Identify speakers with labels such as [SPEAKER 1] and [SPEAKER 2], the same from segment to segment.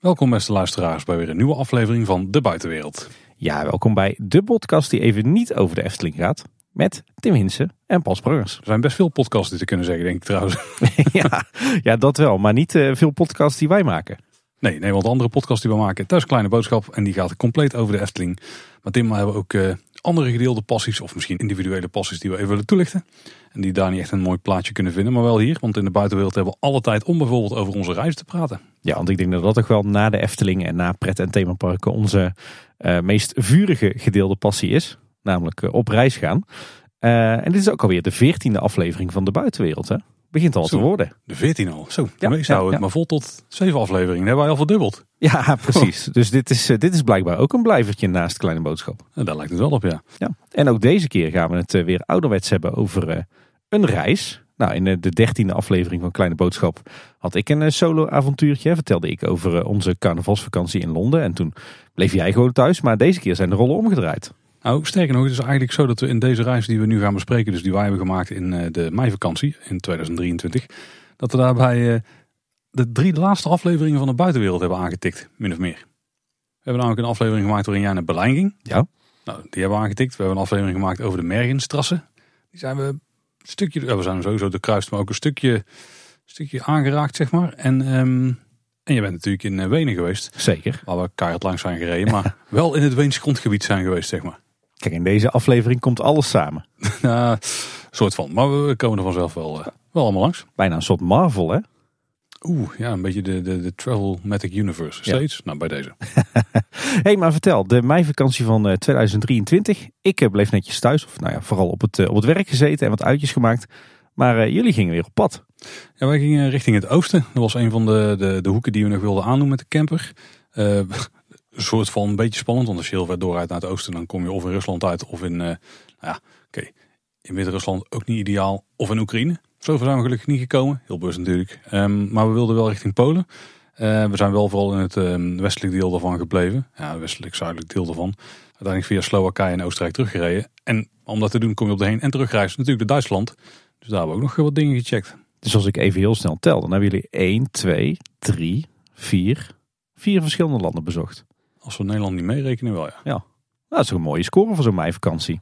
[SPEAKER 1] Welkom beste luisteraars bij weer een nieuwe aflevering van De Buitenwereld.
[SPEAKER 2] Ja, welkom bij de podcast die even niet over de Efteling gaat. Met Tim Hinsen en Paul Sprangers.
[SPEAKER 1] Er zijn best veel podcasts die te kunnen zeggen, denk ik trouwens.
[SPEAKER 2] ja, ja, dat wel. Maar niet uh, veel podcasts die wij maken.
[SPEAKER 1] Nee, nee, want andere podcasts die we maken, thuis Kleine Boodschap. En die gaat compleet over de Efteling. Maar Tim, we hebben ook uh, andere gedeelde passies. Of misschien individuele passies die we even willen toelichten. En die daar niet echt een mooi plaatje kunnen vinden. Maar wel hier, want in de buitenwereld hebben we alle tijd om bijvoorbeeld over onze reis te praten.
[SPEAKER 2] Ja, want ik denk dat dat toch wel na de Efteling en na pret- en themaparken onze uh, meest vurige gedeelde passie is. Namelijk uh, op reis gaan. Uh, en dit is ook alweer de veertiende aflevering van de buitenwereld. Hè? Begint al
[SPEAKER 1] Zo,
[SPEAKER 2] te worden.
[SPEAKER 1] De 14 al. Zo,
[SPEAKER 2] Ja,
[SPEAKER 1] ja, zou
[SPEAKER 2] ja,
[SPEAKER 1] het maar vol tot zeven afleveringen. Hebben wij al verdubbeld.
[SPEAKER 2] Ja, precies. Dus dit is, uh, dit is blijkbaar ook een blijvertje naast Kleine Boodschap.
[SPEAKER 1] En daar lijkt het wel op, ja.
[SPEAKER 2] Ja. En ook deze keer gaan we het uh, weer ouderwets hebben over uh, een reis. Nou, in de dertiende aflevering van Kleine Boodschap had ik een solo avontuurtje. Vertelde ik over onze carnavalsvakantie in Londen. En toen bleef jij gewoon thuis. Maar deze keer zijn de rollen omgedraaid.
[SPEAKER 1] Nou, sterker nog, het is eigenlijk zo dat we in deze reis die we nu gaan bespreken, dus die wij hebben gemaakt in uh, de meivakantie in 2023, dat we daarbij uh, de drie laatste afleveringen van de buitenwereld hebben aangetikt, min of meer. We hebben namelijk een aflevering gemaakt waarin jij naar Berlijn ging.
[SPEAKER 2] Ja.
[SPEAKER 1] Nou, die hebben we aangetikt. We hebben een aflevering gemaakt over de Mergenstrasse. Die zijn we een stukje, ja, we zijn sowieso de kruist, maar ook een stukje, stukje aangeraakt, zeg maar. En, um, en je bent natuurlijk in Wenen geweest.
[SPEAKER 2] Zeker.
[SPEAKER 1] Waar we keihard langs zijn gereden, maar wel in het Weens grondgebied zijn geweest, zeg maar.
[SPEAKER 2] Kijk, in deze aflevering komt alles samen.
[SPEAKER 1] Ja, soort van. Maar we komen er vanzelf wel, uh, wel allemaal langs.
[SPEAKER 2] Bijna een soort Marvel, hè?
[SPEAKER 1] Oeh, ja, een beetje de, de, de Travelmatic Universe steeds. Ja. Nou, bij deze.
[SPEAKER 2] hey, maar vertel, de meivakantie van uh, 2023. Ik uh, bleef netjes thuis, of nou ja, vooral op het, op het werk gezeten en wat uitjes gemaakt. Maar jullie gingen weer op pad.
[SPEAKER 1] Ja, wij gingen richting het oosten. Dat was een van de, de, de hoeken die we nog wilden aandoen met de camper. Soort van een beetje spannend, want als je heel ver dooruit naar het oosten, dan kom je of in Rusland uit of in, uh, nou ja, oké, in Wit-Rusland ook niet ideaal, of in Oekraïne. Zover zijn we gelukkig niet gekomen, heel bewust natuurlijk. Um, maar we wilden wel richting Polen. Uh, we zijn wel vooral in het um, westelijk deel daarvan gebleven. Ja, westelijk-zuidelijk deel daarvan. Uiteindelijk via Slowakije en Oostenrijk teruggereden. En om dat te doen kom je op de heen- en terugreis natuurlijk naar Duitsland. Dus daar hebben we ook nog wat dingen gecheckt.
[SPEAKER 2] Dus als ik even heel snel tel, dan hebben jullie 1, 2, 3, 4, vier verschillende landen bezocht.
[SPEAKER 1] Als we Nederland niet meerekenen, wel ja.
[SPEAKER 2] Ja, nou, dat is een mooie score voor zo'n meivakantie.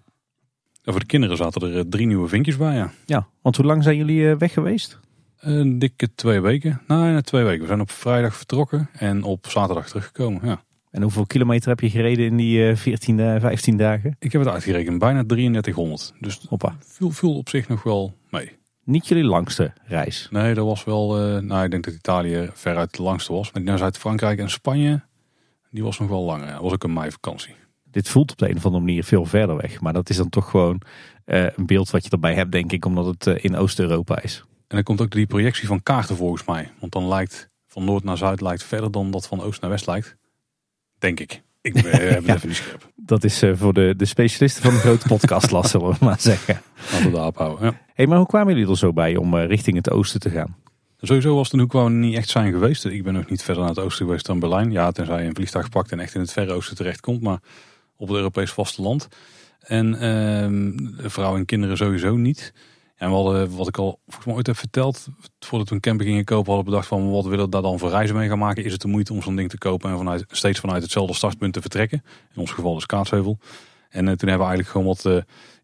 [SPEAKER 1] En voor de kinderen zaten er uh, drie nieuwe vinkjes bij, ja.
[SPEAKER 2] Ja, want hoe lang zijn jullie uh, weg geweest?
[SPEAKER 1] Een dikke twee weken. Nee, twee weken. We zijn op vrijdag vertrokken en op zaterdag teruggekomen, ja.
[SPEAKER 2] En hoeveel kilometer heb je gereden in die uh, 14, 15 dagen?
[SPEAKER 1] Ik heb het uitgerekend, bijna 3300. Dus
[SPEAKER 2] Hoppa.
[SPEAKER 1] Viel, viel op zich nog wel mee.
[SPEAKER 2] Niet jullie langste reis?
[SPEAKER 1] Nee, dat was wel, uh, nou ik denk dat Italië veruit de langste was. Maar naar Zuid-Frankrijk en Spanje, die was nog wel langer. Dat was ook een meivakantie.
[SPEAKER 2] Dit voelt op de een of andere manier veel verder weg. Maar dat is dan toch gewoon uh, een beeld wat je erbij hebt, denk ik, omdat het uh, in Oost-Europa is.
[SPEAKER 1] En dan komt ook die projectie van kaarten volgens mij. Want dan lijkt van noord naar zuid lijkt verder dan dat van oost naar west lijkt. Denk ik. Ik ben, heb het ja, even niet scherp.
[SPEAKER 2] Dat is uh, voor de, de specialisten van de grote podcast zullen we maar zeggen.
[SPEAKER 1] Laten we daarop houden, ja.
[SPEAKER 2] hey, maar hoe kwamen jullie er zo bij om richting het oosten te gaan?
[SPEAKER 1] Sowieso was het een hoek waar we niet echt zijn geweest. Ik ben nog niet verder naar het oosten geweest dan Berlijn. Ja, tenzij je een vliegtuig pakt en echt in het verre oosten terechtkomt. Maar op het Europees vasteland. En uh, vrouwen en kinderen sowieso niet. En we hadden, wat ik al volgens mij ooit heb verteld, voordat we een camper gingen kopen, hadden we bedacht van wat willen we daar dan voor reizen mee gaan maken. Is het de moeite om zo'n ding te kopen en vanuit, steeds vanuit hetzelfde startpunt te vertrekken? In ons geval dus Kaatsheuvel. En uh, toen hebben we eigenlijk gewoon wat, uh,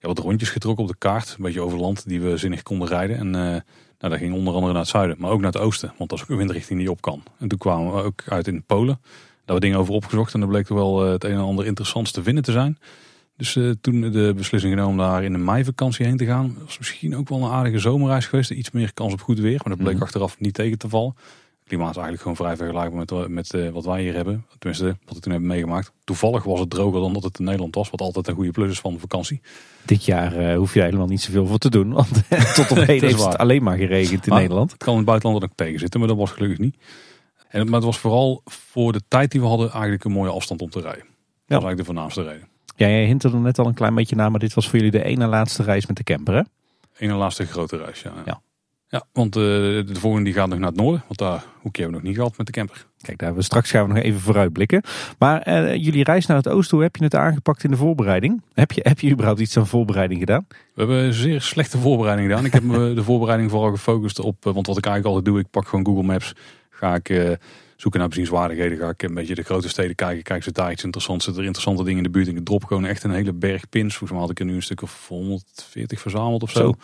[SPEAKER 1] ja, wat rondjes getrokken op de kaart, een beetje over land, die we zinnig konden rijden. En uh, nou, dat ging onder andere naar het zuiden, maar ook naar het oosten, want dat is ook een windrichting die op kan. En toen kwamen we ook uit in Polen. Daar we dingen over opgezocht en er bleek er wel het een en ander interessants te vinden te zijn. Dus uh, toen de beslissing genomen daar in de meivakantie heen te gaan, was misschien ook wel een aardige zomerreis geweest. Iets meer kans op goed weer, maar dat bleek mm -hmm. achteraf niet tegen te vallen. Klimaat is eigenlijk gewoon vrij vergelijkbaar met, met uh, wat wij hier hebben. Tenminste, wat ik toen heb meegemaakt. Toevallig was het droger dan dat het in Nederland was, wat altijd een goede plus is van de vakantie.
[SPEAKER 2] Dit jaar uh, hoef je helemaal niet zoveel voor te doen, want tot op heden heeft het alleen maar geregend in
[SPEAKER 1] maar
[SPEAKER 2] Nederland.
[SPEAKER 1] Het kan in het buitenland ook tegen zitten, maar dat was gelukkig niet. En, maar het was vooral voor de tijd die we hadden eigenlijk een mooie afstand om te rijden. Dat ja. was eigenlijk de voornaamste reden.
[SPEAKER 2] Ja, jij hintte er net al een klein beetje naar, maar dit was voor jullie de ene laatste reis met de camper, hè?
[SPEAKER 1] Ene laatste grote reis, ja.
[SPEAKER 2] Ja,
[SPEAKER 1] ja want uh, de volgende die gaat nog naar het noorden, want daar hoekje hebben we nog niet gehad met de camper.
[SPEAKER 2] Kijk, daar we straks gaan we nog even vooruitblikken. Maar uh, jullie reis naar het oosten, hoe heb je het aangepakt in de voorbereiding? Heb je, heb je überhaupt iets aan voorbereiding gedaan?
[SPEAKER 1] We hebben een zeer slechte voorbereiding gedaan. Ik heb me de voorbereiding vooral gefocust op, want wat ik eigenlijk altijd doe, ik pak gewoon Google Maps, ga ik uh, zoeken naar bezienswaardigheden. Ga ik een beetje de grote steden kijken. Kijk ze daar iets interessants. Zitten er interessante dingen in de buurt. En ik drop gewoon echt een hele berg pins. Volgens mij had ik er nu een stuk of 140 verzameld of zo. zo.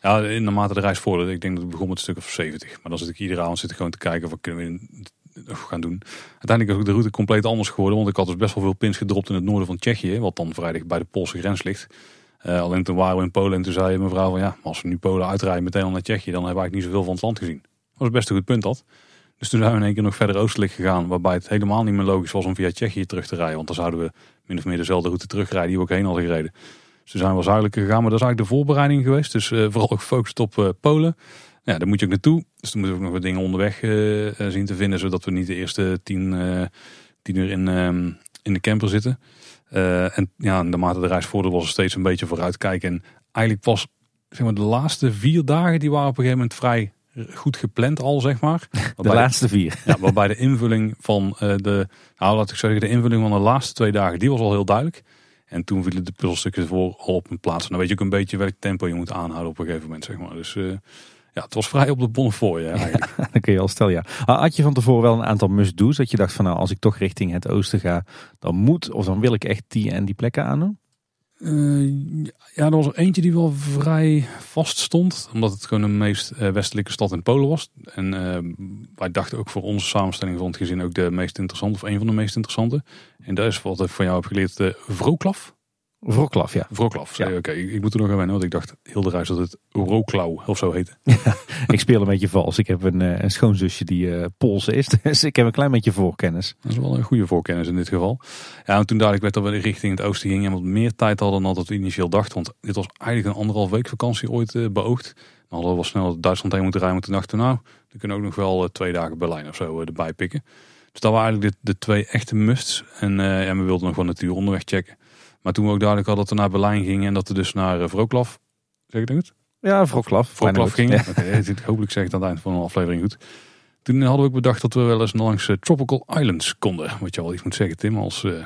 [SPEAKER 1] Ja, in naarmate de reis vorderde. Ik denk dat ik begon met een stuk of 70. Maar dan zit ik iedere avond zit gewoon te kijken wat kunnen we gaan doen. Uiteindelijk is ook de route compleet anders geworden. Want ik had dus best wel veel pins gedropt in het noorden van Tsjechië. Wat dan vrijdag bij de Poolse grens ligt. Uh, alleen toen waren we in Polen en toen zei mevrouw van ja, als we nu Polen uitrijden meteen al naar Tsjechië, dan hebben we eigenlijk niet zoveel van het land gezien. Dat was best een goed punt dat. Dus toen zijn we in één keer nog verder oostelijk gegaan, waarbij het helemaal niet meer logisch was om via Tsjechië terug te rijden. Want dan zouden we min of meer dezelfde route terugrijden die we ook heen hadden gereden. Toen zijn we wel zuidelijker gegaan, maar dat is eigenlijk de voorbereiding geweest. Dus uh, vooral ook gefocust op uh, Polen. Ja, daar moet je ook naartoe. Dus dan moeten we ook nog wat dingen onderweg zien te vinden, zodat we niet de eerste tien, tien uur in, ehm, in de camper zitten. En ja, naarmate de reis voordeel was er steeds een beetje vooruitkijken. En eigenlijk was zeg maar, de laatste vier dagen, die waren op een gegeven moment vrij goed gepland al, zeg maar.
[SPEAKER 2] de laatste vier.
[SPEAKER 1] Ja, waarbij de invulling van uh, de, nou laat ik zeggen, de invulling van de laatste twee dagen, die was al heel duidelijk. En toen vielen de puzzelstukjes voor al op een plaats. En dan weet je ook een beetje welk tempo je moet aanhouden op een gegeven moment, zeg maar. Dus uh, ja, het was vrij op de bon voor je eigenlijk.
[SPEAKER 2] Ja, dan kun je al stellen, ja. Had je van tevoren wel een aantal must-do's? Dat je dacht van nou, als ik toch richting het oosten ga, dan moet of dan wil ik echt die en die plekken aandoen?
[SPEAKER 1] Uh, ja, er was er eentje die wel vrij vast stond. Omdat het gewoon de meest uh, westelijke stad in Polen was. En uh, wij dachten ook voor onze samenstelling van het gezin ook de meest interessante. Of een van de meest interessante. En dat is wat ik van jou heb geleerd. De Wroclaw.
[SPEAKER 2] Wroclaw, ja.
[SPEAKER 1] Wroclaw, ja. Oké, ik moet er nog aan wennen, want ik dacht heel de reis dat het Wroclaw of zo heette.
[SPEAKER 2] ik speel een beetje vals. Ik heb een, eh, een schoonzusje die uh, Poolse is, dus ik heb een klein beetje voorkennis.
[SPEAKER 1] Dat is wel een goede voorkennis in dit geval. Ja, en toen duidelijk werd dat we richting het oosten gingen en wat meer tijd hadden dan dat we initieel dachten. Want dit was eigenlijk een anderhalf week vakantie ooit uh, beoogd. Dan hadden we wel snel Duitsland heen moeten rijden, maar toen dachten nou, we kunnen ook nog wel twee dagen Berlijn of zo erbij pikken. Dus dat waren eigenlijk de, de twee echte musts. En ja, we wilden nog wel natuur onderweg checken. Maar toen we ook duidelijk hadden dat we naar Berlijn gingen en dat we dus naar uh, zeg ik dat goed?
[SPEAKER 2] Ja, Wroclaw.
[SPEAKER 1] Wroclaw gingen. Ja. Okay, hopelijk zeg ik aan het eind van een aflevering goed. Toen hadden we ook bedacht dat we wel eens langs uh, Tropical Islands konden. Wat je al iets moet zeggen, Tim, als uh,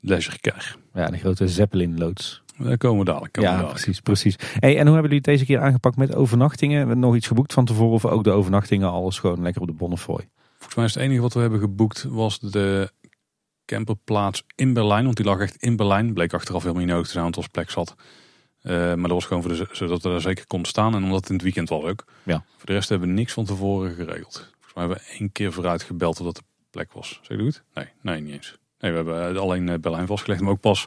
[SPEAKER 1] leisurecar.
[SPEAKER 2] Ja, de grote Zeppelin-loods.
[SPEAKER 1] Daar komen we dadelijk.
[SPEAKER 2] Komen ja, dadelijk. precies, precies. Hey, en hoe hebben jullie het deze keer aangepakt met overnachtingen? We nog iets geboekt van tevoren of ook de overnachtingen alles gewoon lekker op de Bonnefoy?
[SPEAKER 1] Volgens mij is het enige wat we hebben geboekt was de camperplaats in Berlijn. Want die lag echt in Berlijn. Bleek achteraf helemaal niet nodig te zijn, want het was plek zat. Uh, maar dat was gewoon voor de, zodat we daar zeker konden staan. En omdat het in het weekend was ook.
[SPEAKER 2] Ja.
[SPEAKER 1] Voor de rest hebben we niks van tevoren geregeld. Volgens mij hebben we één keer vooruit gebeld dat de plek was. Zeg je goed? Nee, nee, niet eens. Nee, we hebben alleen eh, Berlijn vastgelegd, maar ook pas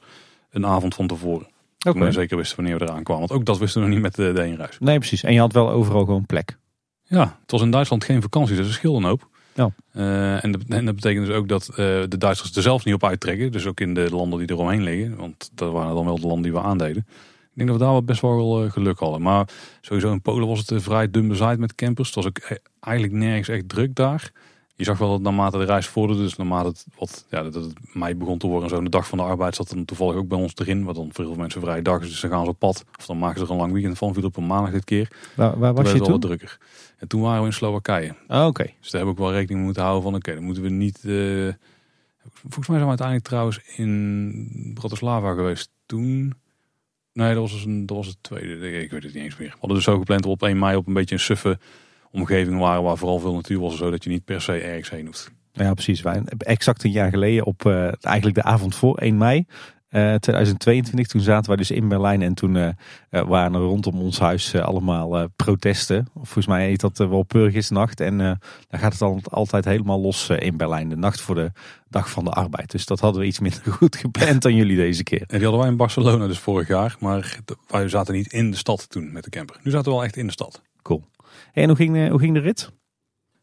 [SPEAKER 1] een avond van tevoren. Oké. Okay. zeker wisten wanneer we eraan kwamen. Want ook dat wisten we nog niet met de, de reis.
[SPEAKER 2] Nee, precies. En je had wel overal gewoon plek.
[SPEAKER 1] Ja, het was in Duitsland geen vakantie, dus scheelde een hoop. Ja. Uh, en, dat, en, dat, betekent dus ook dat uh, de Duitsers er zelf niet op uittrekken. Dus ook in de landen die eromheen liggen. Want dat waren dan wel de landen die we aandeden. Ik denk dat we daar wel best wel uh, geluk hadden. Maar sowieso in Polen was het vrij dun bezaaid met campers. Het was ook eigenlijk nergens echt druk daar. Je zag wel dat naarmate de reis vorderde, dus naarmate het, wat, ja, dat het mei begon te worden en zo, de dag van de arbeid zat dan toevallig ook bij ons erin. Wat dan voor heel veel mensen vrije dag is, dus dan gaan ze op pad. Of dan maken ze er een lang weekend van, viel op een maandag dit keer.
[SPEAKER 2] Waar, waar was je toen?
[SPEAKER 1] drukker. En toen waren we in Slowakije.
[SPEAKER 2] Ah, oké.
[SPEAKER 1] Dus daar heb ik wel rekening mee moeten houden van, oké, dan moeten we niet... Uh, volgens mij zijn we uiteindelijk trouwens in Bratislava geweest toen. Nee, dat was, dus een, dat was het tweede. Ik weet het niet eens meer. We hadden dus zo gepland op 1 mei op een beetje een suffe omgeving waren waar vooral veel natuur was, zodat je niet per se ergens heen hoeft.
[SPEAKER 2] Ja, precies. Wij, exact een jaar geleden, op uh, eigenlijk de avond voor 1 mei uh, eh, 2022, toen zaten wij dus in Berlijn en toen uh, waren er rondom ons huis allemaal protesten. Volgens mij heet dat wel Purgisnacht en daar gaat het dan altijd helemaal los in Berlijn, de nacht voor de dag van de arbeid. Dus dat hadden we iets minder goed gepland dan jullie deze keer. En
[SPEAKER 1] die hadden wij in Barcelona dus vorig jaar, maar wij zaten niet in de stad toen met de camper. Nu zaten we wel echt in de stad.
[SPEAKER 2] Cool. En hoe ging, hoe ging de rit?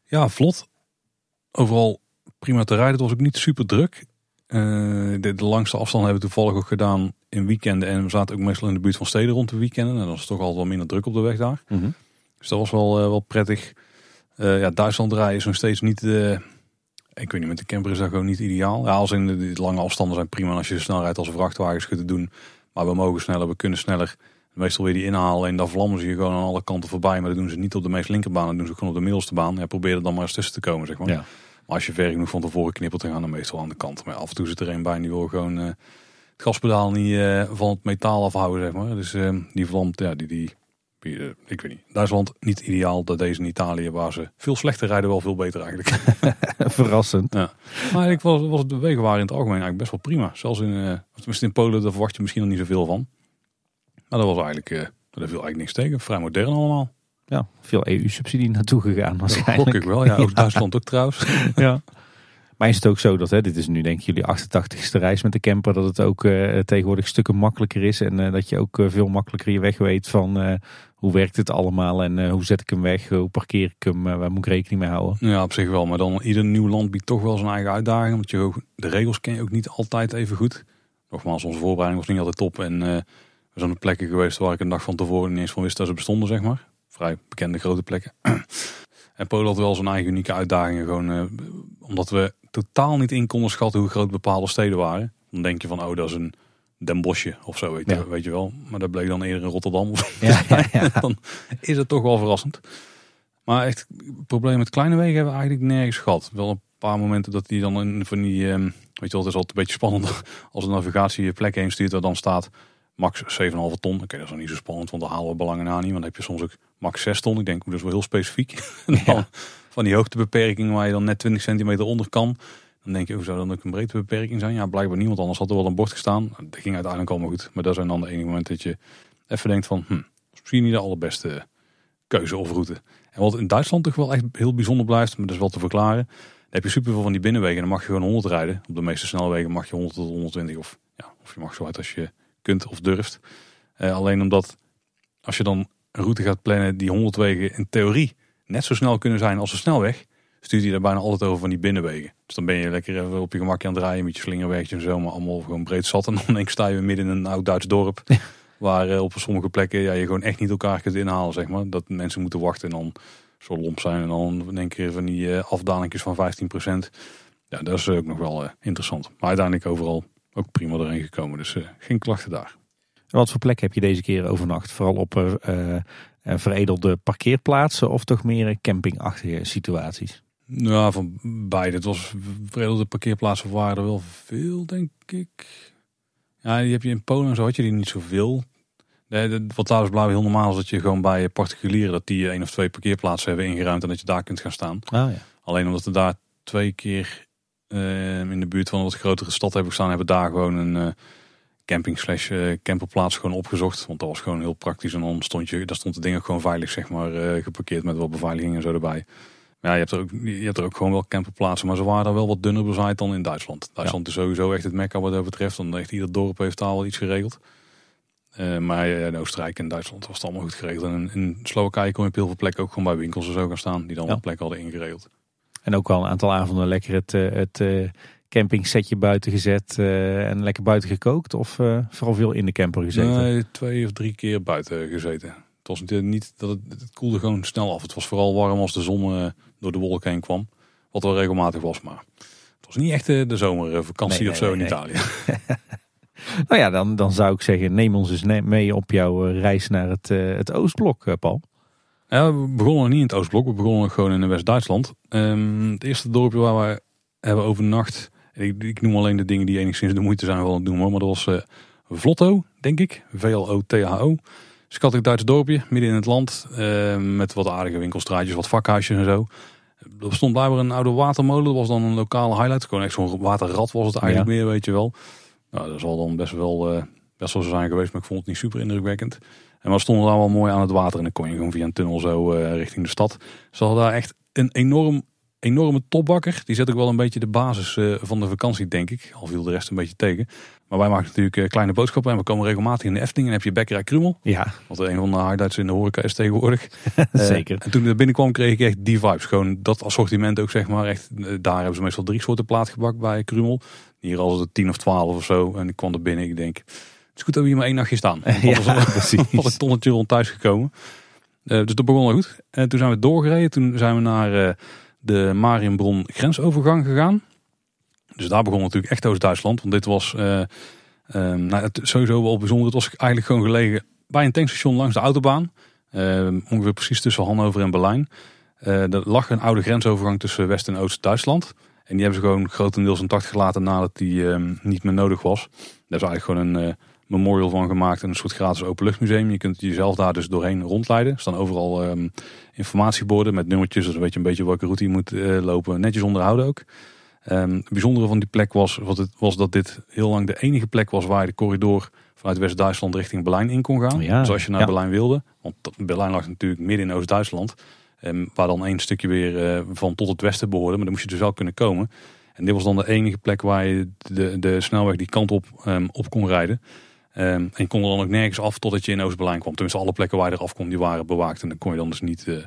[SPEAKER 1] Ja, vlot. Overal prima te rijden. Het was ook niet super druk. Uh, de, de, langste afstand hebben we toevallig ook gedaan in weekenden. En we zaten ook meestal in de buurt van steden rond de weekenden. En dan was het toch altijd wel minder druk op de weg daar.
[SPEAKER 2] Mm -hmm.
[SPEAKER 1] Dus dat was wel, uh, wel prettig. Uh, ja, Duitsland rijden is nog steeds niet... ik weet niet, met de camper is dat gewoon niet ideaal. Ja, als in de, de lange afstanden zijn prima als je snel rijdt als vrachtwagens kunt doen. Maar we mogen sneller, we kunnen sneller. Meestal weer die inhalen en daar vlammen ze je gewoon aan alle kanten voorbij. Maar dat doen ze niet op de meest linkerbaan, dat doen ze gewoon op de middelste baan. Ja, probeer er dan maar eens tussen te komen, zeg maar.
[SPEAKER 2] Ja.
[SPEAKER 1] Maar als je ver genoeg van tevoren knippelt, dan gaan dan meestal aan de kant. Maar af en toe zit er een bij die wil gewoon uh, het gaspedaal niet uh, van het metaal afhouden, zeg maar. Dus uh, die vlamt, ja, die, die Ik weet niet. Duitsland niet ideaal. Dat deze in Italië waar ze veel slechter rijden wel veel beter eigenlijk.
[SPEAKER 2] Verrassend.
[SPEAKER 1] Ja. Maar ik was, was de wegen waren in het algemeen eigenlijk best wel prima. Zelfs in, in Polen, daar verwacht je misschien nog niet zoveel van. Maar dat was eigenlijk, uh, daar viel eigenlijk niks tegen. Vrij modern allemaal.
[SPEAKER 2] Ja, veel EU-subsidie naartoe gegaan waarschijnlijk.
[SPEAKER 1] Dat ik wel, ja. Oost-Duitsland ook trouwens.
[SPEAKER 2] ja. Maar is het ook zo dat, hè, dit is nu denk ik jullie 88ste reis met de camper, dat het ook uh, tegenwoordig stukken makkelijker is en uh, dat je ook uh, veel makkelijker je weg weet van hoe werkt het allemaal en hoe zet ik hem weg, hoe parkeer ik hem, waar moet ik rekening mee houden?
[SPEAKER 1] Ja, op zich wel, maar dan ieder nieuw land biedt toch wel zijn eigen uitdaging, want je, de regels ken je ook niet altijd even goed. Nogmaals, onze voorbereiding was niet altijd top en we zijn op plekken geweest waar ik een dag van tevoren niet eens van wist dat ze bestonden, zeg maar. Vrij bekende grote plekken. en Polen had wel zijn eigen unieke uitdagingen, gewoon omdat we totaal niet in konden schatten hoe groot bepaalde steden waren. Dan denk je van, oh, dat is een Den Boschje of zo, weet, je, weet je wel. Maar dat bleek dan eerder in Rotterdam. Ja, ja, dan is het toch wel verrassend. Maar echt, het probleem met kleine wegen hebben we eigenlijk nergens gehad. Wel een paar momenten dat die dan in van die, um, weet je wel, het is altijd een beetje spannend als de navigatie je plek heen stuurt waar dan staat max 7,5 ton. Oké, okay, dat is dan niet zo spannend, want dan halen we belangen na niet. Want dan heb je soms ook max 6 ton. Ik denk, dat is wel heel specifiek. Ja van die hoogtebeperking waar je dan net 20 centimeter onder kan. Dan denk je, hoe zou dan ook een breedtebeperking zijn? Ja, blijkbaar niemand anders had er wel een bord gestaan. Dat ging uiteindelijk allemaal goed. Maar dat zijn dan de enige momenten dat je even denkt van, hm, misschien niet de allerbeste keuze of route. En wat in Duitsland toch wel echt heel bijzonder blijft, maar dat is wel te verklaren. Dan heb je superveel van die binnenwegen dan mag je gewoon 100 rijden. Op de meeste snelwegen mag je 100 tot 120 of, ja, of je mag zo uit als je kunt of durft. Uh, alleen omdat als je dan een route gaat plannen die 100 wegen in theorie net zo snel kunnen zijn als een snelweg, stuurt hij daar bijna altijd over van die binnenwegen. Dus dan ben je lekker even op je gemakje aan het draaien met je slingerwegje en zo, maar allemaal gewoon breed zat. En dan denk ik, sta je midden in een oud Duits dorp, waar eh, op sommige plekken ja, je gewoon echt niet elkaar kunt inhalen, zeg maar. Dat mensen moeten wachten en dan zo lomp zijn en dan denk je van die uh, afdalingjes van 15%. Ja, dat is ook nog wel uh, interessant. Maar uiteindelijk overal ook prima erin gekomen, dus geen klachten daar.
[SPEAKER 2] Wat voor plek heb je deze keer overnacht? Vooral op veredelde parkeerplaatsen of toch meer campingachtige situaties?
[SPEAKER 1] Nou, van beide. Het was veredelde parkeerplaatsen waren er wel veel, denk ik. Ja, die heb je in Polen zo had je die niet zoveel. Nee, wat daar is blauw heel normaal is dat je gewoon bij particulieren dat die één of twee parkeerplaatsen hebben ingeruimd en dat je daar kunt gaan staan.
[SPEAKER 2] Ah, ja.
[SPEAKER 1] Alleen omdat we daar twee keer uh, in de buurt van een wat grotere stad hebben gestaan, hebben daar gewoon een uh, camping slash uh, camperplaats gewoon opgezocht. Want dat was gewoon heel praktisch. En dan stond je, daar stond de ding ook gewoon veilig zeg maar uh, geparkeerd met wat beveiliging en zo erbij. Maar ja, je hebt, er ook, je hebt er ook gewoon wel camperplaatsen. Maar ze waren er wel wat dunner bezaaid dan in Duitsland. Duitsland is sowieso echt het mekka wat dat betreft. Dan echt ieder dorp heeft daar wel iets geregeld. Uh, maar in Oostenrijk en Duitsland was het allemaal goed geregeld. En in Slowakije kon je op heel veel plekken ook gewoon bij winkels en zo gaan staan. Die dan ja. wel plekken hadden ingeregeld.
[SPEAKER 2] En ook wel een aantal avonden lekker het, het campingsetje buiten gezet uh, en lekker buiten gekookt? Of uh, vooral veel in de camper gezeten?
[SPEAKER 1] Nee, twee of drie keer buiten gezeten. Het was niet dat het, het koelde gewoon snel af. Het was vooral warm als de zon uh, door de wolken heen kwam. Wat wel regelmatig was, maar het was niet echt de zomervakantie nee, of zo nee, in Italië.
[SPEAKER 2] nou ja, dan, dan zou ik zeggen, neem ons eens mee op jouw reis naar het, het Oostblok, Paul.
[SPEAKER 1] Ja, we begonnen niet in het Oostblok, we begonnen gewoon in West-Duitsland. Um, het eerste dorpje waar we hebben overnacht ik, ik, noem alleen de dingen die enigszins de moeite zijn van het noemen. Maar dat was uh, Vlotto, denk ik. V-L-O-T-H-O. Schattig Duits dorpje, midden in het land. Uh, met wat aardige winkelstraatjes, wat vakhuisjes en zo. Er stond blijkbaar een oude watermolen. Dat was dan een lokale highlight. Gewoon echt zo'n waterrad was het eigenlijk meer, weet je wel. Nou, dat zal dan best wel, uh, best wel zo zijn geweest. Maar ik vond het niet super indrukwekkend. En we stonden daar wel mooi aan het water. En dan kon je gewoon via een tunnel zo richting de stad. Ze hadden daar echt een enorm enorme topbakker. Die zet ook wel een beetje de basis uh, van de vakantie, denk ik. Al viel de rest een beetje tegen. Maar wij maken natuurlijk uh, kleine boodschappen. En we komen regelmatig in de Efteling. En heb je Bekkerij Krumel.
[SPEAKER 2] Ja.
[SPEAKER 1] Wat een van de highlights in de horeca is tegenwoordig.
[SPEAKER 2] Zeker.
[SPEAKER 1] Uh, en toen ik er binnenkwam kreeg ik echt die vibes. Gewoon dat assortiment ook, zeg maar. Echt, daar hebben ze meestal drie soorten plaatgebak bij Krumel. Hier als het tien of twaalf of zo. En ik kwam er binnen. Ik denk, het is goed dat we hier maar één nachtje staan.
[SPEAKER 2] ja, precies.
[SPEAKER 1] Had ik tonnetje rond thuis gekomen. dus dat begon al goed. En toen zijn we doorgereden. Toen zijn we naar de Marienbron grensovergang gegaan. Dus daar begon natuurlijk echt Oost-Duitsland. Want dit was uh, nou, het, sowieso wel bijzonder. Het was eigenlijk gewoon gelegen bij een tankstation langs de autobaan. Uh, ongeveer precies tussen Hannover en Berlijn. Uh, er lag een oude grensovergang tussen West- en Oost-Duitsland. En die hebben ze gewoon grotendeels intact gelaten nadat die ehm, niet meer nodig was. Dat is eigenlijk gewoon een memorial van gemaakt. En een soort gratis openluchtmuseum. Je kunt jezelf daar dus doorheen rondleiden. Er staan overal um, informatieborden met nummertjes. Dus weet je een beetje welke route je moet uh, lopen. Netjes onderhouden ook. Um, het bijzondere van die plek was, wat het, was dat dit heel lang de enige plek was waar je de corridor vanuit West-Duitsland richting Berlijn in kon gaan.
[SPEAKER 2] Ja,
[SPEAKER 1] dus als je naar
[SPEAKER 2] ja.
[SPEAKER 1] Berlijn wilde, want Berlijn lag natuurlijk midden in Oost-Duitsland. Um, waar dan één stukje weer uh, van tot het westen behoorde. Maar dan moest je dus wel kunnen komen. En dit was dan de enige plek waar je de, de snelweg die kant op, op kon rijden. Um, en kon er dan ook nergens af totdat je in Oost-Berlijn kwam. Tenminste, alle plekken waar je eraf kon, die waren bewaakt. En dan kon je dan dus niet, uh,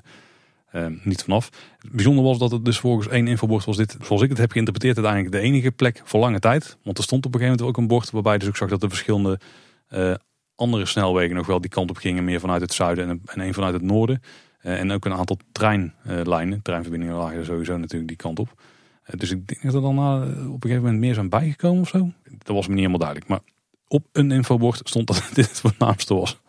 [SPEAKER 1] um, niet vanaf. Het bijzondere was dat het dus volgens één infobord was dit, zoals ik het heb geïnterpreteerd, uiteindelijk de enige plek voor lange tijd. Want er stond op een gegeven moment ook een bord waarbij je dus ook zag dat de verschillende uh, andere snelwegen nog wel die kant op gingen. Meer vanuit het zuiden en, en één vanuit het noorden. Uh, en ook een aantal treinlijnen, treinverbindingen lagen sowieso natuurlijk die kant op. Dus ik denk dat er dan op een gegeven moment meer zijn bijgekomen of zo. Dat was me niet helemaal duidelijk. Maar op een infobord stond dat dit het voornaamste was.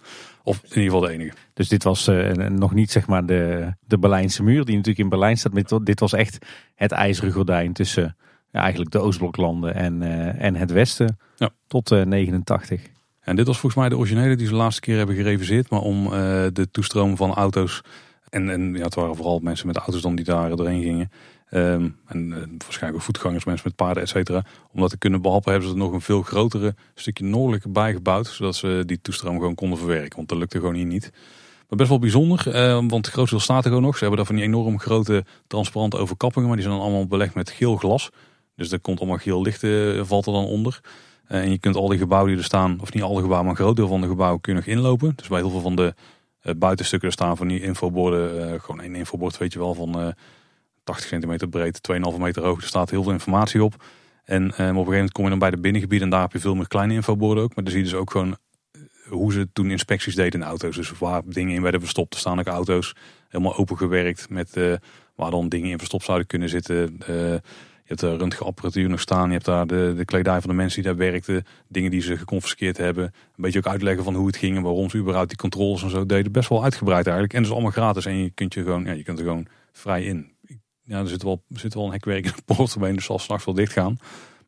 [SPEAKER 1] Of in ieder geval de enige.
[SPEAKER 2] Dus dit was uh, nog niet zeg maar de, de Berlijnse muur die natuurlijk in Berlijn staat. Maar dit was echt het ijzeren gordijn tussen ja, eigenlijk de Oostbloklanden en, uh, en het Westen
[SPEAKER 1] ja.
[SPEAKER 2] tot uh, 89.
[SPEAKER 1] En dit was volgens mij de originele die ze de laatste keer hebben gereviseerd. Maar om de toestroom van auto's. En, en ja, het waren vooral mensen met auto's dan die daar doorheen gingen. Um, en uh, waarschijnlijk voetgangers, mensen met paarden, et cetera. Om dat te kunnen behappen hebben ze er nog een veel grotere stukje noordelijker bijgebouwd. Zodat ze die toestroom gewoon konden verwerken. Want dat lukte gewoon hier niet. Maar best wel bijzonder, uh, want het grootste deel staat er gewoon nog. Ze hebben daar van die enorm grote transparante overkappingen. Maar die zijn dan allemaal belegd met geel glas. Dus er komt allemaal geel licht uh, valt er dan onder. Uh, en je kunt al die gebouwen die er staan, of niet alle gebouwen, maar een groot deel van de gebouwen kun je nog inlopen. Dus bij heel veel van de buitenstukken er staan van die infoborden. gewoon één infobord weet je wel van... 80 centimeter breed, 2,5 meter hoog. Er staat heel veel informatie op. En um, op een gegeven moment kom je dan bij de binnengebieden en daar heb je veel meer kleine infoborden ook. Maar dan zie je dus ook gewoon hoe ze toen inspecties deden in auto's. Dus waar dingen in werden verstopt. Er staan ook auto's helemaal opengewerkt met uh, waar dan dingen in verstopt zouden kunnen zitten. Je hebt de röntgenapparatuur nog staan. Je hebt daar de, de kledij van de mensen die daar werkten. Dingen die ze geconfiskeerd hebben. Een beetje ook uitleggen van hoe het ging en waarom ze überhaupt die controles en zo deden. Best wel uitgebreid eigenlijk. En dus allemaal gratis. En je kunt je gewoon, ja, je kunt er gewoon vrij in ja, er zit wel, zit wel een hekwerk in de poort omheen, dus zal s'nachts wel dicht gaan.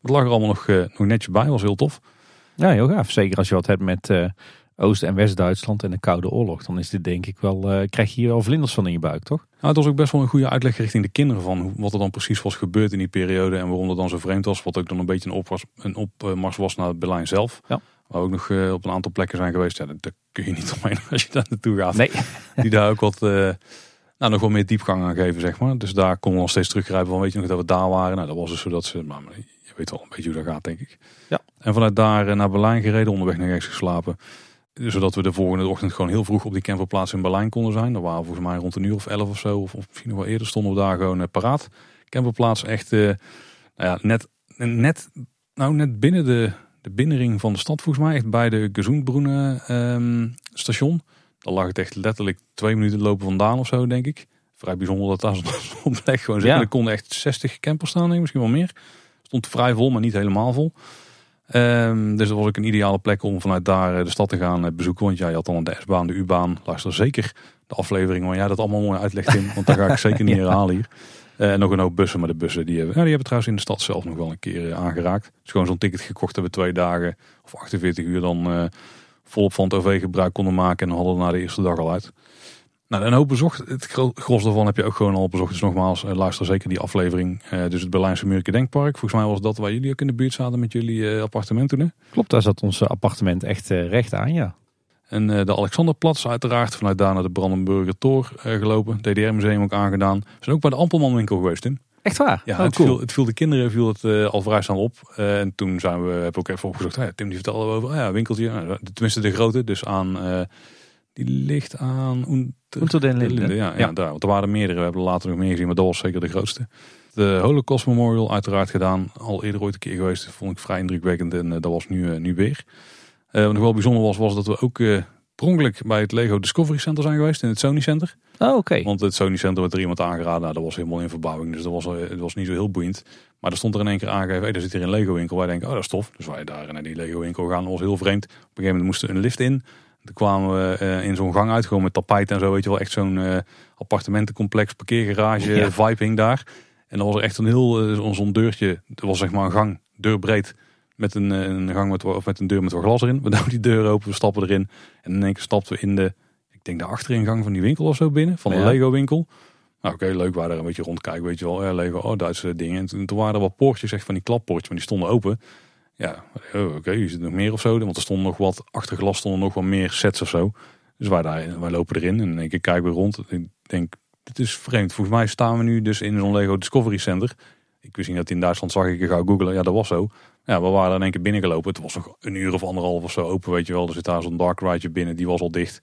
[SPEAKER 1] Het lag er allemaal nog, uh, nog netjes bij, was heel tof.
[SPEAKER 2] Ja, heel gaaf. Zeker als je wat hebt met uh, Oost- en West-Duitsland en de Koude Oorlog. Dan is dit denk ik wel, uh, krijg je hier wel vlinders van in je buik, toch?
[SPEAKER 1] Nou, het was ook best wel een goede uitleg richting de kinderen van wat er dan precies was gebeurd in die periode. En waarom dat dan zo vreemd was. Wat ook dan een beetje een opmars, een opmars was naar Berlijn zelf.
[SPEAKER 2] Ja.
[SPEAKER 1] Waar we ook nog uh, op een aantal plekken zijn geweest. Ja, daar kun je niet omheen als je daar naartoe gaat.
[SPEAKER 2] Nee.
[SPEAKER 1] Die daar ook wat... Nou, nog wel meer diepgang aan geven, zeg maar. Dus daar konden we nog steeds teruggrijpen van, weet je nog dat we daar waren? Nou, dat was dus zodat ze, maar je weet wel een beetje hoe dat gaat, denk ik.
[SPEAKER 2] Ja.
[SPEAKER 1] En vanuit daar naar Berlijn gereden, onderweg naar rechts geslapen. Zodat we de volgende ochtend gewoon heel vroeg op die camperplaats in Berlijn konden zijn. Dat waren volgens mij rond een uur of elf of zo, of, of misschien nog wel eerder, stonden we daar gewoon uh, paraat. Camperplaats echt, uh, nou ja, net, net, nou, net binnen de, de binnenring van de stad volgens mij. Echt bij de Gezoenbroenen um, station. Dan lag het echt letterlijk twee minuten lopen vandaan of zo, denk ik. Vrij bijzonder dat daar zo'n plek gewoon zit. Ja. Er konden echt 60 campers staan, denk ik, misschien wel meer. Stond vrij vol, maar niet helemaal vol. Um, dus dat was ook een ideale plek om vanuit daar de stad te gaan bezoeken. Want jij ja, had dan de S-baan, de U-baan. Luister zeker de aflevering waar jij dat allemaal mooi uitlegt in. Want daar ga ik zeker niet herhalen hier. En uh, nog een hoop bussen, maar de bussen die hebben, ja, die hebben trouwens in de stad zelf nog wel een keer uh, aangeraakt. Dus gewoon zo'n ticket gekocht hebben twee dagen of 48 uur dan... Uh, volop van het OV gebruik konden maken en hadden we na de eerste dag al uit. Nou, een hoop bezocht. Het gros daarvan heb je ook gewoon al bezocht. Dus nogmaals, luister zeker die aflevering. Uh, dus het Berlijnse Muurke Denkpark. Volgens mij was dat waar jullie ook in de buurt zaten met jullie uh, appartement toen. Hè?
[SPEAKER 2] Klopt, daar zat ons appartement echt uh, recht aan, ja.
[SPEAKER 1] En de Alexanderplatz uiteraard. Vanuit daar naar de Brandenburger Tor gelopen. DDR-museum ook aangedaan. We zijn ook bij de Ampelman winkel geweest, Tim.
[SPEAKER 2] Echt waar?
[SPEAKER 1] Ja,
[SPEAKER 2] oh,
[SPEAKER 1] het,
[SPEAKER 2] cool.
[SPEAKER 1] viel, het viel de kinderen viel het uh, al vrij snel op. Uh, en toen zijn we, hebben we ook even opgezocht. Ja, Tim die vertelde over oh ja, winkeltje. Nou, tenminste de grote. Dus aan, uh, die ligt aan
[SPEAKER 2] Unter den Linden.
[SPEAKER 1] Ja, ja. ja, daar. Want er waren meerdere. We hebben er later nog meer gezien. Maar dat was zeker de grootste. De Holocaust Memorial uiteraard gedaan. Al eerder ooit een keer geweest. Dat vond ik vrij indrukwekkend. En dat was nu, nu weer. wat nog wel bijzonder was, was dat we ook prongelijk bij het Lego Discovery Center zijn geweest. In het Sony Center.
[SPEAKER 2] Oh, oké. Okay.
[SPEAKER 1] Want het Sony Center werd er iemand aangeraden. Nou, dat was helemaal in verbouwing. Dus dat was, het was niet zo heel boeiend. Maar er stond er in één keer aangegeven. Hey, er zit hier een Lego winkel. Wij denken, oh dat is tof. Dus wij daar naar die Lego winkel gaan. Dat was heel vreemd. Op een gegeven moment moesten we een lift in. Toen kwamen we uh, in zo'n gang uit. Gewoon met tapijt en zo. Weet je wel. Echt zo'n uh, appartementencomplex. Parkeergarage. Ja. Daar. En dan was er echt een heel, uh, zo'n deurtje. Dat was zeg maar een gang. Deurbreed. Met een, een gang met, of met een deur met wat glas erin. We doen die deur open, we stappen erin. En in één keer stapten we in de, ik denk de achteringang van die winkel of zo binnen. Van de
[SPEAKER 2] Ja.
[SPEAKER 1] Lego winkel. Nou oké, leuk. We waren er een beetje rondkijken, weet je wel. Ja, Lego, oh Duitse dingen. En toen, toen waren er wat poortjes, echt van die klappoortjes, maar die stonden open. Ja, oh, oké, hier zit nog meer of zo. Want er stonden nog wat, achter glas stonden nog wat meer sets of zo. Dus wij, daar, wij lopen erin en in één keer kijken we rond. Ik denk, dit is vreemd. Volgens mij staan we nu dus in zo'n Lego Discovery Center. Ik wist niet dat in Duitsland zag ik, ik ga googlen. Ja, dat was zo. Ja, we waren in één keer binnengelopen. Het was nog een uur of anderhalf of zo open, weet je wel. Er zit daar zo'n dark ride binnen, die was al dicht.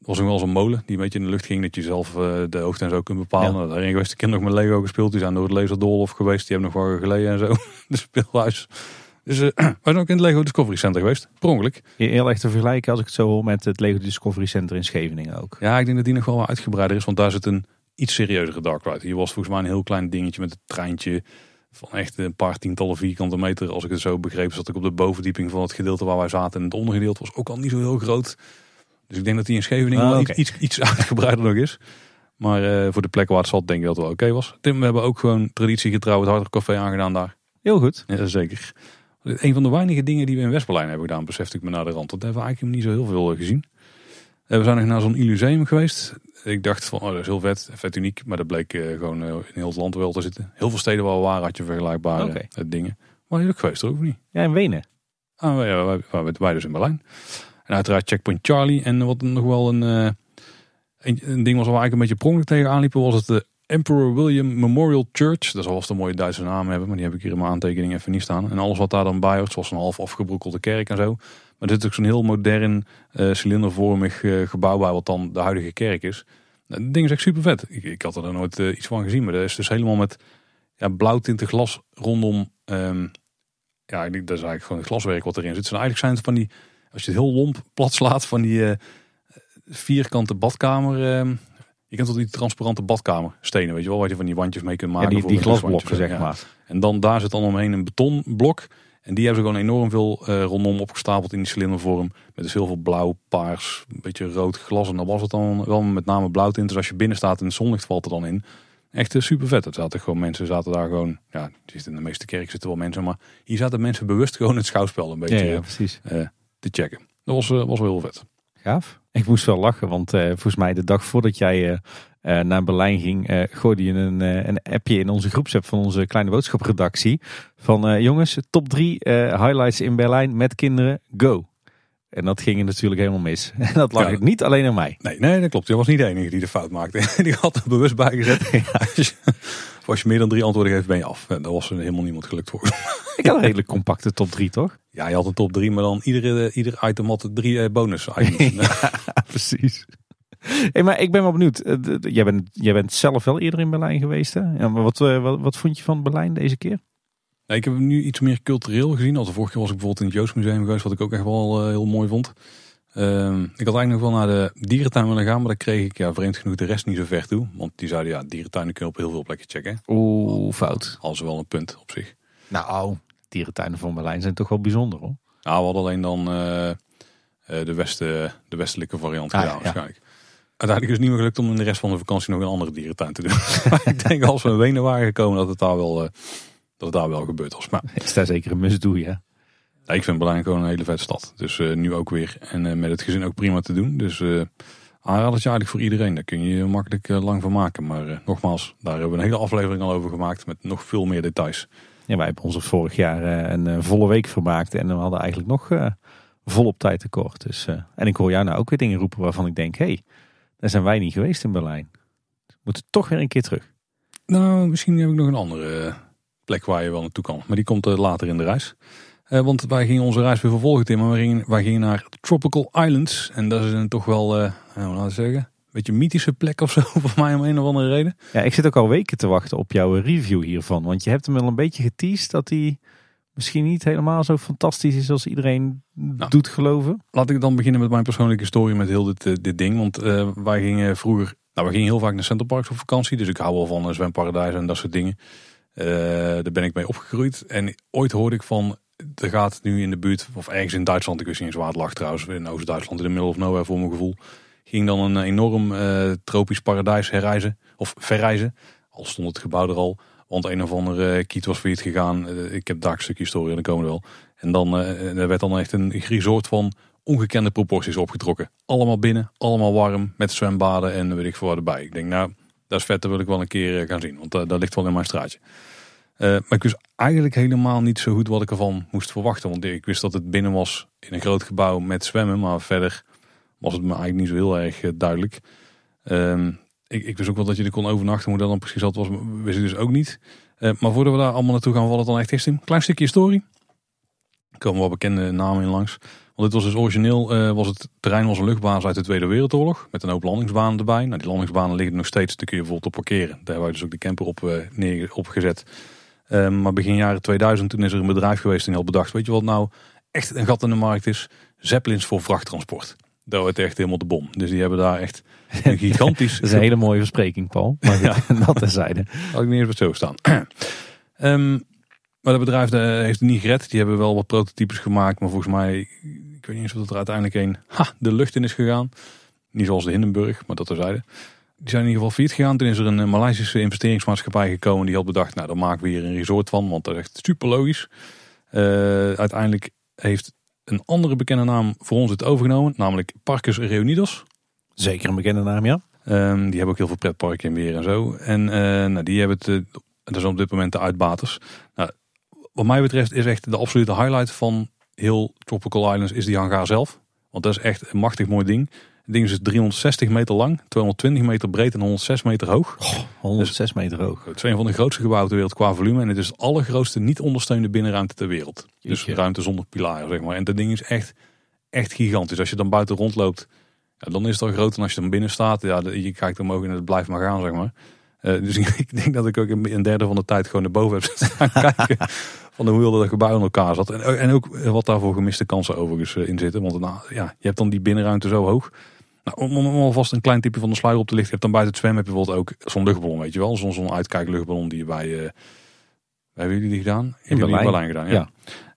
[SPEAKER 1] Er was nog wel zo'n molen die een beetje in de lucht ging, dat je zelf eh, de hoogte en zo kunt bepalen.
[SPEAKER 2] Ja.
[SPEAKER 1] Nou, daarin geweest, de kinderen nog met Lego gespeeld. Die zijn door het laserdolhof geweest. Die hebben nog wel geleden en zo. De speelhuis. Dus eh wij zijn ook in het Lego Discovery Center geweest. Per ongeluk.
[SPEAKER 2] Heel erg te vergelijken als ik het zo hoor met het Lego Discovery Center in Scheveningen ook.
[SPEAKER 1] Ja, ik denk dat die nog wel wat uitgebreider is, want daar zit een iets serieuzere dark ride. Hier was volgens mij een heel klein dingetje met een treintje van echt een paar tientallen vierkante meter. Als ik het zo begreep, zat ik op de bovendieping van het gedeelte waar wij zaten. En het ondergedeelte was ook al niet zo heel groot. Dus ik denk dat die in Scheveningen
[SPEAKER 2] Ah,
[SPEAKER 1] iets, iets, uitgebreider nog is. Maar eh, voor de plek waar het zat, denk ik dat het wel oké was. Tim, we hebben ook gewoon traditiegetrouw het Harder Café aangedaan daar.
[SPEAKER 2] Heel goed.
[SPEAKER 1] Ja, zeker. Een van de weinige dingen die we in West-Berlijn hebben gedaan, besefte ik me naar de rand. Dat hebben we eigenlijk niet zo heel veel gezien. Eh, We zijn nog naar zo'n Illuseum geweest. Ik dacht van, oh, dat is heel vet, vet uniek. Maar dat bleek eh, gewoon eh, in heel het land wel te zitten. Heel veel steden waar we waren had je vergelijkbare eh, dingen. Maar je ook geweest, ook niet.
[SPEAKER 2] Ja, in Wenen.
[SPEAKER 1] Ah, wij, wij, wij, wij dus in Berlijn. En uiteraard Checkpoint Charlie. En wat nog wel een, een, een ding was waar we eigenlijk een beetje prongelijk tegen aanliepen, was het de Emperor William Memorial Church. Dat zal vast een mooie Duitse naam hebben, maar die heb ik hier in mijn aantekening even niet staan. En alles wat daar dan bij hoort, zoals een half afgebrokkelde kerk en zo. Maar dit is ook zo'n heel modern, eh, cilindervormig eh, gebouw bij wat dan de huidige kerk is. Nou, Dat ding is echt super vet. Ik, ik had er nog nooit eh, iets van gezien, maar dat is dus helemaal met ja, blauwtinte glas rondom. ehm, ja, ik denk, dat is eigenlijk gewoon het glaswerk wat erin zit. Dus eigenlijk zijn het van die, als je het heel lomp plat slaat, van die vierkante badkamer. ehm, je kent wel die transparante badkamer stenen, weet je wel, waar je van die wandjes mee kunt
[SPEAKER 2] Ja,
[SPEAKER 1] maken.
[SPEAKER 2] die,
[SPEAKER 1] voor
[SPEAKER 2] die
[SPEAKER 1] met
[SPEAKER 2] glasblokken, zeg
[SPEAKER 1] ja.
[SPEAKER 2] maar.
[SPEAKER 1] En dan daar zit dan omheen een betonblok. En die hebben ze gewoon enorm veel eh, rondom opgestapeld in die cilindervorm. Met dus heel veel blauw, paars, een beetje rood glas. En dan was het dan wel met name blauwtint. Dus als je binnen staat en het zonlicht valt er dan in. Echt eh, super vet. Het zaten gewoon mensen zaten daar gewoon. Ja, in de meeste kerken zitten wel mensen. Maar hier zaten mensen bewust gewoon het schouwspel een beetje
[SPEAKER 2] Ja, ja, precies.
[SPEAKER 1] eh, te checken. Dat was, was wel heel vet.
[SPEAKER 2] Gaaf. Ik moest wel lachen, want volgens mij de dag voordat jij eh, naar Berlijn ging, eh, gooide je een, eh, een appje in onze groepsapp van onze kleine boodschapredactie. Van jongens, top drie highlights in Berlijn met kinderen, go. En dat ging natuurlijk helemaal mis. En dat lag
[SPEAKER 1] Ja.
[SPEAKER 2] niet alleen aan mij.
[SPEAKER 1] Nee, nee, dat klopt. Je was niet de enige die de fout maakte. Die had er bewust bij gezet. Als, je, of als je meer dan drie antwoorden geeft, ben je af. En daar was er helemaal niemand gelukt voor.
[SPEAKER 2] Ik had een redelijk compacte top drie, toch?
[SPEAKER 1] Ja, je had een top 3, maar dan iedere, ieder item had drie bonus items.
[SPEAKER 2] precies. Hey, maar ik ben wel benieuwd. Eh, Jij bent, jij bent zelf wel eerder in Berlijn geweest, hè? Ja, maar wat, eh, wat, wat vond je van Berlijn deze keer?
[SPEAKER 1] Nee, ik heb hem nu iets meer cultureel gezien. Als de vorige keer was ik bijvoorbeeld in het Joostmuseum geweest, wat ik ook echt wel eh, heel mooi vond. Ehm, ik had eigenlijk nog wel naar de dierentuin willen gaan, maar daar kreeg ik ja, vreemd genoeg de rest niet zo ver toe. Want die zeiden, ja, dierentuinen kunnen op heel veel plekken checken.
[SPEAKER 2] Oeh, fout.
[SPEAKER 1] Als wel een punt op zich.
[SPEAKER 2] Nou, dierentuinen van Berlijn zijn toch wel bijzonder, hoor.
[SPEAKER 1] Nou, we hadden alleen dan de, westen, de westelijke variant
[SPEAKER 2] Ah,
[SPEAKER 1] gedaan
[SPEAKER 2] ja.
[SPEAKER 1] waarschijnlijk. Uiteindelijk is het niet meer gelukt om in de rest van de vakantie nog een andere dierentuin te doen. maar ik denk als we in Wenen waren gekomen dat het daar wel, eh, dat het daar wel gebeurd was. Maar
[SPEAKER 2] Is daar zeker een must-do, ja.
[SPEAKER 1] nee, ik vind Berlijn gewoon een hele vette stad. Dus eh, nu ook weer. En eh, met het gezin ook prima te doen. Dus eh aanradertje eigenlijk voor iedereen. Daar kun je je makkelijk lang van maken. Maar nogmaals, daar hebben we een hele aflevering al over gemaakt. Met nog veel meer details.
[SPEAKER 2] Ja, wij hebben ons er vorig jaar een volle week vermaakt. En we hadden eigenlijk nog volop tijd tekort. Dus, en ik hoor jou nou ook weer dingen roepen waarvan ik denk... hey, daar zijn wij niet geweest in Berlijn. We moeten toch weer een keer terug.
[SPEAKER 1] Nou, misschien heb ik nog een andere eh, plek waar je wel naartoe kan. Maar die komt eh, later in de reis. Eh, want wij gingen onze reis weer vervolgen, Tim. Maar wij gingen, wij gingen naar Tropical Islands. En dat is een toch wel, eh nou, laten we zeggen, een beetje mythische plek of zo. Voor mij om een of andere reden.
[SPEAKER 2] Ja, ik zit ook al weken te wachten op jouw review hiervan. Want je hebt hem wel een beetje geteased dat hij misschien niet helemaal zo fantastisch is als iedereen doet geloven.
[SPEAKER 1] Laat ik dan beginnen met mijn persoonlijke historie met heel dit, eh, dit ding. Want eh, wij gingen vroeger, nou we gingen heel vaak naar Centerparks op vakantie. Dus ik hou wel van uh, zwemparadijs en dat soort dingen. Eh, daar ben ik mee opgegroeid. En ooit hoorde ik van, er gaat nu in de buurt, of ergens in Duitsland, ik wist niet eens waar het lag trouwens. In Oost-Duitsland, in de middle of nowhere voor mijn gevoel. Ging dan een enorm eh, tropisch paradijs herreizen, of verreizen. Al stond het gebouw er al. Want een of andere kiet was failliet gegaan. Eh, ik heb daar een stukje historie, dan komen we wel. En dan uh, er werd dan echt een resort van ongekende proporties opgetrokken. Allemaal binnen, allemaal warm, met zwembaden en weet ik veel wat erbij. Ik denk, nou, dat is vet, dat wil ik wel een keer gaan zien. Want dat ligt wel in mijn straatje. Maar ik wist eigenlijk helemaal niet zo goed wat ik ervan moest verwachten. Want ik wist dat het binnen was in een groot gebouw met zwemmen. Maar verder was het me eigenlijk niet zo heel erg duidelijk. Uh, ik, ik, wist ook wel dat je er kon overnachten. Hoe dat dan precies zat was, wist ik dus ook niet. Uh, maar voordat we daar allemaal naartoe gaan, wat het dan echt is. Een klein stukje historie. Er komen wel bekende namen in langs. Want dit was dus origineel, was het terrein was een luchtbasis uit de Tweede Wereldoorlog. Met een hoop landingsbanen erbij. Nou, die landingsbanen liggen nog steeds. Daar kun je bijvoorbeeld op parkeren. Daar hebben we dus ook de camper op, neer, opgezet. Um, maar begin jaren 2000 toen is er een bedrijf geweest en had bedacht, weet je wat nou echt een gat in de markt is? Zeppelins voor vrachttransport. Dat wordt echt helemaal de bom. Dus die hebben daar echt een gigantisch...
[SPEAKER 2] dat is een hele mooie verspreking, Paul. Maar ja. dat terzijde.
[SPEAKER 1] Had ik niet eens zo staan. um, maar dat bedrijf heeft het niet gered. Die hebben wel wat prototypes gemaakt. Maar volgens mij, ik weet niet eens of er uiteindelijk een ha, de lucht in is gegaan. Niet zoals de Hindenburg, maar dat terzijde die zijn in ieder geval failliet gegaan. Toen is er een Maleisische investeringsmaatschappij gekomen. Die had bedacht, nou dan maken we hier een resort van. Want dat is echt super logisch. Uh, uiteindelijk heeft een andere bekende naam voor ons het overgenomen. Namelijk Parkes Reunidos.
[SPEAKER 2] Zeker een bekende naam, ja.
[SPEAKER 1] Um, die hebben ook heel veel pretparken in weer en zo. En uh, nou, die hebben het, uh, dat is op dit moment de uitbaters. Nou, wat mij betreft is echt de absolute highlight van heel Tropical Islands is die hangar zelf. Want dat is echt een machtig mooi ding. Het ding is 360 meter lang, 220 meter breed en 106 meter hoog.
[SPEAKER 2] Oh, 106 dus meter hoog.
[SPEAKER 1] Het is een van de grootste gebouwen ter wereld qua volume. En het is het allergrootste niet ondersteunde binnenruimte ter wereld. Dus ruimte zonder pilaren, zeg maar. En dat ding is echt, echt gigantisch. Als je dan buiten rondloopt, ja, dan is het al groter dan als je dan binnen staat. Ja, je kijkt omhoog en het blijft maar gaan, zeg maar. Uh, dus ik denk dat ik ook een derde van de tijd gewoon naar boven heb staan kijken. Van hoe dat gebouw in elkaar zat. En, en ook wat daarvoor gemiste kansen overigens in zitten. Want nou, ja, je hebt dan die binnenruimte zo hoog. Nou, om, om, alvast een klein type van de sluier op te lichten. Je hebt dan buiten het zwemmen heb je bijvoorbeeld ook zo'n luchtballon, weet je wel. Zo'n zo'n uitkijkluchtballon die je bij... Uh, hebben jullie die gedaan? In
[SPEAKER 2] Berlijn.
[SPEAKER 1] gedaan, ja.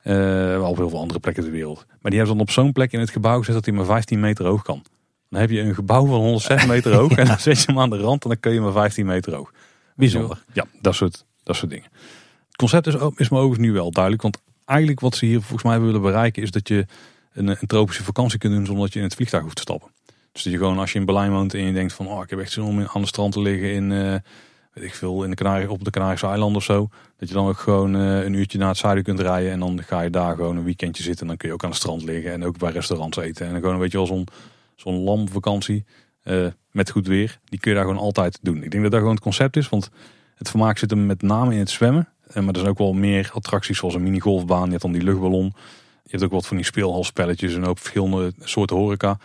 [SPEAKER 1] ja. Uh, op heel veel andere plekken ter wereld. Maar die hebben dan op zo'n plek in het gebouw gezet dat hij maar 15 meter hoog kan. Dan heb je een gebouw van 106 meter hoog en dan zet je hem aan de rand en dan kun je maar 15 meter hoog.
[SPEAKER 2] Bijzonder.
[SPEAKER 1] Ja, dat soort, dat soort dingen. Het concept is, is me overigens nu wel duidelijk. Want eigenlijk wat ze hier volgens mij willen bereiken is dat je een, een tropische vakantie kunt doen zonder dat je in het vliegtuig hoeft te stappen. Dus dat je gewoon als je in Berlijn woont en je denkt van oh, ik heb echt zin om aan de strand te liggen in, uh, weet ik veel, in de Canarie, op de Canarische eilanden of zo. Dat je dan ook gewoon uh, een uurtje naar het zuiden kunt rijden en dan ga je daar gewoon een weekendje zitten. En dan kun je ook aan het strand liggen en ook bij restaurants eten. En dan gewoon weet je wel zo'n zo'n lamvakantie uh, met goed weer. Die kun je daar gewoon altijd doen. Ik denk dat dat gewoon het concept is, want het vermaak zit hem met name in het zwemmen. Maar er zijn ook wel meer attracties zoals een mini-golfbaan. Je hebt dan die luchtballon. Je hebt ook wat van die speelhalspelletjes en ook verschillende soorten horeca.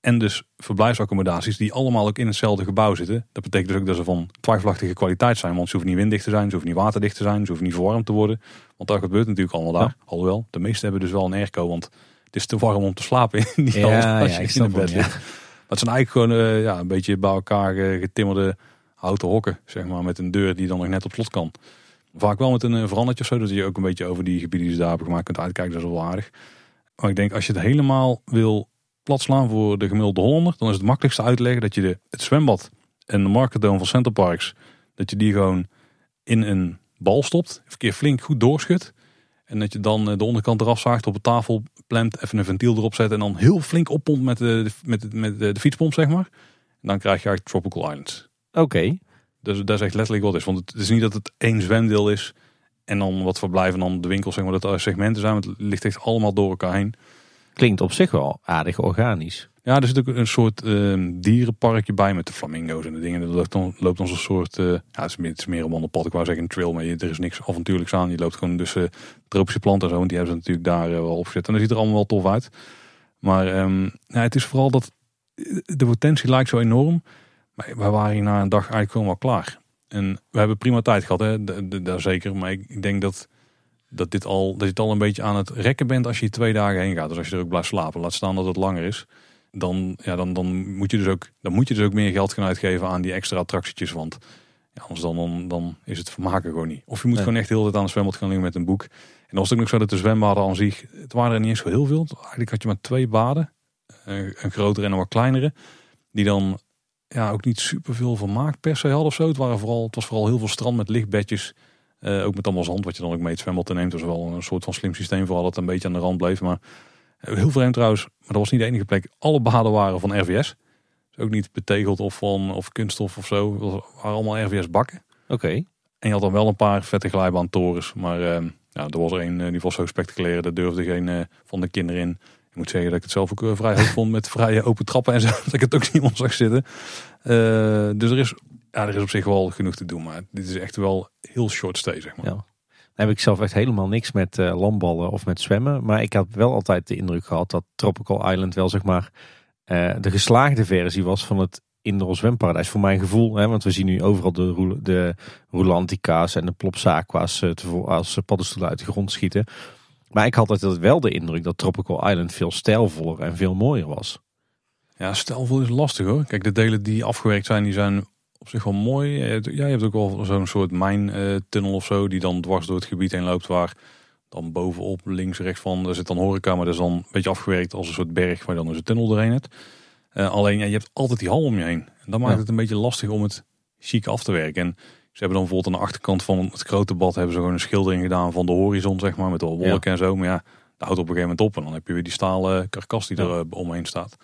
[SPEAKER 1] En dus verblijfsaccommodaties die allemaal ook in hetzelfde gebouw zitten. Dat betekent dus ook dat ze van twijfelachtige kwaliteit zijn. Want ze hoeven niet winddicht te zijn, ze hoeven niet waterdicht te zijn, ze hoeven niet verwarmd te worden. Want dat gebeurt natuurlijk allemaal daar. Ja. Alhoewel, de meeste hebben dus wel een airco, want het is te warm om te slapen in die
[SPEAKER 2] ja,
[SPEAKER 1] als
[SPEAKER 2] ja,
[SPEAKER 1] je in het bed ligt. Maar het zijn eigenlijk gewoon uh, ja, een beetje bij elkaar uh, getimmerde houten hokken, zeg maar, met een deur die dan nog net op slot kan. Vaak wel met een uh, verandertje of zo, dat je ook een beetje over die gebieden die ze daar hebben gemaakt kunt uitkijken. Dat is wel aardig. Maar ik denk, als je het helemaal wil plat slaan voor de gemiddelde Hollander, dan is het makkelijkste uitleggen dat je de, het zwembad en de marketdome van Center Parks, dat je die gewoon in een bal stopt, een keer flink goed doorschudt. En dat je dan de onderkant eraf zaagt, op de tafel plemt, even een ventiel erop zet en dan heel flink oppompt met de, met, met de, de fietspomp, zeg maar. En dan krijg je eigenlijk Tropical Islands.
[SPEAKER 2] Oké.
[SPEAKER 1] Dus dat is echt letterlijk wat is. Want het is niet dat het één zwemdeel is en dan wat verblijven dan de winkels, zeg maar, dat er segmenten zijn. Want het ligt echt allemaal door elkaar heen.
[SPEAKER 2] Klinkt op zich wel aardig organisch.
[SPEAKER 1] Ja, er zit ook een soort uh, dierenparkje bij met de flamingo's en de dingen. Er loopt dan, loopt dan zo'n soort, uh, ja, het is, meer, het is meer een wandelpad. Ik wou zeggen een trail, maar je, er is niks avontuurlijks aan. Je loopt gewoon uh, tropische planten en zo, want die hebben ze natuurlijk daar wel opgezet. En dat ziet er allemaal wel tof uit. Maar um, ja, het is vooral dat de potentie lijkt zo enorm. Maar we waren hier na een dag eigenlijk gewoon wel klaar. En we hebben prima tijd gehad, hè, daar zeker. Maar ik, ik denk dat dat, dit al, dat je het al een beetje aan het rekken bent als je twee dagen heen gaat. Dus als je er ook blijft slapen, laat staan dat het langer is. Dan, ja, dan, dan, moet je dus ook, dan moet je dus ook meer geld gaan uitgeven aan die extra attractietjes. Want ja, anders dan, dan, dan is het vermaken gewoon niet. Of je moet nee. gewoon echt heel de tijd aan het zwembad gaan liggen met een boek. En dan was het ook nog zo dat de zwembaden aan zich, het waren er niet eens zo heel veel. Eigenlijk had je maar twee baden. Een grotere en een wat kleinere. Die dan ja, ook niet super veel vermaak per se hadden of zo. Het, waren vooral, het was vooral heel veel strand met lichtbedjes Eh, ook met allemaal zand wat je dan ook mee het zwembad neemt. Is wel een soort van slim systeem vooral dat het een beetje aan de rand bleef. Maar eh, heel vreemd trouwens, maar dat was niet de enige plek. Alle baden waren van RVS. Dus ook niet betegeld of van of kunststof of zo. Het waren allemaal RVS bakken.
[SPEAKER 2] Oké.
[SPEAKER 1] En je had dan wel een paar vette glijbaantorens. Maar uh, ja, er was er een die was zo spectaculair. Daar durfde geen van de kinderen in. Moet zeggen dat ik het zelf ook vrij hoog vond met vrije open trappen en zo. Dat ik het ook niet onder zag zitten. dus er is ja, er is op zich wel genoeg te doen. Maar dit is echt wel heel short stay, zeg maar.
[SPEAKER 2] Dan heb ik zelf echt helemaal niks met uh, landballen of met zwemmen. Maar ik had wel altijd de indruk gehad dat Tropical Island wel zeg maar de geslaagde versie was van het indoor zwemparadijs. Voor mijn gevoel, hè, want we zien nu overal de, de Roulantica's en de Plopsaqua's als paddenstoelen uit de grond schieten. Maar ik had altijd wel de indruk dat Tropical Island veel stijlvoller en veel mooier was.
[SPEAKER 1] Ja, stijlvol is lastig hoor. Kijk, de delen die afgewerkt zijn, die zijn op zich wel mooi. Ja, je hebt ook wel zo'n soort mijntunnel of zo die dan dwars door het gebied heen loopt waar dan bovenop, links, rechts van, daar zit dan horeca, maar dat is dan een beetje afgewerkt als een soort berg waar je dan dus een tunnel doorheen hebt. Uh, alleen ja, je hebt altijd die hal om je heen. En dat maakt het een beetje lastig om het chic af te werken. En ze hebben dan bijvoorbeeld aan de achterkant van het grote bad hebben ze gewoon een schildering gedaan van de horizon, zeg maar, met de wolken en zo. Maar ja, dat houdt op een gegeven moment op en dan heb je weer die stalen karkas die er uh, omheen staat.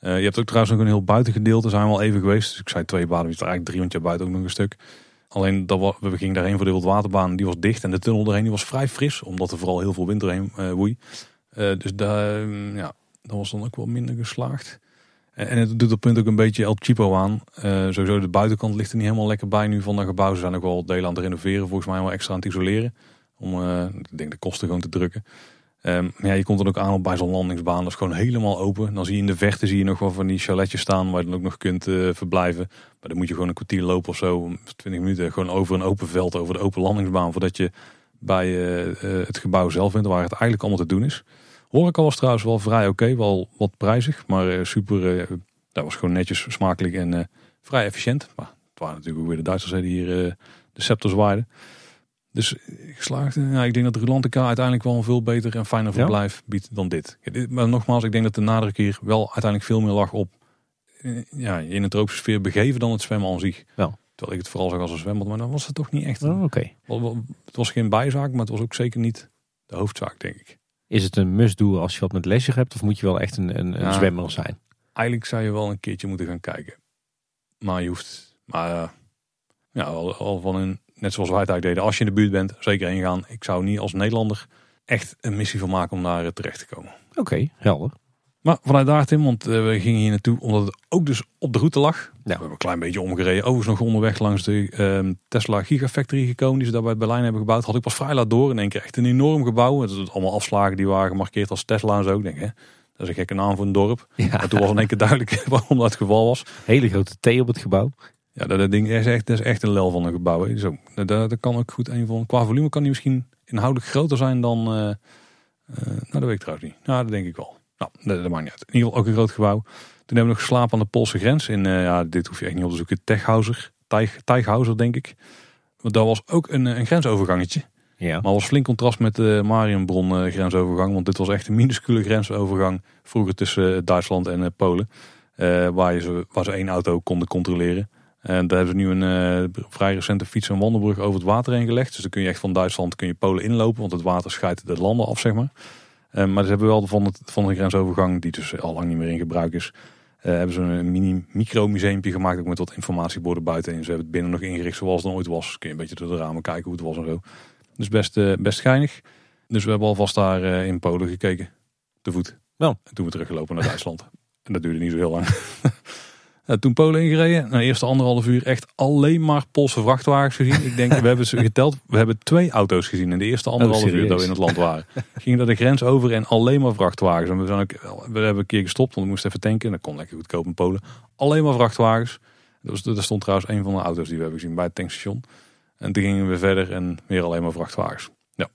[SPEAKER 1] Uh, je hebt ook trouwens ook een heel buitengedeelte, zijn we al even geweest. Dus ik zei twee baden, is eigenlijk drie, want je buiten ook nog een stuk. Alleen dat we, gingen daarheen voor de wildwaterbaan, die was dicht. En de tunnel erheen die was vrij fris, omdat er vooral heel veel wind erheen uh, woei. Uh, dus daar, mm, ja, dat was dan ook wel minder geslaagd. En, het doet op punt ook een beetje El Chipo aan. sowieso de buitenkant ligt er niet helemaal lekker bij nu van dat gebouw. Ze zijn ook wel delen aan het renoveren, volgens mij wel extra aan het isoleren. Om ik denk de kosten gewoon te drukken. Um, ja, je komt dan ook aan bij zo'n landingsbaan. Dat is gewoon helemaal open. Dan zie je in de vechten zie je nog wel van die chaletjes staan waar je dan ook nog kunt uh, verblijven. Maar dan moet je gewoon een kwartier lopen of zo. 20 minuten gewoon over een open veld, over de open landingsbaan. Voordat je bij het gebouw zelf bent, waar het eigenlijk allemaal te doen is. Horeca was trouwens wel vrij oké, okay, wel wat prijzig. Maar super, dat was gewoon netjes, smakelijk en vrij efficiënt. Maar het waren natuurlijk ook weer de Duitsers die hier de scepters zwaaiden. Dus geslaagd. Ja, ik denk dat Rulantica uiteindelijk wel een veel beter en fijner verblijf biedt dan dit. Maar nogmaals, ik denk dat de nadruk hier wel uiteindelijk veel meer lag op eh, ja, in een tropische sfeer begeven dan het zwemmen aan zich. Ja. Terwijl ik het vooral zag als een zwembad, maar dan was het toch niet echt.
[SPEAKER 2] Oh, Oké.
[SPEAKER 1] Het was geen bijzaak, maar het was ook zeker niet de hoofdzaak, denk ik.
[SPEAKER 2] Is het een must-do als je wat met leisure hebt, of moet je wel echt een, een, een zwemmer zijn?
[SPEAKER 1] Eigenlijk zou je wel een keertje moeten gaan kijken. Maar je hoeft, maar uh, ja, al, al van een net zoals wij het eigenlijk deden, als je in de buurt bent, zeker heen gaan. Ik zou niet als Nederlander echt een missie van maken om daar terecht te komen.
[SPEAKER 2] Oké, helder.
[SPEAKER 1] Maar vanuit daar Tim, want eh, we gingen hier naartoe omdat het ook dus op de route lag. Ja. We hebben een klein beetje omgereden. Overigens nog onderweg langs de uh, Tesla Gigafactory gekomen die ze daar bij Berlijn hebben gebouwd. Had ik pas vrij laat door. In één keer echt een enorm gebouw. Het is allemaal afslagen die waren gemarkeerd als Tesla en zo. Ik denk, hè, dat is een gekke naam voor een dorp. Ja. Maar toen was in één keer duidelijk waarom dat het geval was.
[SPEAKER 2] Hele grote T op het gebouw.
[SPEAKER 1] Ja, dat, ding is echt, dat is echt een lel van een gebouw. Zo, dat, dat kan ook goed een van. Qua volume kan die misschien inhoudelijk groter zijn dan. Uh, uh, nou, dat weet ik trouwens niet. Nou, dat denk ik wel. Nou, dat, dat maakt niet uit. In ieder geval ook een groot gebouw. Toen hebben we nog geslapen aan de Poolse grens. In, uh, ja, dit hoef je echt niet op te zoeken. Techhauser. Teichhauser, denk ik. Want dat was ook een, een grensovergangetje. Ja. Maar was flink contrast met de Marienbron grensovergang. Want dit was echt een minuscule grensovergang vroeger tussen Duitsland en Polen. waar, je ze, waar ze één auto konden controleren. En daar hebben ze nu een uh, vrij recente fiets- en wandelbrug over het water heen gelegd. Dus dan kun je echt van Duitsland kun je Polen inlopen, want het water scheidt de landen af, zeg maar. Uh, maar ze hebben wel van, van de grensovergang, die dus al lang niet meer in gebruik is, uh, hebben ze een mini micro-museumpje gemaakt, ook met wat informatieborden buiten. En ze hebben het binnen nog ingericht zoals het ooit was. Dus kun je een beetje door de ramen kijken hoe het was en zo. Dus best, best geinig. Dus we hebben alvast daar in Polen gekeken, te voet.
[SPEAKER 2] Wel.
[SPEAKER 1] En toen we teruggelopen naar Duitsland. en dat duurde niet zo heel lang. Uh, toen Polen ingereden. Na de eerste anderhalf uur echt alleen maar Poolse vrachtwagens gezien. Ik denk, we hebben ze geteld. We hebben twee auto's gezien in de eerste anderhalf oh, uur dat we in het land waren. Gingen daar de grens over en alleen maar vrachtwagens. En we, zijn ook, we hebben een keer gestopt, want we moesten even tanken. En dat kon lekker goedkoop in Polen. Alleen maar vrachtwagens. Dus er stond trouwens een van de auto's die we hebben gezien bij het tankstation. En toen gingen we verder en weer alleen maar vrachtwagens. Ja.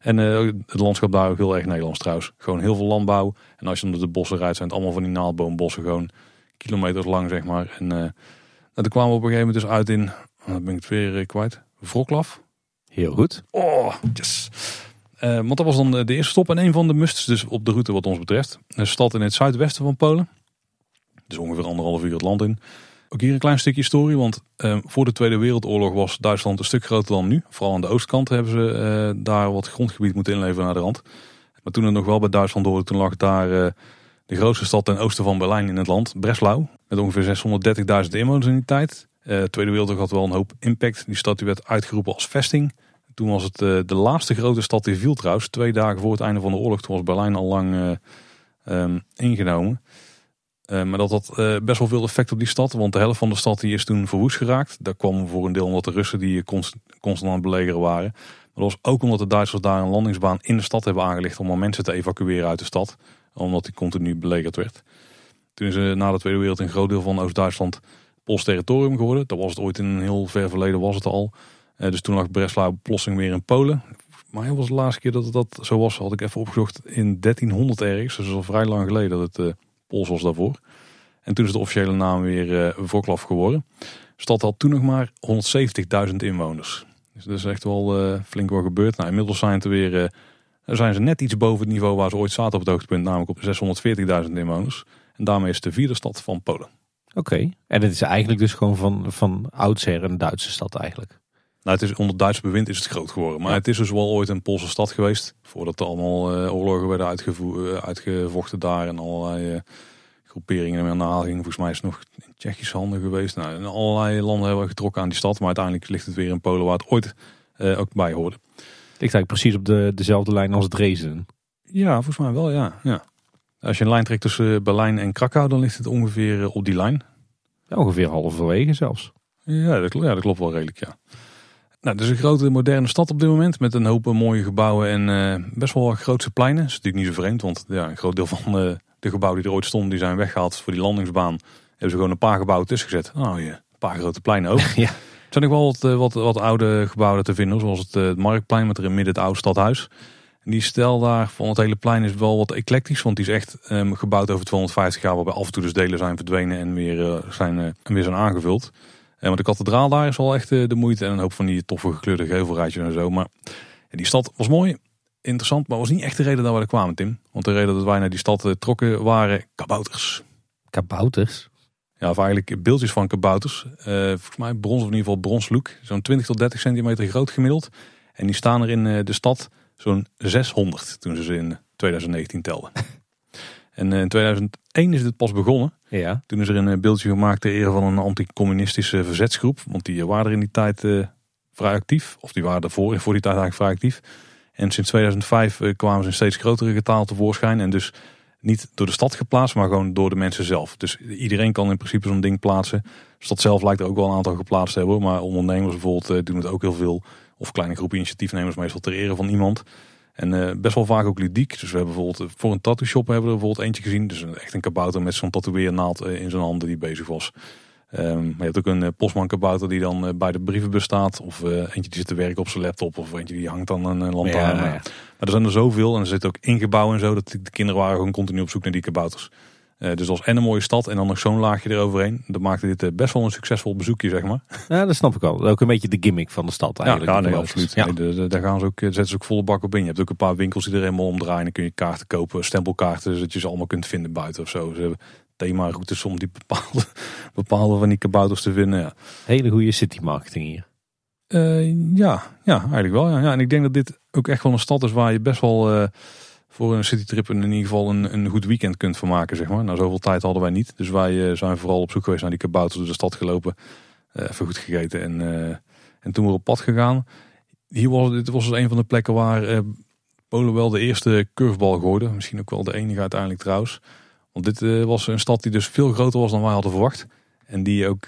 [SPEAKER 1] En uh, het landschap daar ook heel erg Nederlands trouwens. Gewoon heel veel landbouw. En als je onder de bossen rijdt, zijn het allemaal van die naaldboombossen gewoon kilometers lang, zeg maar. En uh, nou, toen kwamen we op een gegeven moment dus uit in, oh, dan ben ik het weer uh, kwijt, Wroclaw.
[SPEAKER 2] Heel goed.
[SPEAKER 1] Oh, yes. Uh, want dat was dan de eerste stop en een van de musts dus op de route wat ons betreft. Een stad in het zuidwesten van Polen. Dus ongeveer anderhalf uur het land in. Ook hier een klein stukje historie, want uh, voor de Tweede Wereldoorlog was Duitsland een stuk groter dan nu. Vooral aan de oostkant hebben ze uh, daar wat grondgebied moeten inleveren naar de rand. Maar toen het nog wel bij Duitsland hoorde, toen lag daar de grootste stad ten oosten van Berlijn in het land, Breslau. Met ongeveer 630.000 inwoners in die tijd. de Tweede Wereldoorlog had wel een hoop impact. Die stad werd uitgeroepen als vesting. Toen was het de laatste grote stad die viel trouwens. Twee dagen voor het einde van de oorlog. Toen was Berlijn al lang um, ingenomen. Uh, maar dat had best wel veel effect op die stad. Want de helft van de stad die is toen verwoest geraakt. Dat kwam voor een deel omdat de Russen die const constant aan het belegeren waren. Maar dat was ook omdat de Duitsers daar een landingsbaan in de stad hebben aangelegd. Om mensen te evacueren uit de stad. Omdat die continu belegerd werd. Toen is er na de Tweede Wereld een groot deel van Oost-Duitsland Pools territorium geworden. Dat was het ooit in een heel ver verleden was het al. Uh, dus toen lag Breslau plotseling weer in Polen. Maar hij was de laatste keer dat het dat zo was, had ik even opgezocht in 1300 ergens. Dus al vrij lang geleden dat het Pools was daarvoor. En toen is de officiële naam weer uh, geworden. De stad had toen nog maar 170.000 inwoners. Dus dat is echt wel uh, flink wat gebeurd. Nou, inmiddels zijn, het weer, zijn ze net iets boven het niveau waar ze ooit zaten op het hoogtepunt. Namelijk op 640.000 inwoners. En daarmee is het de vierde stad van Polen.
[SPEAKER 2] Oké, en het is eigenlijk dus gewoon van, van oudsher een Duitse stad eigenlijk.
[SPEAKER 1] Nou, het is, onder Duits bewind is het groot geworden. Maar het is dus wel ooit een Poolse stad geweest. Voordat er allemaal uh, oorlogen werden uitgevochten daar. En allerlei uh, groeperingen en naal gingen. Volgens mij is het nog in Tsjechische handen geweest. Nou, in allerlei landen hebben we getrokken aan die stad. Maar uiteindelijk ligt het weer in Polen waar het ooit uh, ook bij hoorde.
[SPEAKER 2] Ligt eigenlijk precies op de, dezelfde lijn als Dresden.
[SPEAKER 1] Ja, volgens mij wel, ja. ja. Als je een lijn trekt tussen Berlijn en Krakau, dan ligt het ongeveer op die lijn.
[SPEAKER 2] Ja, ongeveer halverwege zelfs.
[SPEAKER 1] Ja dat, ja, dat klopt wel redelijk, ja. Nou, het is een grote moderne stad op dit moment met een hoop mooie gebouwen en uh, best wel grootse pleinen. Dat is natuurlijk niet zo vreemd, want ja, een groot deel van uh, de gebouwen die er ooit stonden, die zijn weggehaald voor die landingsbaan. Hebben ze gewoon een paar gebouwen tussen gezet. Nou ja, een paar grote pleinen ook. ja. Zijn nog wel wat, eh, wat, wat, oude gebouwen te vinden, zoals het, het Marktplein met er in midden het oude stadhuis. En die stijl daar van het hele plein is wel wat eclectisch, want die is echt um, gebouwd over 250 jaar, waarbij af en toe dus delen zijn verdwenen en weer, zijn, en weer zijn aangevuld. En want de kathedraal daar is wel echt eh, de moeite. En een hoop van die toffe gekleurde gevelrijtjes en zo. Maar die stad was mooi, interessant, maar was niet echt de reden dat we er kwamen, Tim. Want de reden dat wij naar die stad eh, trokken waren kabouters.
[SPEAKER 2] Kabouters?
[SPEAKER 1] Ja, of eigenlijk beeldjes van kabouters. Uh, volgens mij brons of in ieder geval bronslook. Zo'n 20 tot 30 centimeter groot gemiddeld. En die staan er in de stad zo'n 600 toen ze ze in 2019 telden. En in 2001 is dit pas begonnen.
[SPEAKER 2] Ja.
[SPEAKER 1] Toen is er een eh, beeldje gemaakt ter ere van een anticommunistische verzetsgroep. Want die waren er in die tijd uh, vrij actief. Of die waren ervoor voor die tijd eigenlijk vrij actief. En sinds 2005 uh, kwamen ze in steeds grotere getalen tevoorschijn. En dus niet door de stad geplaatst, maar gewoon door de mensen zelf. Dus iedereen kan in principe zo'n ding plaatsen. De stad zelf lijkt er ook wel een aantal geplaatst te hebben. Maar ondernemers bijvoorbeeld doen het ook heel veel. Of kleine groepen initiatiefnemers meestal ter ere van iemand. En uh, best wel vaak ook ludiek. Dus we hebben bijvoorbeeld voor een tattoo shop hebben we bijvoorbeeld eentje gezien. Dus echt een kabouter met zo'n tatoeëernaald in zijn handen die bezig was. Um, maar je hebt ook een uh, postman kabouter die dan bij de brievenbus staat. Of eentje die zit te werken op zijn laptop. Of eentje die hangt dan een lantaarn. Ja, ja. Maar er zijn er zoveel. En er zit ook ingebouwen en zo. Dat de kinderen waren gewoon continu op zoek naar die kabouters. Uh, dus als en een mooie stad en dan nog zo'n laagje eroverheen. Dat maakte dit uh, best wel een succesvol bezoekje, zeg maar.
[SPEAKER 2] Ja, dat snap ik wel. Ook een beetje de gimmick van de stad eigenlijk.
[SPEAKER 1] Ja, nee, absoluut. Ja. Nee, daar gaan ze ook, zetten ze ook volle bak op in. Je hebt ook een paar winkels die er helemaal omdraaien. Dan kun je kaarten kopen, stempelkaarten, zodat je ze allemaal kunt vinden buiten of zo. Ze hebben themaroutes om die bepaalde, bepaalde van die kabouters te vinden. Ja.
[SPEAKER 2] Hele goede city marketing hier.
[SPEAKER 1] Uh, ja, ja, eigenlijk wel. Ja. ja. En ik denk dat dit ook echt wel een stad is waar je best wel voor een citytrip in ieder geval een, een goed weekend kunt vermaken. Zeg maar. Nou, zoveel tijd hadden wij niet. Dus wij uh, zijn vooral op zoek geweest naar die kabouters door de stad gelopen. Even goed gegeten en, en toen weer op pad gegaan. Hier was, dit was dus een van de plekken waar Polen wel de eerste curvebal gooide. Misschien ook wel de enige uiteindelijk trouwens. Want dit was een stad die dus veel groter was dan wij hadden verwacht. En die ook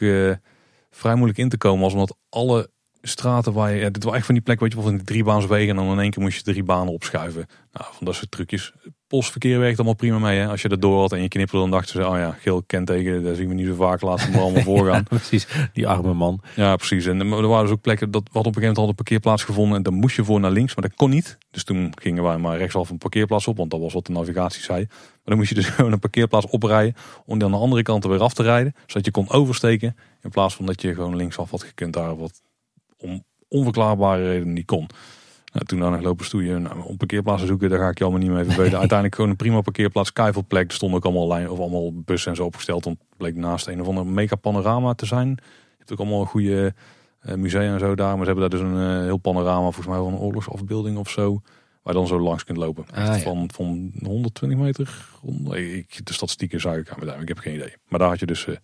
[SPEAKER 1] vrij moeilijk in te komen was. Omdat alle straten waar je, ja, dit was echt van die plek, weet je wel, van die driebaanswegen en dan in één keer moest je drie banen opschuiven. Nou, van dat soort trucjes. Postverkeer werkt allemaal prima mee, hè. Als je dat door had en je knipperde, dan dachten ze, oh ja, geel kenteken, daar zien we niet zo vaak, laten we maar allemaal voorgaan.
[SPEAKER 2] precies, die arme man.
[SPEAKER 1] Ja, precies. En er waren dus ook plekken, dat wat op een gegeven moment hadden een parkeerplaats gevonden en dan moest je voor naar links, maar dat kon niet. Dus toen gingen wij maar rechtsaf een parkeerplaats op, want dat was wat de navigatie zei. Maar dan moest je dus gewoon een parkeerplaats oprijden om dan aan de andere kant er weer af te rijden, zodat je kon oversteken, in plaats van dat je gewoon linksaf had gekund daar wat om onverklaarbare reden niet kon. Nou, toen nog lopen stoeien. Nou, op parkeerplaatsen zoeken, daar ga ik je allemaal niet mee verbeuren. Uiteindelijk gewoon een prima parkeerplaats. Keivelplek. Er stonden ook allemaal, lijn, of allemaal bussen en zo opgesteld. Want het bleek naast een of ander mega panorama te zijn. Je hebt ook allemaal een goede uh, musea en zo daar. Maar ze hebben daar dus een uh, heel panorama, volgens mij van een oorlogsafbeelding of zo. Waar je dan zo langs kunt lopen.
[SPEAKER 2] Ah, ja.
[SPEAKER 1] van, van 120 meter. rond- Ik, de statistieken zou ik aan ik heb geen idee. Maar daar had je dus eh,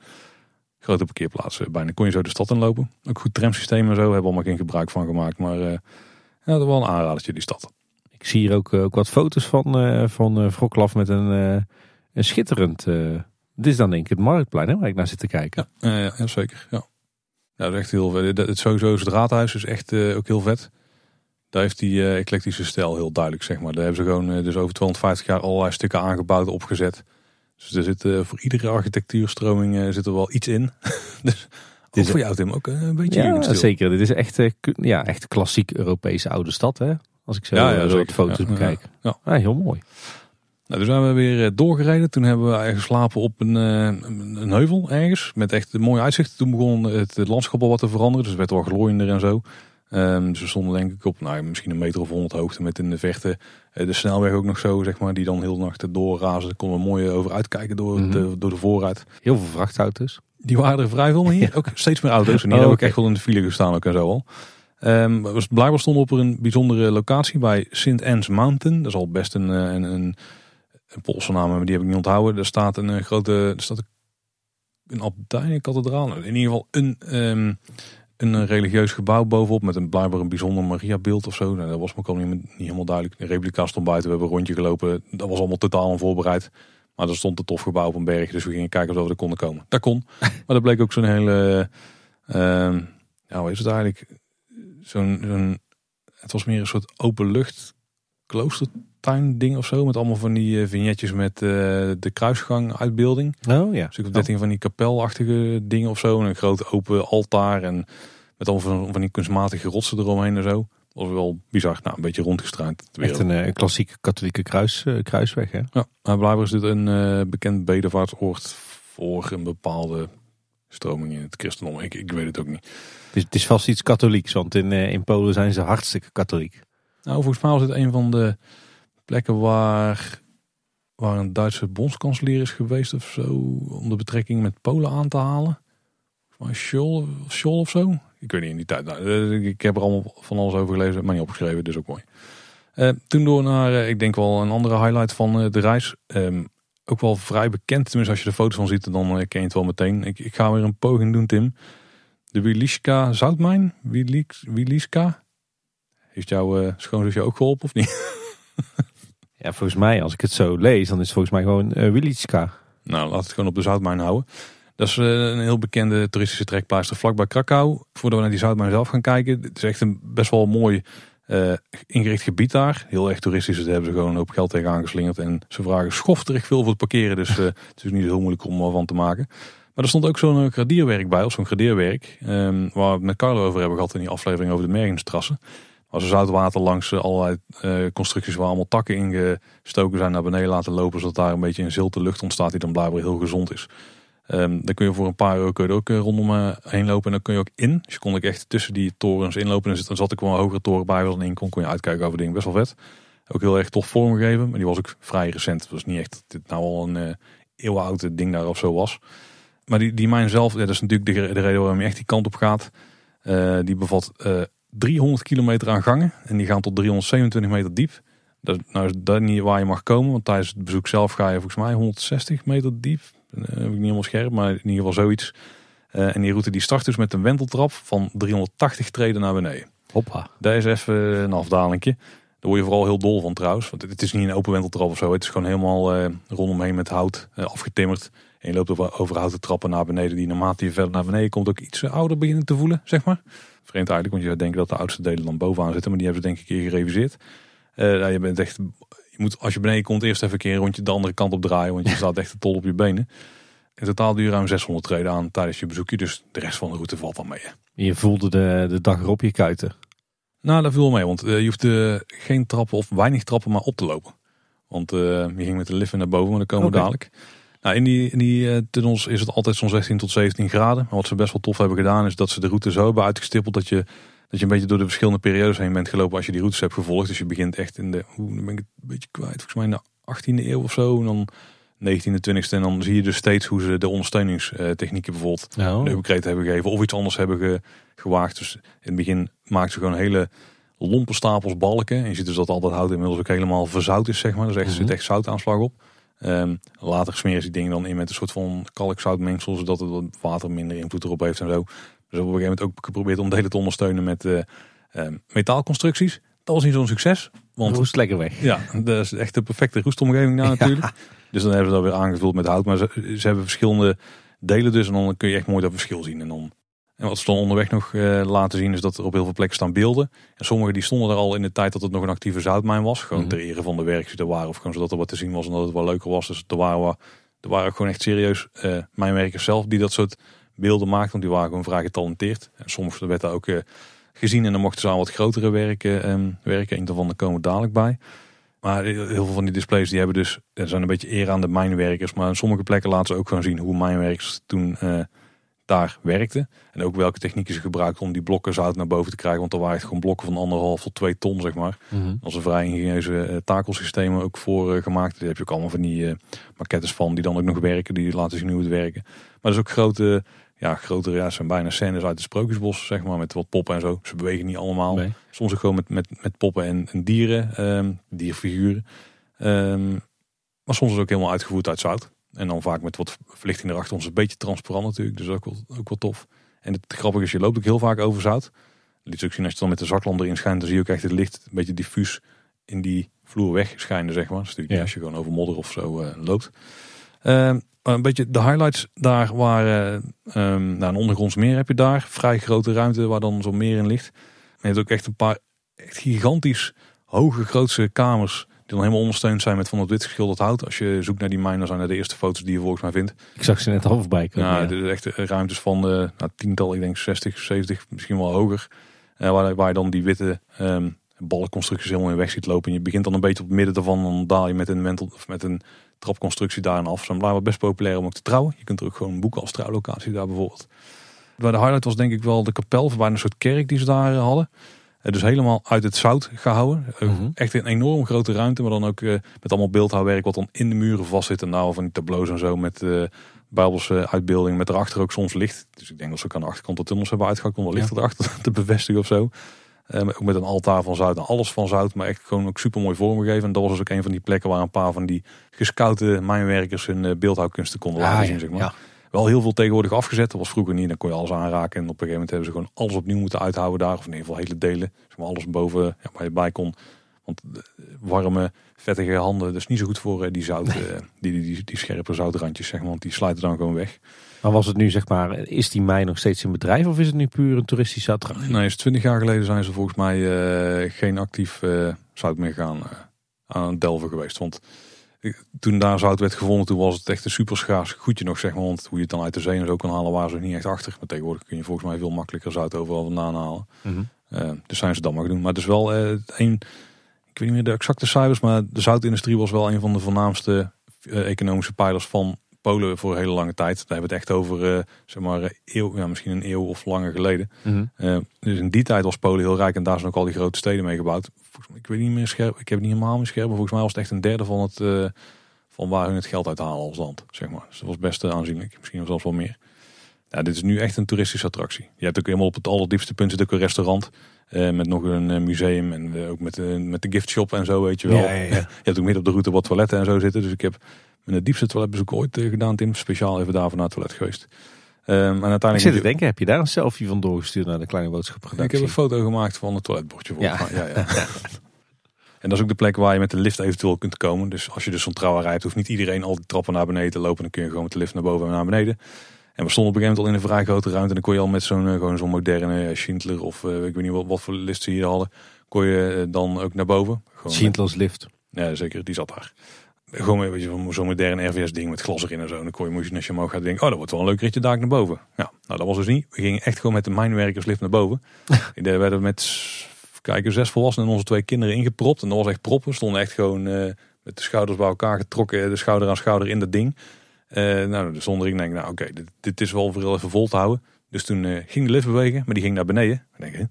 [SPEAKER 1] grote parkeerplaatsen. Bijna kon je zo de stad in lopen. Ook goed tramsysteem en zo. Hebben we allemaal geen gebruik van gemaakt. Maar eh ja, wel een aanradertje die stad.
[SPEAKER 2] Ik zie hier ook, eh, ook wat foto's van, eh van Wroclaw met een, een schitterend... dit is dan denk ik het Marktplein hè, waar ik naar zit te kijken.
[SPEAKER 1] Ja, ja, ja zeker. Ja. ja, dat is echt heel vet. Het sowieso is het raadhuis is echt ook heel vet. Daar heeft die eclectische stijl heel duidelijk, zeg maar. Daar hebben ze gewoon dus over 250 jaar allerlei stukken aangebouwd, opgezet. Dus er zit eh, voor iedere architectuurstroming eh, zit er wel iets in. dus
[SPEAKER 2] is-
[SPEAKER 1] ook voor jou Tim ook eh, een beetje
[SPEAKER 2] Ja, zeker. Dit is echt, ja, echt klassiek Europese oude stad hè. Als ik zo,
[SPEAKER 1] Ja, ja,
[SPEAKER 2] zo foto's
[SPEAKER 1] Ja, ja,
[SPEAKER 2] bekijk.
[SPEAKER 1] ja.
[SPEAKER 2] Ah, heel mooi.
[SPEAKER 1] Nou, dus zijn we weer doorgereden. Toen hebben we geslapen op een, een heuvel ergens. Met echt een mooi uitzicht. Toen begon het, landschap al wat te veranderen. Dus het werd wel glooiender en zo. Dus we stonden denk ik op nou, misschien een meter of honderd hoogte. Met in de verte eh, de snelweg ook nog zo, zeg maar. Die dan heel de nacht doorrazen. Daar konden we mooi over uitkijken door,
[SPEAKER 2] Mhm.
[SPEAKER 1] de, door de voorruit.
[SPEAKER 2] Heel veel vrachtauto's.
[SPEAKER 1] Die waren er vrij veel, maar hier ook steeds meer auto's. En die
[SPEAKER 2] Oh,
[SPEAKER 1] hebben ook
[SPEAKER 2] oké.
[SPEAKER 1] echt wel in de file gestaan ook en zo al. We- blijkbaar stonden op een bijzondere locatie bij St. Anne's Mountain. Dat is al best een, eh, een, een, een Poolse naam, maar die heb ik niet onthouden. Er staat een eh, grote, er staat een, een abdij, een kathedraal. Nou, In ieder geval een, ehm, een eh, religieus gebouw bovenop met een blijkbaar een bijzonder Maria-beeld of zo. Nou, dat was me ook niet, niet helemaal duidelijk. De replica stond buiten, we hebben een rondje gelopen. Dat was allemaal totaal onvoorbereid. Maar er stond een tof gebouw op een berg, dus we gingen kijken of we er konden komen. Dat kon. Maar dat bleek ook zo'n hele, ehm, ja, hoe is het eigenlijk? Zo'n, zo'n, het was meer een soort openlucht kloostertuin ding of zo. Met allemaal van die eh, vignetjes met eh, de kruisgang uitbeelding.
[SPEAKER 2] Oh ja.
[SPEAKER 1] Dus ik heb 13 van die kapelachtige dingen of zo. En een groot open altaar. En met allemaal van, van die kunstmatige rotsen eromheen en zo. Was wel bizar. Nou, een beetje rondgestruind.
[SPEAKER 2] Echt een, eh, een klassieke katholieke kruis, eh, kruisweg hè.
[SPEAKER 1] Ja, maar blijkbaar is dit een eh, bekend bedevaartsoord voor een bepaalde stroming in het christendom. Ik, ik weet het ook niet.
[SPEAKER 2] Het is, het is vast iets katholieks, want in, eh, in Polen zijn ze hartstikke katholiek.
[SPEAKER 1] Nou, volgens mij was het een van de plekken waar, waar een Duitse bondskanselier is geweest of zo. Om de betrekking met Polen aan te halen. Van Scholl Scholl of zo. Ik weet niet in die tijd. Nou, eh, ik heb er allemaal van alles over gelezen, maar niet opgeschreven, dus ook mooi. Eh, toen door naar, eh, ik denk wel een andere highlight van de reis. Ehm, ook wel vrij bekend, tenminste als je de foto's van ziet, dan ken je het wel meteen. Ik, ik ga weer een poging doen, Tim. De Wiliska Zoutmijn. Wiliska. Heeft jouw schoonzusje ook geholpen of niet?
[SPEAKER 2] Ja, volgens mij, als ik het zo lees, dan is het volgens mij gewoon uh.
[SPEAKER 1] Nou, laat het gewoon op de Zoutmijn houden. Dat is eh, een heel bekende toeristische trekpleister vlakbij Krakau. Voordat we naar die Zoutmijn zelf gaan kijken. Het is echt een best wel mooi eh, ingericht gebied daar. Heel erg toeristisch. Dus daar hebben ze gewoon een hoop geld tegen aangeslingerd. En ze vragen schofterig veel voor het parkeren. Dus het is niet heel moeilijk om er van te maken. Maar er stond ook zo'n gradierwerk bij. Of zo'n gradeerwerk. ehm, waar we het met Carlo over hebben gehad in die aflevering over de Mergenstrassen. Als we zoutwater langs eh, allerlei eh, constructies waar allemaal takken ingestoken zijn naar beneden laten lopen. Zodat daar een beetje een zilte lucht ontstaat die dan blijkbaar heel gezond is. Ehm, dan kun je voor een paar euro kun je er ook eh, rondom eh, heen lopen. En dan kun je ook in. Dus je kon ik echt tussen die torens inlopen. En dan zat ik wel een hogere toren bij. Als dan in kon, kon je uitkijken over dingen. Best wel vet. Ook heel erg tof vormgegeven. Maar die was ook vrij recent. Het was niet echt dat dit nou al een uh, eeuwenoude ding daar of zo was. Maar die, die mijn zelf, dat is natuurlijk de, de reden waarom je echt die kant op gaat. Uh, die bevat uh, 300 kilometer aan gangen. En die gaan tot 327 meter diep. Dat, nou is dat niet waar je mag komen. Want tijdens het bezoek zelf ga je volgens mij 160 meter diep. Uh, heb ik niet helemaal scherp, maar in ieder geval zoiets. Uh, en die route die start dus met een wenteltrap van 380 treden naar beneden.
[SPEAKER 2] Hoppa.
[SPEAKER 1] Daar is even een afdalingje. Daar word je vooral heel dol van trouwens. Want het is niet een open wenteltrap of zo. Het is gewoon helemaal uh, rondomheen met hout uh, afgetimmerd. En je loopt over, over houten trappen naar beneden. Die naarmate je verder naar beneden komt ook iets ouder beginnen te voelen, zeg maar. Vreemd eigenlijk, want je zou denken dat de oudste delen dan bovenaan zitten. Maar die hebben ze denk ik een keer gereviseerd. Uh, nou, je bent echt... Je moet, als je beneden komt, eerst even een keer een rondje de andere kant op draaien. Want je staat echt te tol op je benen. In totaal duur ruim 600 treden aan tijdens je bezoekje. Dus de rest van de route valt dan mee.
[SPEAKER 2] Je voelde de, de dag erop je kuiten.
[SPEAKER 1] Nou, dat viel mee. Want uh, je hoeft uh, geen trappen of weinig trappen maar op te lopen. Want uh, je ging met de lift naar boven, maar dan komen we okay. dadelijk. Nou, in die, in die uh, tunnels is het altijd zo'n 16 tot 17 graden. Maar wat ze best wel tof hebben gedaan is dat ze de route zo hebben uitgestippeld dat je dat je een beetje door de verschillende periodes heen bent gelopen als je die routes hebt gevolgd. Dus je begint echt in de, hoe ben ik het een beetje kwijt, volgens mij in de 18e eeuw of zo. En dan 19e, 20e. En dan zie je dus steeds hoe ze de ondersteuningstechnieken bijvoorbeeld
[SPEAKER 2] Oh.
[SPEAKER 1] de upgrade hebben gegeven. Of iets anders hebben ge- gewaagd. Dus in het begin maakten ze gewoon hele lompe stapels balken. En je ziet dus dat al dat hout inmiddels ook helemaal verzout is, zeg maar. Dus echt, er zit
[SPEAKER 2] Mhm.
[SPEAKER 1] echt zoutaanslag op. Ehm, later smeren ze die dingen dan in met een soort van kalkzoutmengsel, zodat het wat water minder invloed erop heeft en zo. Dus op een gegeven moment ook geprobeerd om delen te ondersteunen met ehm, metaalconstructies. Dat was niet zo'n succes. Want
[SPEAKER 2] Roest lekker weg.
[SPEAKER 1] ja, dat is echt de perfecte roestomgeving daar natuurlijk. Dus dan hebben ze dat weer aangevuld met hout. Maar ze, ze hebben verschillende delen dus. En dan kun je echt mooi dat verschil zien. En, dan, en wat ze dan onderweg nog eh, laten zien is dat er op heel veel plekken staan beelden. En sommige die stonden er al in de tijd dat het nog een actieve zoutmijn was. Gewoon
[SPEAKER 2] Mhm.
[SPEAKER 1] ter ere van de werkers die er waren. Of gewoon zodat er wat te zien was en dat het wel leuker was. Dus er waren, er waren ook gewoon echt serieus eh mijnwerkers zelf die dat soort beelden maakten. Want die waren gewoon vrij getalenteerd. En soms werd daar ook eh, gezien. En dan mochten ze aan wat grotere werken ehm, werken. Een daarvan daar komen we dadelijk bij. Maar heel veel van die displays die hebben dus, zijn een beetje eer aan de mijnwerkers. Maar in sommige plekken laten ze ook gewoon zien hoe mijnwerkers toen daar werkten. En ook welke technieken ze gebruikten om die blokken zout naar boven te krijgen. Want er waren echt gewoon blokken van anderhalf tot twee ton, zeg maar.
[SPEAKER 2] Mhm.
[SPEAKER 1] Als een vrij ingenieuze eh, takelsystemen ook voor eh, gemaakt. Daar heb je ook allemaal van die eh maquettes van die dan ook nog werken. Die laten zien hoe het werken. Maar is ook grote, ja, grotere, ja, zijn bijna scènes uit het sprookjesbos, zeg maar. Met wat poppen en zo. Ze bewegen niet allemaal.
[SPEAKER 2] Nee.
[SPEAKER 1] Soms ook gewoon met, met, met poppen en, en dieren, ehm, dierfiguren. Ehm, maar soms is het ook helemaal uitgevoerd uit zout. En dan vaak met wat verlichting erachter. Ons een beetje transparant natuurlijk. Dus ook wel, ook wel tof. En het grappige is, je loopt ook heel vaak over zout. Liet ook zien als je dan met de zaklamp erin schijnt. Dan zie je ook echt het licht een beetje diffuus in die vloer wegschijnen, zeg maar. Natuurlijk niet
[SPEAKER 2] Ja.
[SPEAKER 1] als je gewoon over modder of zo eh, loopt. Ehm, een beetje de highlights daar waren... ehm nou, een ondergronds meer heb je daar. Vrij grote ruimte waar dan zo'n meer in ligt. Maar je hebt ook echt een paar echt gigantisch hoge, grootse kamers... die dan helemaal ondersteund zijn met van dat wit geschilderd hout. Als je zoekt naar die mijn, dan zijn dat de eerste foto's die je volgens mij vindt.
[SPEAKER 2] Ik zag ze net al voorbij komen.
[SPEAKER 1] Nou,
[SPEAKER 2] ja.
[SPEAKER 1] is echt ruimtes van nou, tiental, ik denk 60, 70, misschien wel hoger. Eh, waar, waar je dan die witte ehm balkconstructies helemaal in weg ziet lopen. En je begint dan een beetje op het midden daarvan. Dan daal je met een, wentel, of met een trapconstructie daarin af. Zijn blijkbaar best populair om ook te trouwen. Je kunt er ook gewoon boeken als trouwlocatie daar bijvoorbeeld. Waar de highlight was denk ik wel de kapel. Bijna een soort kerk die ze daar eh, hadden. Dus helemaal uit het zout gehouden. Eh,
[SPEAKER 2] Mhm.
[SPEAKER 1] Echt een enorm grote ruimte. Maar dan ook eh, met allemaal beeldhouwwerk wat dan in de muren vastzit. En nou van die tableaus en zo met eh bijbelse uitbeelding. Met erachter ook soms licht. Dus ik denk dat ze ook aan de achterkant de tunnels hebben uitgehakt. Om wat licht erachter te bevestigen of zo. Ook met een altaar van zout en alles van zout. Maar echt gewoon ook super mooi vormgegeven. En dat was dus ook een van die plekken waar een paar van die gescoute mijnwerkers hun beeldhouwkunsten konden laten
[SPEAKER 2] Ah,
[SPEAKER 1] zien.
[SPEAKER 2] ja,
[SPEAKER 1] Zeg maar.
[SPEAKER 2] ja.
[SPEAKER 1] Wel heel veel tegenwoordig afgezet. Dat was vroeger niet. Dan kon je alles aanraken. En op een gegeven moment hebben ze gewoon alles opnieuw moeten uithouden daar. Of in ieder geval hele delen. Zeg maar alles boven ja, waar je bij kon. Want eh, warme, vettige handen. Dus niet zo goed voor eh, die zout. eh, die, die, die, die scherpe zoutrandjes. Zeg maar, want die sluiten dan gewoon weg.
[SPEAKER 2] Maar was het nu zeg maar, is die mijn nog steeds in bedrijf of is het nu puur een toeristische attractie?
[SPEAKER 1] Nee, is 20 jaar geleden zijn ze volgens mij geen actief zout meer gaan aan het delven geweest. Want toen daar zout werd gevonden, toen was het echt een super schaars goedje nog, zeg maar. Want hoe je het dan uit de zee en zo kan halen, waren ze niet echt achter. Maar tegenwoordig kun je volgens mij veel makkelijker zout overal vandaan halen.
[SPEAKER 2] Mhm.
[SPEAKER 1] Eh, dus zijn ze dat maar doen. Maar het is wel eh, een, ik weet niet meer de exacte cijfers, maar de zoutindustrie was wel een van de voornaamste eh, economische pijlers van Polen voor een hele lange tijd. Daar hebben we het echt over, zeg maar, eeuw, ja, misschien een eeuw of langer geleden.
[SPEAKER 2] Mhm.
[SPEAKER 1] Dus in die tijd was Polen heel rijk en daar zijn ook al die grote steden mee gebouwd. Ik weet niet meer scherp, ik heb het niet helemaal meer scherp, maar volgens mij was het echt een derde van, het, eh, van waar hun het geld uit halen als land, zeg maar. Dus dat was best eh, aanzienlijk, misschien zelfs wel meer. Ja, dit is nu echt een toeristische attractie. Je hebt ook helemaal op het allerdiepste punt zit ook een restaurant eh, met nog een museum en ook met, de met de giftshop en zo, weet je wel.
[SPEAKER 2] Ja, ja, ja.
[SPEAKER 1] Je hebt ook midden op de route wat toiletten en zo zitten. Dus ik heb mijn diepste toiletbezoek ooit gedaan, Tim. Speciaal even daarvoor naar het toilet geweest. Ehm, en
[SPEAKER 2] Ik
[SPEAKER 1] uiteindelijk
[SPEAKER 2] zit te denken, heb je daar een selfie van doorgestuurd naar de kleine boodschap
[SPEAKER 1] ik heb een foto gemaakt van het toiletbordje.
[SPEAKER 2] Ja.
[SPEAKER 1] Ja, ja. en dat is ook de plek waar je met de lift eventueel kunt komen. Dus als je dus zo'n trouwerij hebt, hoeft niet iedereen al die trappen naar beneden te lopen. Dan kun je gewoon met de lift naar boven en naar beneden. En we stonden op een gegeven moment al in een vrij grote ruimte. En dan kon je al met zo'n eh, gewoon zo'n moderne eh, Schindler of eh, ik weet niet wat, wat voor lift ze hier hadden. Kon je dan ook naar boven.
[SPEAKER 2] Schindler's lift.
[SPEAKER 1] ja, zeker. Die zat daar. Gewoon een beetje van zo'n moderne RVS ding met glas erin en zo. En dan kon je moest je als je omhoog gaat denken, oh dat wordt wel een leuk ritje daar naar boven. Ja, nou dat was dus niet. We gingen echt gewoon met de mijnwerkerslift naar boven. We werden met kijken, zes volwassenen en onze twee kinderen ingepropt. En dat was echt proppen. We stonden echt gewoon eh, met de schouders bij elkaar getrokken. De schouder aan schouder in dat ding. Eh, nou, dus zonder ik denk, nou oké, dit, dit is wel voor heel even vol te houden. Dus toen eh, ging de lift bewegen, maar die ging naar beneden. Ik denk?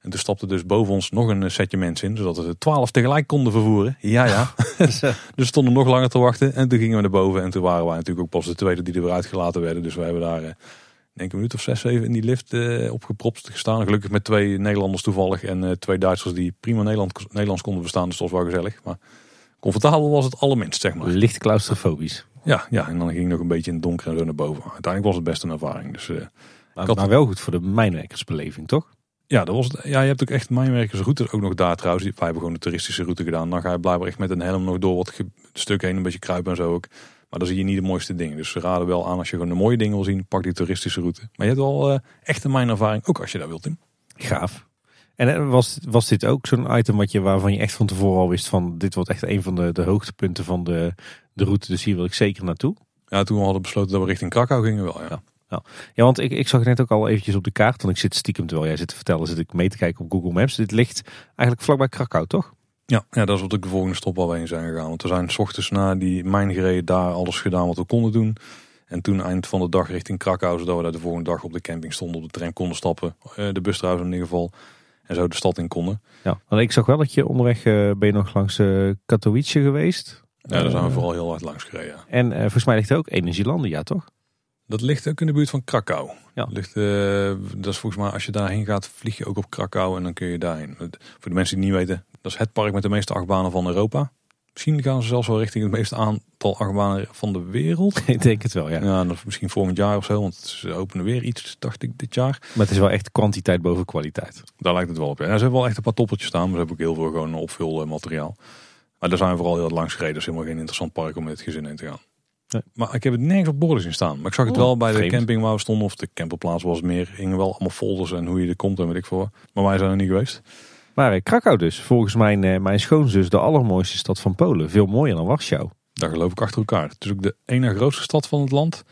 [SPEAKER 1] En toen stapte dus boven ons nog een setje mensen in, zodat we de twaalf tegelijk konden vervoeren. Ja, ja. dus we stonden nog langer te wachten. En toen gingen we naar boven. En toen waren wij natuurlijk ook pas de tweede die er weer uitgelaten werden. Dus we hebben daar, denk ik, een minuut of zes, zeven in die lift uh, opgepropt gestaan. Gelukkig met twee Nederlanders toevallig. En uh, twee Duitsers die prima Nederland, Nederlands konden verstaan. Dus dat was wel gezellig. Maar comfortabel was het allerminst, zeg maar.
[SPEAKER 2] Licht claustrofobisch.
[SPEAKER 1] Ja, ja, en dan ging ik nog een beetje in het donker en zo naar boven. Uiteindelijk was het best een ervaring. Dus, uh,
[SPEAKER 2] maar, had... maar wel goed voor de mijnwerkersbeleving, toch?
[SPEAKER 1] Ja, dat was het. ja, je hebt ook echt mijnwerkersroutes ook nog daar trouwens. Wij hebben gewoon de toeristische route gedaan. Dan ga je blijkbaar echt met een helm nog door wat stuk heen, een beetje kruipen en zo ook. Maar dan zie je niet de mooiste dingen. Dus ze raden wel aan als je gewoon de mooie dingen wil zien, pak die toeristische route. Maar je hebt wel uh, echt een mijnervaring, ook als je daar wilt in.
[SPEAKER 2] Gaaf. En eh, was, was dit ook zo'n item wat je, waarvan je echt van tevoren al wist van dit wordt echt een van de, de hoogtepunten van de, de route, dus hier wil ik zeker naartoe?
[SPEAKER 1] Ja, toen we hadden besloten dat we richting Krakau gingen wel, ja.
[SPEAKER 2] ja. Ja, want ik, ik zag het net ook al eventjes op de kaart. Want ik zit stiekem, terwijl jij zit te vertellen, zit ik mee te kijken op Google Maps. Dit ligt eigenlijk vlakbij Krakau, toch?
[SPEAKER 1] Ja, ja dat is wat ik de volgende stop waar we heen zijn gegaan. Want we zijn s ochtends na die mijn gereden, daar alles gedaan wat we konden doen. En toen eind van de dag richting Krakau, zodat we daar de volgende dag op de camping stonden, op de trein konden stappen. Eh, de bus trouwens in ieder geval. En zo de stad in konden.
[SPEAKER 2] Ja, want ik zag wel dat je onderweg uh, ben je nog langs uh, Katowice geweest.
[SPEAKER 1] Ja, daar zijn we vooral heel hard langs gereden.
[SPEAKER 2] En uh, volgens mij ligt er ook Energielandia, toch?
[SPEAKER 1] Dat ligt ook in de buurt van Krakau. Ja. Dat, ligt, dat is volgens mij, als je daarheen gaat, vlieg je ook op Krakau en dan kun je daarheen. Voor de mensen die het niet weten, dat is het park met de meeste achtbanen van Europa. Misschien gaan ze zelfs wel richting het meeste aantal achtbanen van de wereld.
[SPEAKER 2] Ik denk het wel, ja.
[SPEAKER 1] Ja, dat misschien volgend jaar of zo, want ze openen weer iets, dacht ik, dit jaar.
[SPEAKER 2] Maar het is wel echt kwantiteit boven kwaliteit.
[SPEAKER 1] Daar lijkt het wel op. Ja, ze hebben wel echt een paar toppeltjes staan, maar ze hebben ook heel veel gewoon opvulmateriaal. Maar daar zijn we vooral heel langs gereden. Dat is helemaal geen interessant park om met het gezin in te gaan. Nee. Maar ik heb het nergens op borden zien staan. Maar ik zag het oh, wel bij de camping waar we stonden. Of de camperplaats was meer. Hingen wel allemaal folders en hoe je er komt en weet ik voor. Maar wij zijn er niet geweest.
[SPEAKER 2] Maar eh, Krakau dus, volgens mijn, eh, mijn schoonzus, de allermooiste stad van Polen. Veel mooier dan Warschau.
[SPEAKER 1] Daar geloof ik achter elkaar. Het is ook de ene grootste stad van het land.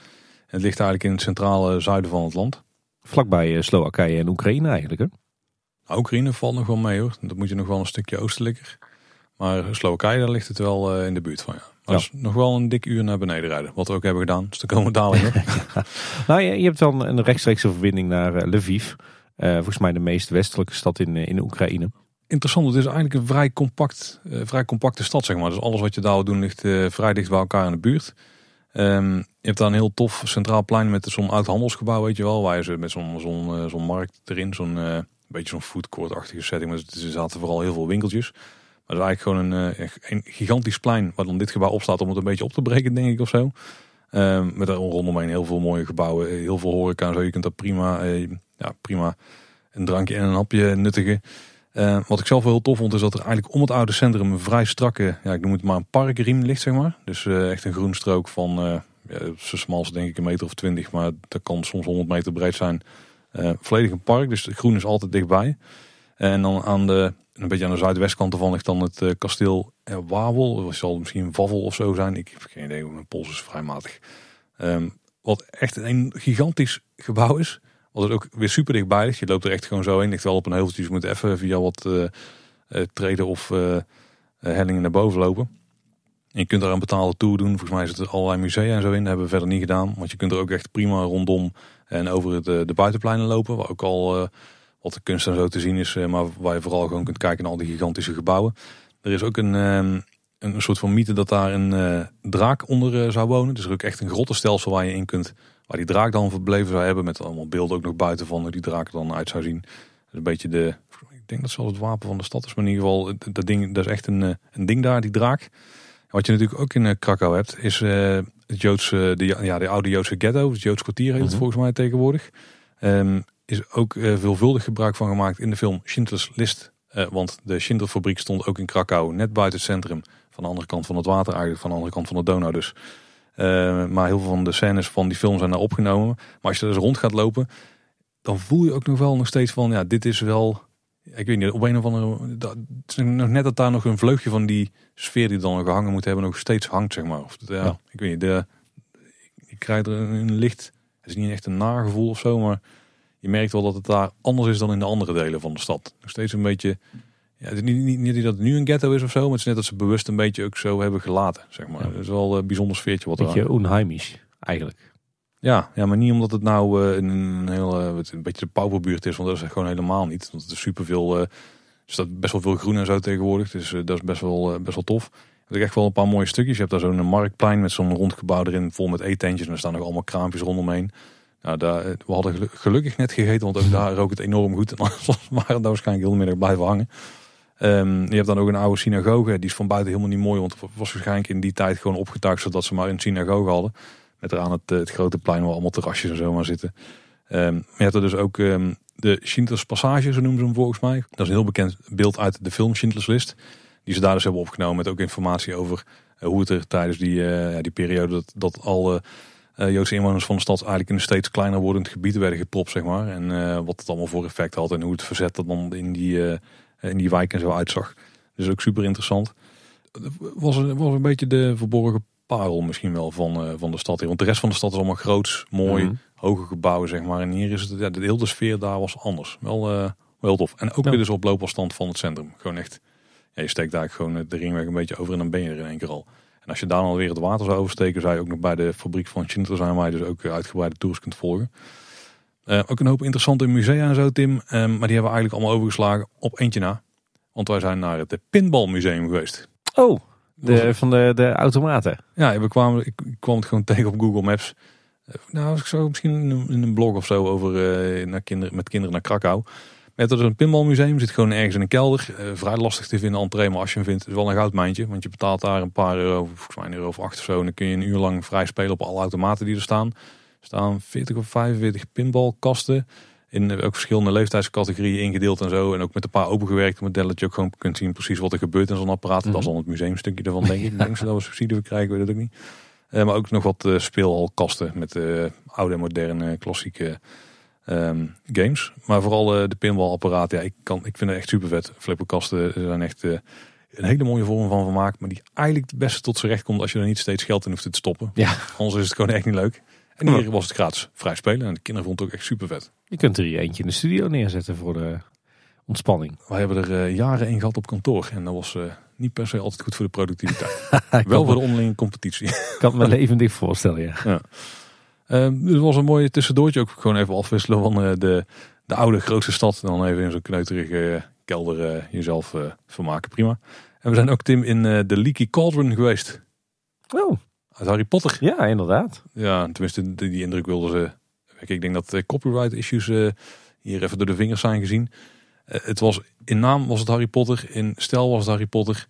[SPEAKER 1] Het ligt eigenlijk in het centrale zuiden van het land.
[SPEAKER 2] Vlakbij eh, Slowakije en Oekraïne eigenlijk hè?
[SPEAKER 1] Nou, Oekraïne valt nog wel mee hoor. Dat moet je nog wel een stukje oostelijker. Maar Slowakije, daar ligt het wel in de buurt van ja. Maar nog wel een dik uur naar beneden rijden. Wat we ook hebben gedaan. Dus daar komen
[SPEAKER 2] op. nou, je, je, hebt wel een rechtstreekse verbinding naar Lviv. Uh, volgens mij de meest westelijke stad in, in Oekraïne.
[SPEAKER 1] Interessant, het is eigenlijk een vrij, compact, uh, vrij compacte stad, zeg maar. Dus alles wat je daar doen ligt uh, vrij dicht bij elkaar in de buurt. Um, je hebt daar een heel tof centraal plein met zo'n oud handelsgebouw, weet je wel. Waar je ze met zo'n zo'n zo'n markt erin, zo'n beetje zo'n foodcourt-achtige setting. Maar er zaten vooral heel veel winkeltjes. Maar het is eigenlijk gewoon een, een, gigantisch plein waar dan dit gebouw op staat om het een beetje op te breken, denk ik of zo. Um, met er rondomheen heel veel mooie gebouwen, heel veel horeca en zo. Je kunt daar prima ja, prima een drankje en een hapje nuttigen. Uh, wat ik zelf wel heel tof vond is dat er eigenlijk om het oude centrum een vrij strakke, ja, ik noem het maar een parkriem ligt zeg maar. Dus uh, echt een groenstrook van, uh, ja, zo smal denk ik een meter of twintig, maar dat kan soms 100 meter breed zijn. volledig een park, dus groen is altijd dichtbij. En dan aan de, een beetje aan de zuidwestkant ervan ligt dan het kasteel Wawel. Dat zal misschien Vavel of zo zijn. Ik heb geen idee, mijn pols is vrij matig. Um, wat echt een gigantisch gebouw is. Wat het ook weer super dichtbij ligt. Je loopt er echt gewoon zo in. Ligt wel op een heuveltje. Dus je moet even via wat uh, treden of hellingen naar boven lopen. En je kunt er een betaalde tour doen. Volgens mij is het allerlei musea en zo in. Dat hebben we verder niet gedaan. Want je kunt er ook echt prima rondom en over de buitenpleinen lopen. Waar ook al wat de kunst en zo te zien is. maar waar je vooral gewoon kunt kijken naar al die gigantische gebouwen. Er is ook een, ehm, een soort van mythe dat daar een draak onder zou wonen. Dus er is ook echt een grottenstelsel waar je in kunt Waar die draak dan verbleven zou hebben. Met allemaal beelden ook nog buiten van hoe die draak er dan uit zou zien. een beetje de, ik denk dat zelfs het wapen van de stad is. Maar in ieder geval, dat, ding, dat is echt een, eh, een ding daar, die draak. Wat je natuurlijk ook in eh, Krakau hebt, is uh, het Joodse, de, ja, de oude Joodse ghetto. Het Joods kwartier heet het mhm. volgens mij tegenwoordig. Um, is ook veelvuldig gebruik van gemaakt in de film Schindler's List. want de Schindlerfabriek stond ook in Krakau, net buiten het centrum. Van de andere kant van het water eigenlijk, van de andere kant van de Donau dus. Uh, maar heel veel van de scènes van die film zijn daar opgenomen. Maar als je er dus rond gaat lopen, dan voel je ook nog wel nog steeds van, ja, dit is wel, ik weet niet, op een of andere, het is nog net dat daar nog een vleugje van die sfeer die dan gehangen moet hebben, nog steeds hangt, zeg maar. Of, ja, Ik weet niet, de, ik krijg er een licht, het is niet echt een nagevoel of zo, maar je merkt wel dat het daar anders is dan in de andere delen van de stad. Nog steeds een beetje ja, het is niet, niet, niet, dat het nu een ghetto is of zo, maar het is net dat ze bewust een beetje ook zo hebben gelaten. Zeg maar. Het is wel een bijzonder sfeertje wat er.
[SPEAKER 2] Beetje onheimisch eigenlijk.
[SPEAKER 1] Ja, ja, maar niet omdat het nou uh, een, een, heel, uh, een beetje de pauperbuurt is, want dat is gewoon helemaal niet. Want het is superveel, er staat best wel veel groen en zo tegenwoordig, dus dat is best wel, best wel tof. Er is echt wel een paar mooie stukjes. Je hebt daar zo'n marktplein met zo'n rondgebouw erin, vol met eetentjes en er staan nog allemaal kraampjes rondomheen. Nou, daar, we hadden gelukkig net gegeten, want ook daar rook het enorm goed. En anders waren daar waarschijnlijk heel middag blijven hangen. Um, je hebt dan ook een oude synagoge, die is van buiten helemaal niet mooi, want het was waarschijnlijk in die tijd gewoon opgetuigd zodat ze maar een synagoge hadden. Met eraan het, het grote plein waar allemaal terrasjes en zo maar zitten. Um, je hebt er dus ook um, de Schindlers Passage, zo noemen ze hem volgens mij. Dat is een heel bekend beeld uit de film Schindlers List. Die ze daar dus hebben opgenomen met ook informatie over uh, hoe het er tijdens die, die periode dat, dat uh, Joodse inwoners van de stad eigenlijk in een steeds kleiner wordend gebied werden gepropt, zeg maar. En wat het allemaal voor effect had en hoe het verzet dat dan in die, in die wijk en zo uitzag. Dus ook super interessant. Was, was een beetje de verborgen parel misschien wel van, uh, van de stad hier. Want de rest van de stad is allemaal groots, mooi, mm -hmm. hoge gebouwen zeg maar. En hier is het, ja, de hele sfeer daar was anders. Wel, uh, wel tof. En ook ja. weer dus op loopafstand van het centrum. Gewoon echt, ja, je steekt daar gewoon de ringweg een beetje over en dan ben je er in één keer al. En als je daar dan weer het water zou oversteken, zou je ook nog bij de fabriek van Schindler zijn, waar je dus ook uitgebreide tours kunt volgen. Uh, ook een hoop interessante musea en zo, Tim. Um, maar die hebben we eigenlijk allemaal overgeslagen op eentje na. Want wij zijn naar het Pinballmuseum geweest.
[SPEAKER 2] Oh, de, van de, de automaten.
[SPEAKER 1] Ja, we kwamen, ik, kwam het gewoon tegen op Google Maps. Nou, als ik zo misschien in een, in een blog of zo over uh, naar kinderen, met kinderen naar Krakau. Met dat is een pinballmuseum, zit gewoon ergens in een kelder. Uh, vrij lastig te vinden, entree, maar als je hem vindt, is wel een goudmijntje. Want je betaalt daar een paar euro, volgens mij een euro of acht of zo. En dan kun je een uur lang vrij spelen op alle automaten die er staan. Er staan 40 of 45 pinballkasten in ook verschillende leeftijdscategorieën ingedeeld en zo. En ook met een paar opengewerkte modellen dat je ook gewoon kunt zien precies wat er gebeurt in zo'n apparaat. Mm -hmm. Dat is dan het museumstukje ervan, denk ik. Denk ze dat we subsidie krijgen, weet ik ook niet. Uh, maar ook nog wat uh, speelhalkasten met oude, moderne, klassieke um, games. Maar vooral de pinballapparaten, ja, ik, kan, ik vind het echt super vet. Flipperkasten zijn echt een hele mooie vorm van vermaak. Maar die eigenlijk het beste tot z'n recht komt als je er niet steeds geld in hoeft te stoppen.
[SPEAKER 2] Ja.
[SPEAKER 1] Anders is het gewoon echt niet leuk. En hier was het gratis vrij spelen. En de kinderen vonden het ook echt super vet.
[SPEAKER 2] Je kunt er hier eentje in de studio neerzetten voor de ontspanning.
[SPEAKER 1] Wij hebben er uh, jaren in gehad op kantoor. En dat was uh, niet per se altijd goed voor de productiviteit. Wel voor de onderlinge competitie.
[SPEAKER 2] Ik kan het me levendig voorstellen, ja.
[SPEAKER 1] ja. Uh, dus het was een mooie tussendoortje. Ook gewoon even afwisselen van uh, de, de oude grootste stad. En dan even in zo'n kneuterige kelder jezelf vermaken. Prima. En we zijn ook, Tim, in de Leaky Cauldron geweest.
[SPEAKER 2] Oh.
[SPEAKER 1] Uit Harry Potter.
[SPEAKER 2] Ja, inderdaad.
[SPEAKER 1] Ja, tenminste die, die indruk wilden ze ik denk dat de copyright issues uh, hier even door de vingers zijn gezien. Uh, het was, in naam was het Harry Potter, in stijl was het Harry Potter.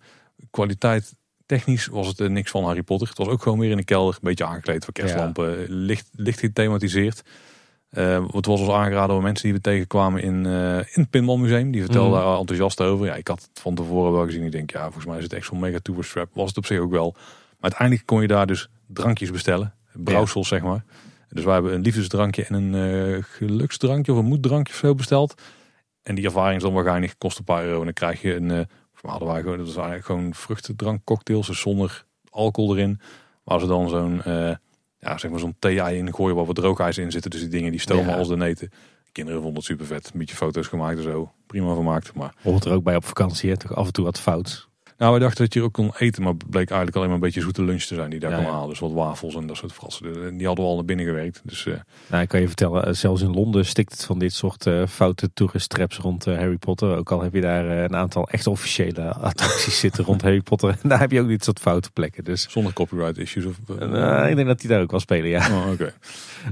[SPEAKER 1] Kwaliteit technisch was het uh, niks van Harry Potter. Het was ook gewoon weer in de kelder, een beetje aangekleed voor kerstlampen. Ja. Licht, licht gethematiseerd. het was ons aangeraden door mensen die we tegenkwamen in, in het Pinballmuseum. Die vertelden mm. daar enthousiast over. Ja, ik had het van tevoren wel gezien. Ik denk, ja, volgens mij is het echt zo'n mega tour strap. Was het op zich ook wel. Maar uiteindelijk kon je daar dus drankjes bestellen. Brouwsels, ja. zeg maar. Dus wij hebben een liefdesdrankje en een uh, geluksdrankje of een moeddrankje of zo besteld. En die ervaring is dan waarschijnlijk kost een paar euro. En dan krijg je een, uh, hadden wij gewoon, dat was eigenlijk gewoon vruchtendраnkcocktails, dus zonder alcohol erin. Waar ze dan zo'n, uh, ja, zeg maar zo'n thee-ei in gooien waar wat droogijs in zitten. Dus die dingen die stomen ja. als de neten. Kinderen vonden het super vet. Een beetje foto's gemaakt en zo. Prima vermaakt. Maar...
[SPEAKER 2] Hoort er ook bij op vakantie, hè? toch af en toe wat fout.
[SPEAKER 1] Nou, wij dachten dat je ook kon eten, maar het bleek eigenlijk alleen maar een beetje zoete lunch te zijn die daar ja, kon halen. Dus wat wafels en dat soort frassen. Die hadden we al naar binnen gewerkt. Dus, uh...
[SPEAKER 2] nou, ik kan je vertellen, zelfs in Londen stikt het van dit soort uh, foute tourist rond uh, Harry Potter. Ook al heb je daar een aantal echt officiële attracties zitten rond Harry Potter. En daar heb je ook dit soort foute plekken. Dus...
[SPEAKER 1] Zonder copyright issues? Of,
[SPEAKER 2] nou, ik denk dat die daar ook wel spelen, ja.
[SPEAKER 1] Oh, okay.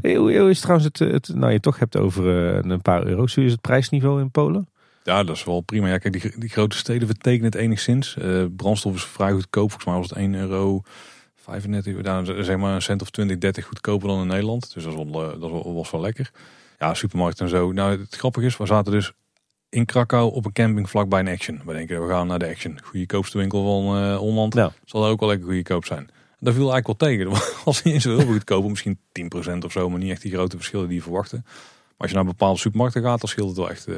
[SPEAKER 2] hey, hoe is trouwens het, het, nou je toch hebt over een paar euro's. Hoe is het prijsniveau in Polen?
[SPEAKER 1] Ja, dat is wel prima. Ja, kijk, die, die grote steden vertekenen het enigszins. Uh, brandstof is vrij goedkoop. Volgens mij was het 1 euro 35. Daar zeg maar een cent of 20, 30 goedkoper dan in Nederland. Dus dat, is wel, uh, dat was wel lekker. Ja, supermarkt en zo. Nou, het grappige is, we zaten dus in Krakau op een camping vlakbij een Action. We denken, we gaan naar de Action. Goedkoopste winkel van uh, Holland. Ja. Zal daar ook wel lekker goedkoop zijn. Dat viel eigenlijk wel tegen. Dat was niet eens zo heel goedkoop. Misschien 10% of zo, maar niet echt die grote verschillen die je verwachten. Maar als je naar bepaalde supermarkten gaat, dan scheelt het wel echt... Uh,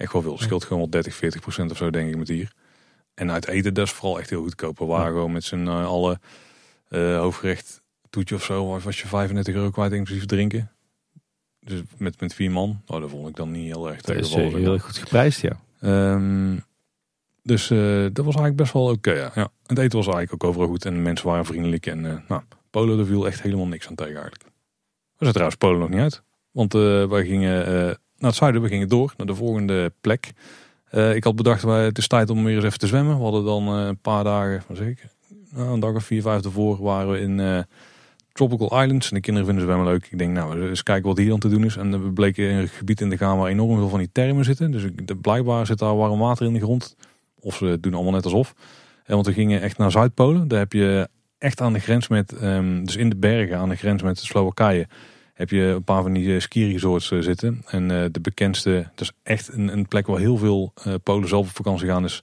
[SPEAKER 1] echt wel veel. Het scheelt gewoon wel 30, 40 procent of zo, denk ik, met hier. En uit eten, dat is vooral echt heel goedkoop. We waren gewoon met z'n uh, alle uh, hoofdgerecht toetje of zo, was je 35 euro kwijt inclusief drinken. Dus met, met vier man, nou, dat vond ik dan niet heel erg tegenvallig.
[SPEAKER 2] heel goed geprijsd, ja.
[SPEAKER 1] Um, dus uh, dat was eigenlijk best wel oké, okay, ja. ja. Het eten was eigenlijk ook overal goed en de mensen waren vriendelijk. En nou, Polo, er viel echt helemaal niks aan tegen eigenlijk. zijn trouwens Polen nog niet uit. Want uh, wij gingen uh, naar het zuiden, we gingen door naar de volgende plek. Uh, ik had bedacht, wij, het is tijd om weer eens even te zwemmen. We hadden dan een paar dagen, ik, nou, een dag of vier, vijf ervoor waren we in Tropical Islands. En de kinderen vinden zwemmen leuk. Ik denk, nou, eens kijken wat hier dan te doen is. En we bleken in een gebied in te gaan waar enorm veel van die termen zitten. Dus blijkbaar zit daar warm water in de grond. Of ze doen allemaal net alsof. En want we gingen echt naar Zuidpolen. Daar heb je echt aan de grens met, um, dus in de bergen aan de grens met Slowakije, heb je een paar van die uh, ski resorts uh, zitten. En uh, de bekendste, het is echt een, een plek waar heel veel Polen zelf op vakantie gaan. Dus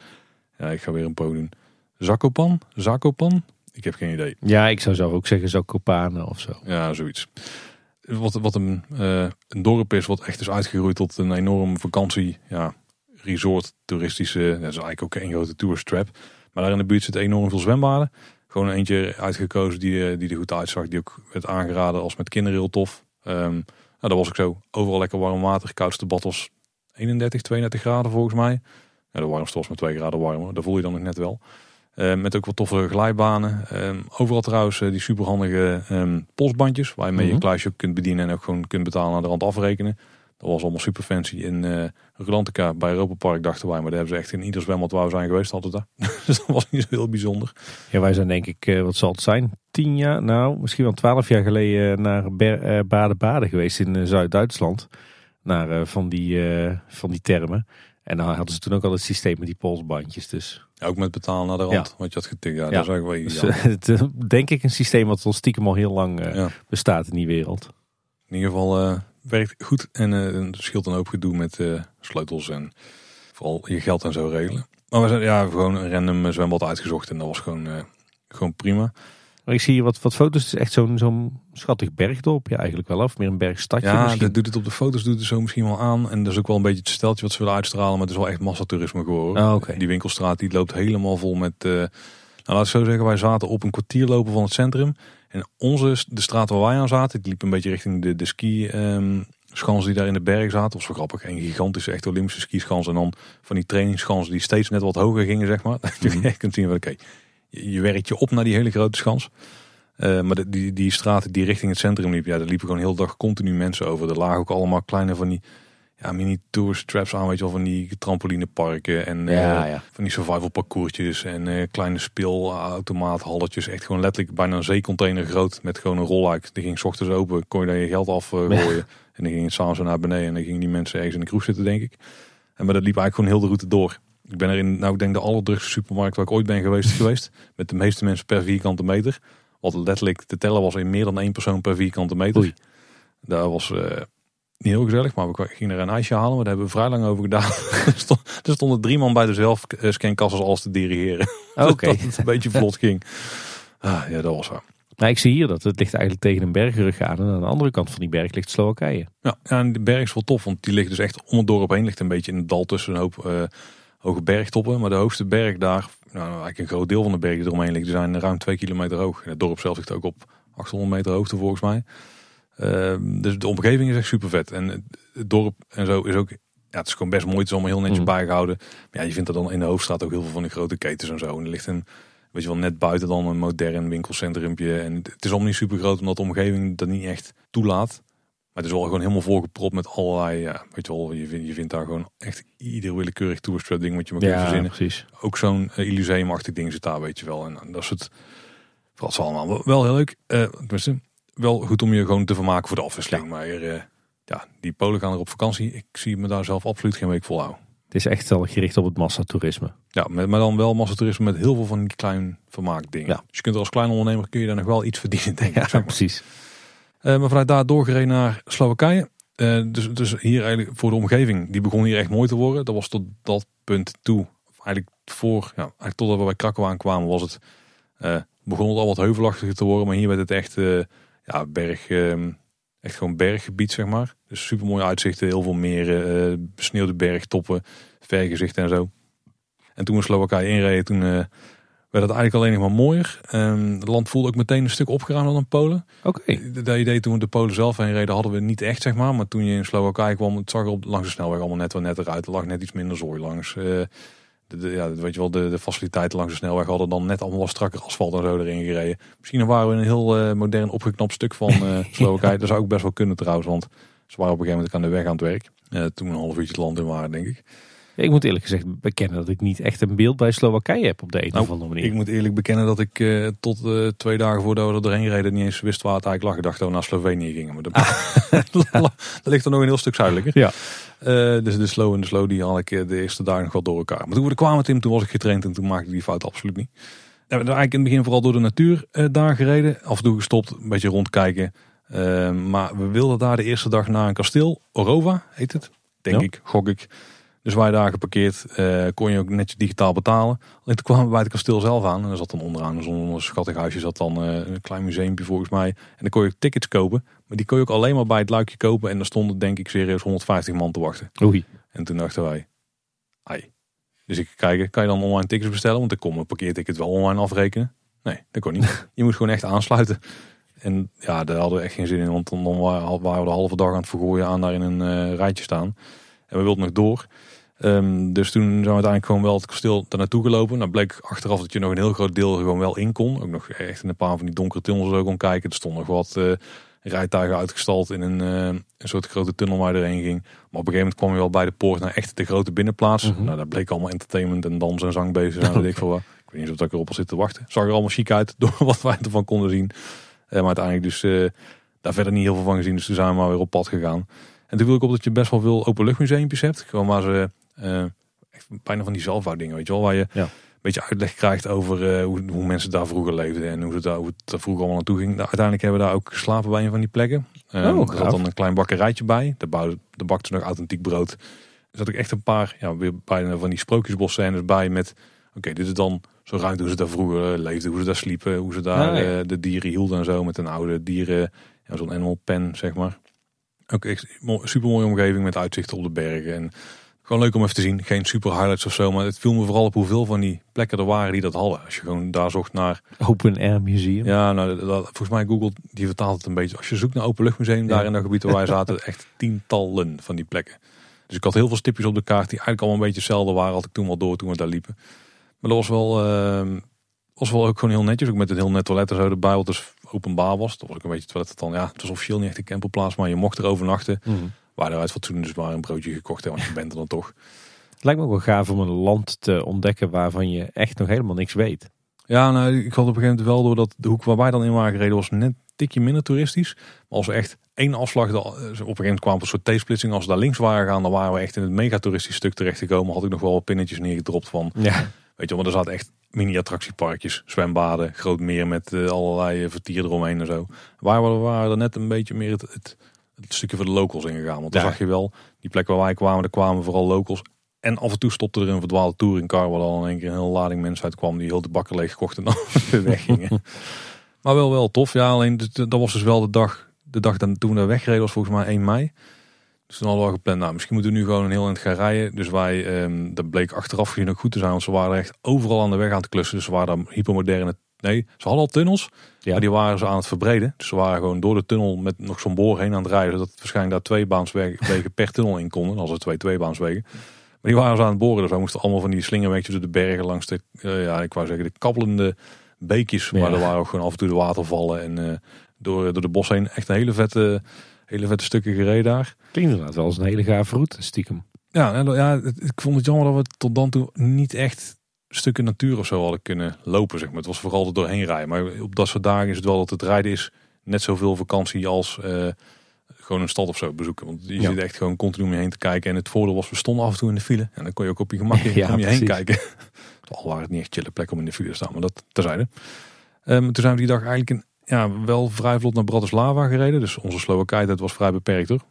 [SPEAKER 1] ja, ik ga weer een Polen doen. Zakopan? Zakopan? Ik heb geen idee.
[SPEAKER 2] Ja, ik zou zelf ook zeggen Zakopane of zo.
[SPEAKER 1] Ja, zoiets. Wat, wat een, een dorp is, wat echt is uitgegroeid tot een enorm vakantie, ja, resort, toeristische, dat is eigenlijk ook een grote tourist trap. Maar daar in de buurt zitten enorm veel zwembaden. Gewoon eentje uitgekozen die, eh, die er goed uitzag. Die ook werd aangeraden als met kinderen heel tof. Um, nou, dat was ik zo. Overal lekker warm water. Koudste bad was 31, 32 graden volgens mij. Ja, de warmste was met 2 graden warmer. Dat voel je dan nog net wel. Uh, met ook wat toffe glijbanen. Um, overal trouwens uh, die superhandige polsbandjes. Waarmee je mm -hmm. je kluisje kunt bedienen en ook gewoon kunt betalen aan de rand afrekenen. Dat was allemaal super fancy. In uh, bij Europa Park dachten wij. Maar daar hebben ze echt in ieder zwembad waar we zijn geweest altijd daar. dus dat was niet zo heel bijzonder.
[SPEAKER 2] Ja, wij zijn denk ik, uh, wat zal het zijn? Tien jaar, nou misschien wel twaalf jaar geleden naar uh, Baden-Baden geweest in Zuid-Duitsland. Naar van, die, van die termen. En dan hadden ze toen ook al het systeem met die polsbandjes. Dus.
[SPEAKER 1] Ja, ook met betalen naar de rand, ja. wat je had getikt. Ja, ja. dat is eigenlijk
[SPEAKER 2] wel dus, Denk ik een systeem wat al stiekem al heel lang bestaat in die wereld.
[SPEAKER 1] In ieder geval werkt goed en uh, scheelt een hoop gedoe met uh, sleutels en vooral je geld en zo regelen. Maar we zijn ja, gewoon een random zwembad uitgezocht en dat was gewoon, uh, gewoon prima.
[SPEAKER 2] Maar ik zie hier wat, wat foto's. Het is echt zo'n zo'n schattig bergdorp. Ja, eigenlijk wel. Of meer een bergstadje
[SPEAKER 1] Ja,
[SPEAKER 2] misschien.
[SPEAKER 1] dat doet het op de foto's doet het zo misschien wel aan. En dat is ook wel een beetje het steltje wat ze willen uitstralen. Maar het is wel echt massatoerisme geworden.
[SPEAKER 2] Oh, okay.
[SPEAKER 1] Die winkelstraat die loopt helemaal vol met... Uh, nou, laat ik zo zeggen. Wij zaten op een kwartier lopen van het centrum. En onze, de straat waar wij aan zaten, die liep een beetje richting de, de ski... Um, schans die daar in de berg zaten. Dat was wel grappig. Een gigantische, echt Olympische skischans. En dan van die trainingsschans die steeds net wat hoger gingen, zeg maar. Dat je echt kunt zien van, oké, je, je werkt je op naar die hele grote schans. Uh, maar de, die, die straten die richting het centrum liepen, ja, daar liepen gewoon heel dag continu mensen over. Er lagen ook allemaal kleine van die ja, mini tourist traps aan, weet je wel, van die trampolineparken en
[SPEAKER 2] ja,
[SPEAKER 1] uh,
[SPEAKER 2] ja.
[SPEAKER 1] van die survival parcoursjes en uh, kleine speelautomaathalletjes. Echt gewoon letterlijk bijna een zeecontainer groot met gewoon een rolluik. Die ging s ochtends open, kon je daar je geld afgooien. En dan ging het s'avonds naar beneden en dan gingen die mensen ergens in de kroeg zitten, denk ik. En maar dat liep eigenlijk gewoon heel de route door. Ik ben er in, nou ik denk de allerdrukste supermarkt waar ik ooit ben geweest geweest. Met de meeste mensen per vierkante meter. Wat letterlijk te tellen was in meer dan één persoon per vierkante meter.
[SPEAKER 2] Oei.
[SPEAKER 1] Daar was uh, niet heel gezellig, maar we gingen er een ijsje halen. Maar daar hebben we vrij lang over gedaan. er stonden drie man bij de zelfscankassen alles te dirigeren.
[SPEAKER 2] Oké. Okay.
[SPEAKER 1] dat het een beetje vlot ging. Ah, ja, dat was zo.
[SPEAKER 2] Nou, ik zie hier dat het ligt eigenlijk tegen een bergrug aan. En aan de andere kant van die berg ligt Slowakije.
[SPEAKER 1] Ja, en de berg is wel tof. Want die ligt dus echt om het dorp heen. Ligt een beetje in het dal tussen een hoop uh, hoge bergtoppen. Maar de hoogste berg daar, nou eigenlijk een groot deel van de bergen die eromheen ligt, die zijn ruim twee kilometer hoog. En het dorp zelf ligt ook op 800 meter hoogte volgens mij. Uh, dus de omgeving is echt super vet. En het dorp en zo is ook ja, het is gewoon best mooi. Het is allemaal heel netjes mm. bijgehouden. Maar ja, je vindt er dan in de hoofdstraat ook heel veel van die grote ketens en zo. En er ligt een, weet je wel, net buiten dan een modern winkelcentrumpje. En het is allemaal niet super groot, omdat de omgeving dat niet echt toelaat. Maar het is wel gewoon helemaal volgepropt met allerlei, ja, weet je wel, je vindt, je vindt daar gewoon echt ieder willekeurig tourstrap ding wat je maar kunt
[SPEAKER 2] ja,
[SPEAKER 1] verzinnen.
[SPEAKER 2] precies.
[SPEAKER 1] Ook zo'n uh, Elyseum-achtig ding zit daar, weet je wel. En dat is het, vooral is allemaal wel, wel heel leuk. Uh, tenminste, wel goed om je gewoon te vermaken voor de afwisseling. Ja. Maar uh, ja, die Polen gaan er op vakantie. Ik zie me daar zelf absoluut geen week vol houden.
[SPEAKER 2] Het is echt wel gericht op het massatoerisme.
[SPEAKER 1] Ja, maar dan wel massatoerisme met heel veel van die klein vermaakdingen.
[SPEAKER 2] Ja.
[SPEAKER 1] Dus je kunt er als klein ondernemer kun je daar nog wel iets verdienen, denk ik.
[SPEAKER 2] Ja,
[SPEAKER 1] zeg maar.
[SPEAKER 2] precies.
[SPEAKER 1] Uh, maar vanuit daar doorgereden naar Slowakije. Uh, dus, dus hier eigenlijk voor de omgeving, die begon hier echt mooi te worden. Dat was tot dat punt toe, eigenlijk voor, ja, eigenlijk totdat we bij Krakau aankwamen, was het, uh, begon het al wat heuvelachtiger te worden. Maar hier werd het echt, ja, berg, echt gewoon berggebied, zeg maar. Dus super mooie uitzichten, heel veel meren, besneeuwde bergtoppen, vergezichten en zo. En toen we Slowakije inreden, toen werd het eigenlijk alleen nog maar mooier. Um, het land voelde ook meteen een stuk opgeruimder dan Polen.
[SPEAKER 2] Oké.
[SPEAKER 1] Okay. Dat idee toen we de Polen zelf heen reden hadden we niet echt, zeg maar. Maar toen je in Slowakije kwam, het zag er op, langs de snelweg allemaal net wat netter uit. Er lag net iets minder zooi langs. Uh, de, de- ja, weet je wel, de, de faciliteiten langs de snelweg hadden dan net allemaal wat strakker asfalt en zo erin gereden. Misschien waren we een heel eh, modern opgeknapt stuk van eh Slowakije. Dat zou ook best wel kunnen trouwens, want ze waren op een gegeven moment aan de weg aan het werk. Eh, toen we een half uurtje het land in waren, denk ik.
[SPEAKER 2] Ik moet eerlijk gezegd bekennen dat ik niet echt een beeld bij Slowakije heb op de een
[SPEAKER 1] Nou,
[SPEAKER 2] of andere manier.
[SPEAKER 1] Ik moet eerlijk bekennen dat ik eh, tot eh, twee dagen voordat we er doorheen reden niet eens wist waar het eigenlijk lag. Ik dacht dat we naar Slovenië gingen. Maar dat, dat ligt er nog een heel stuk zuidelijker.
[SPEAKER 2] Ja.
[SPEAKER 1] Eh, dus de slow en de slow die had ik de eerste dagen nog wel door elkaar. Maar toen we er kwamen Tim, toen was ik getraind en toen maakte ik die fout absoluut niet. We hebben eigenlijk in het begin vooral door de natuur daar gereden. Af en toe gestopt, een beetje rondkijken. Maar we wilden daar de eerste dag naar een kasteel. Orova heet het, denk
[SPEAKER 2] Ja.
[SPEAKER 1] ik, gok ik. Dus wij daar geparkeerd, eh, kon je ook netjes digitaal betalen. Alleen toen kwamen we bij het kasteel zelf aan. En er zat dan onderaan zo'n schattig huisje, zat dan eh, een klein museumpje volgens mij. En dan kon je tickets kopen. Maar die kon je ook alleen maar bij het luikje kopen. En daar stonden denk ik serieus 150 man te wachten.
[SPEAKER 2] Oei.
[SPEAKER 1] En toen dachten wij, ai. Dus ik kijken, kan je dan online tickets bestellen? Want ik kon mijn parkeerticket wel online afrekenen. Nee, dat kon niet. je moet gewoon echt aansluiten. En ja, daar hadden we echt geen zin in. Want dan dan wa- waren we de halve dag aan het vergooien aan daar in een eh, rijtje staan. En we wilden nog door. Ehm, dus toen zijn we uiteindelijk gewoon wel het kasteel daar naartoe gelopen. Nou bleek achteraf dat je nog een heel groot deel gewoon wel in kon. Ook nog echt in een paar van die donkere tunnels ook kon kijken. Er stonden nog wat eh, rijtuigen uitgestald in een, eh, een soort grote tunnel waar je erheen ging. Maar op een gegeven moment kwam je wel bij de poort naar echt de grote binnenplaats.
[SPEAKER 2] Mhm.
[SPEAKER 1] Nou, daar bleek allemaal entertainment en dans en zang bezig weet Ik, veel wat. ik weet niet of ik erop al zit te wachten. Zag er allemaal chic uit door wat wij ervan konden zien. Eh, maar uiteindelijk dus daar verder niet heel veel van gezien. Dus toen zijn we maar weer op pad gegaan. En toen viel ik op dat je best wel veel openluchtmuseumpjes hebt. Gewoon waar ze echt bijna van die zelfbouwdingen, weet je wel. Waar je
[SPEAKER 2] Ja.
[SPEAKER 1] een beetje uitleg krijgt over eh, hoe, hoe mensen daar vroeger leefden. En hoe, het daar, hoe het er vroeger allemaal naartoe ging. Nou, uiteindelijk hebben we daar ook geslapen bij een van die plekken. Eh,
[SPEAKER 2] Oh,
[SPEAKER 1] er zat dan een klein bakkerijtje bij. Daar, bouwde, daar bakte nog authentiek brood. Er zat ook echt een paar, ja, weer bijna van die sprookjesbosscènes bij met... Oké, dit is dan zo ruimte hoe ze daar vroeger leefden, hoe ze daar sliepen, hoe ze daar
[SPEAKER 2] Ah, ja.
[SPEAKER 1] de dieren hielden en zo met een oude dieren, ja, zo'n animal pen zeg maar. Ook echt super mooie omgeving met uitzicht op de bergen en gewoon leuk om even te zien. Geen super highlights of zo, maar het viel me vooral op hoeveel van die plekken er waren die dat hadden. Als je gewoon daar zocht naar,
[SPEAKER 2] Open Air Museum.
[SPEAKER 1] ja, nou, dat, volgens mij Google die vertaalt het een beetje. Als je zoekt naar openluchtmuseum, daar
[SPEAKER 2] Ja.
[SPEAKER 1] in dat gebied waar wij zaten, echt tientallen van die plekken. Dus ik had heel veel stipjes op de kaart die eigenlijk allemaal een beetje hetzelfde waren. Had ik toen wel door toen we daar liepen. Maar dat was wel, ehm, was wel ook gewoon heel netjes. Ook met een heel net toilet en zo erbij, wat dus openbaar was. Dat was ook een beetje het toilet dan, ja, het was officieel niet echt een campingplaats, maar je mocht er overnachten.
[SPEAKER 2] Mhm.
[SPEAKER 1] Waar eruit fatsoen dus maar een broodje gekocht hebben, want je bent er dan toch.
[SPEAKER 2] Het lijkt me ook wel gaaf om een land te ontdekken waarvan je echt nog helemaal niks weet.
[SPEAKER 1] Ja, nou, ik had op een gegeven moment wel door dat de hoek waar wij dan in waren gereden was net een tikje minder toeristisch. Maar als we echt één afslag, de- op een gegeven moment kwamen we een soort T-splitsing. Als we daar links waren gaan, dan waren we echt in het megatoeristisch stuk terechtgekomen. Had ik nog wel wat pinnetjes neergedropt van,
[SPEAKER 2] Ja.
[SPEAKER 1] weet je wel, maar er zaten echt mini-attractieparkjes, zwembaden, groot meer met eh, allerlei eh, vertier eromheen en zo. Waar we waren er net een beetje meer het, het, het stukje voor de locals ingegaan. Want dan
[SPEAKER 2] Ja.
[SPEAKER 1] zag je wel, die plek waar wij kwamen, daar kwamen vooral locals. En af en toe stopte er een verdwaalde touringcar waar dan in één keer een hele lading mensen uitkwam die heel de bakker leeg gekocht en dan weggingen. maar wel wel tof. Ja, alleen dat was dus wel de dag, de dag dan, toen we wegreden was volgens mij 1 mei. Dus toen hadden we al gepland, nou misschien moeten we nu gewoon een heel eind gaan rijden. Dus wij, ehm, dat bleek achteraf gezien ook goed te zijn, want ze waren echt overal aan de weg aan het klussen. Dus ze waren daar hypermoderne, nee, ze hadden al tunnels,
[SPEAKER 2] Ja.
[SPEAKER 1] maar die waren ze aan het verbreden. Dus ze waren gewoon door de tunnel met nog zo'n boor heen aan het rijden, zodat waarschijnlijk daar twee baanswegen per tunnel in konden. Als er twee tweebaanswegen. Maar die waren ze aan het boren, dus wij moesten allemaal van die slingerwegjes door de bergen langs de, eh, ja, ik wou zeggen, de kabbelende beekjes. Maar er waren ook gewoon af en toe de watervallen en eh, door, door de bos heen echt een hele vette, hele vette stukken gereden daar.
[SPEAKER 2] Klinkt inderdaad wel als een hele gaaf route, stiekem.
[SPEAKER 1] Ja, ja, ik vond het jammer dat we tot dan toe niet echt stukken natuur of zo hadden kunnen lopen. Zeg maar. Het was vooral er doorheen rijden. Maar op dat soort dagen is het wel dat het rijden is net zoveel vakantie als eh, gewoon een stad of zo bezoeken. Want je
[SPEAKER 2] Ja.
[SPEAKER 1] zit echt gewoon continu om je heen te kijken. En het voordeel was, we stonden af en toe in de file. En dan kon je ook op je gemak
[SPEAKER 2] Ja,
[SPEAKER 1] om je heen kijken. Al waren het niet echt chille plek om in de file te staan, maar dat terzijde. Ehm toen zijn we die dag eigenlijk in, ja, wel vrij vlot naar Bratislava gereden. Dus onze Slowakije, dat was vrij beperkt hoor.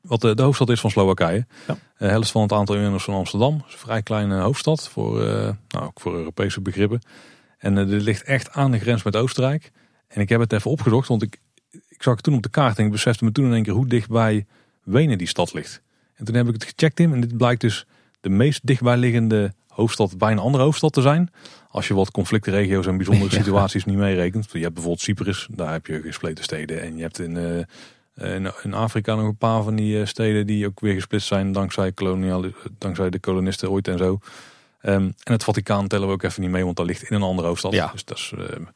[SPEAKER 1] Wat de, de hoofdstad is van Slowakije.
[SPEAKER 2] Ja.
[SPEAKER 1] Eh, helft van het aantal inwoners van Amsterdam. Het is een vrij kleine hoofdstad voor, eh, nou, ook voor Europese begrippen. En eh, dit ligt echt aan de grens met Oostenrijk. En ik heb het even opgezocht, want ik, ik zag het toen op de kaart en ik besefte me toen in één keer hoe dichtbij Wenen die stad ligt. En toen heb ik het gecheckt in en dit blijkt dus de meest dichtbijliggende hoofdstad bij een andere hoofdstad te zijn. Als je wat conflictregio's en bijzondere
[SPEAKER 2] Ja.
[SPEAKER 1] situaties niet meerekent. Je hebt bijvoorbeeld Cyprus, daar heb je gespleten steden. En je hebt in, eh, in, in Afrika nog een paar van die eh, steden die ook weer gesplitst zijn dankzij, koloniale, dankzij de kolonisten ooit en zo. Ehm, en het Vaticaan tellen we ook even niet mee, want dat ligt in een andere hoofdstad.
[SPEAKER 2] Ja.
[SPEAKER 1] Dus dat is eh, een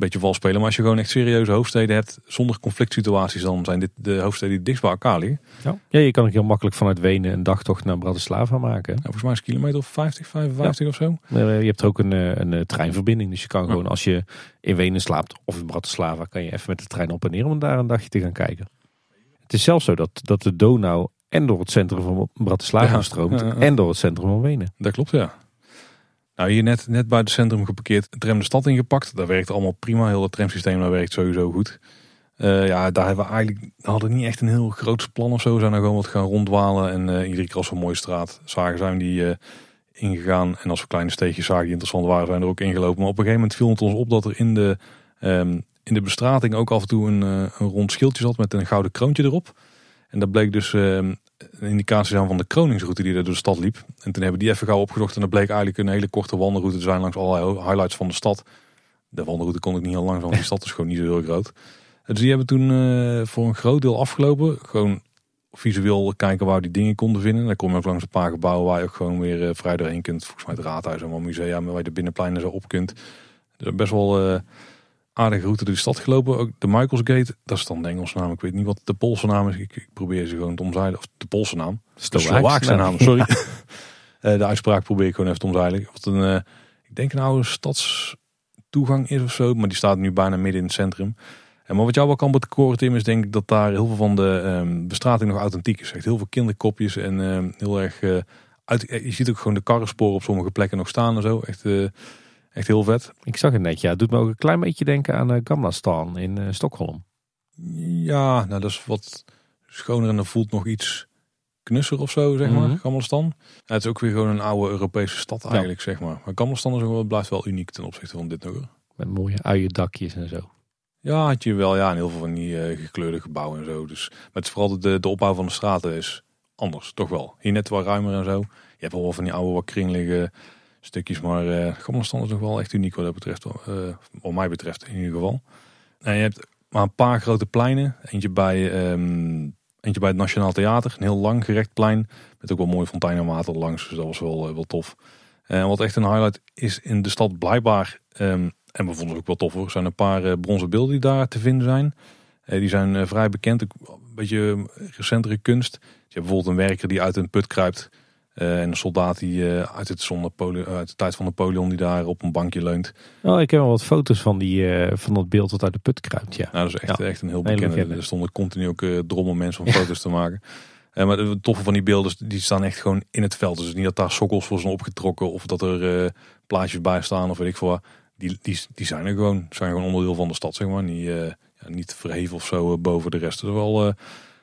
[SPEAKER 1] beetje vals spelen. Maar als je gewoon echt serieuze hoofdsteden hebt zonder conflict situaties, dan zijn dit de hoofdsteden die dichtst bij elkaar liggen.
[SPEAKER 2] Ja. ja, je kan ook heel makkelijk vanuit Wenen een dagtocht naar Bratislava maken.
[SPEAKER 1] Nou, volgens mij is het kilometer of 50, 55 of zo.
[SPEAKER 2] Eh, Je hebt er ook een, eh, een eh, treinverbinding. Dus je kan gewoon als je in Wenen slaapt of in Bratislava, kan je even met de trein op en neer om daar een dagje te gaan kijken. Het is zelfs zo dat, dat de Donau en door het centrum van Bratislava
[SPEAKER 1] Ja.
[SPEAKER 2] stroomt
[SPEAKER 1] Ja,
[SPEAKER 2] en door het centrum van Wenen.
[SPEAKER 1] Dat klopt, ja. Nou, hier net, net bij het centrum geparkeerd, tram de stad ingepakt. Dat werkt allemaal prima. Heel het tramsysteem dat werkt sowieso goed. Eh, ja, daar hebben we eigenlijk hadden niet echt een heel groot plan of zo. We zijn er gewoon wat gaan rondwalen. En eh, iedere keer als we een mooie straat zagen, zijn die eh, ingegaan. En als we kleine steegjes zagen die interessant waren, zijn we er ook ingelopen. Maar op een gegeven moment viel het ons op dat er in de, ehm, in de bestrating ook af en toe een, eh, een rond schildje zat met een gouden kroontje erop. En dat bleek dus ehm, een indicatie zijn van de kroningsroute die er door de stad liep. En toen hebben die even gauw opgezocht. En dat bleek eigenlijk een hele korte wandelroute te zijn langs allerlei highlights van de stad. De wandelroute kon ik niet heel lang, want die stad is gewoon niet zo heel groot. Dus die hebben toen eh, voor een groot deel afgelopen. Gewoon visueel kijken waar die dingen konden vinden. Dan kom je ook langs een paar gebouwen waar je ook gewoon weer eh, vrij doorheen kunt. Volgens mij het raadhuis en wel musea, waar je de binnenpleinen zo op kunt. Dus best wel eh, aardige route door de stad gelopen. Ook de Michaels Gate, dat is dan de Engelse naam. Ik weet niet wat de Poolse naam is. Ik, ik probeer ze gewoon te omzeilen. Of de Poolse naam. De Slovaakse naam, sorry. Eh, de uitspraak probeer ik gewoon even te omzeilen. Wat een, eh, ik denk een oude stadstoegang is of zo. Maar die staat nu bijna midden in het centrum. En maar wat jou wel kan bekoren, Tim, is denk ik dat daar heel veel van de ehm, bestrating nog authentiek is. Echt heel veel kinderkopjes en ehm, heel erg... eh, uit, je ziet ook gewoon de karrensporen op sommige plekken nog staan en zo. Echt, eh, echt heel vet.
[SPEAKER 2] Ik zag het net, ja. Het doet me ook een klein beetje denken aan uh, Gamla Stan in eh, Stockholm.
[SPEAKER 1] Ja, nou dat is wat schoner en dat voelt nog iets knusser of zo, zeg maar. Gamelstan. Ja, het is ook weer gewoon een oude Europese stad eigenlijk, zeg maar. Maar Gamelstan is ook wel, blijft wel uniek ten opzichte van dit nog.
[SPEAKER 2] Met mooie uiendakjes en zo.
[SPEAKER 1] Ja, had je wel. Ja, en heel veel van die eh, gekleurde gebouwen en zo. Dus, maar het is vooral de, de opbouw van de straten is anders, toch wel. Hier net wat ruimer en zo. Je hebt wel van die oude, wat kringelige stukjes. Maar Gamelstan is nog wel echt uniek wat dat betreft. eh wat mij betreft in ieder geval. Je hebt maar een paar grote pleinen. Eentje bij, ehm, eentje bij het Nationaal Theater. Een heel lang gerekt plein. Met ook wel mooie fonteinen en water langs. Dus dat was wel, eh, wel tof. En wat echt een highlight is in de stad blijkbaar... ehm, en we vonden het ook wel tof hoor. Er zijn een paar bronzen beelden die daar te vinden zijn. Die zijn vrij bekend. Een beetje eh, recentere kunst. Je hebt bijvoorbeeld een werker die uit een put kruipt. Eh, en een soldaat die eh, uit, het zon uit de tijd van Napoleon die daar op een bankje leunt.
[SPEAKER 2] Oh, ik heb wel wat foto's van, die, eh, van dat beeld dat uit de put kruipt, ja.
[SPEAKER 1] Nou, dat is echt,
[SPEAKER 2] Ja,
[SPEAKER 1] echt een heel bekende. Er stonden continu ook drommel mensen om foto's te maken. Eh, maar het toffe van die beelden, die staan echt gewoon in het veld. Dus niet dat daar sokkels voor zijn opgetrokken of dat er plaatjes bij staan of weet ik veel wat. Die, die, die zijn er gewoon. Zijn gewoon onderdeel van de stad, zeg maar. Niet, eh, ja, niet verheven of zo boven de rest. Is wel,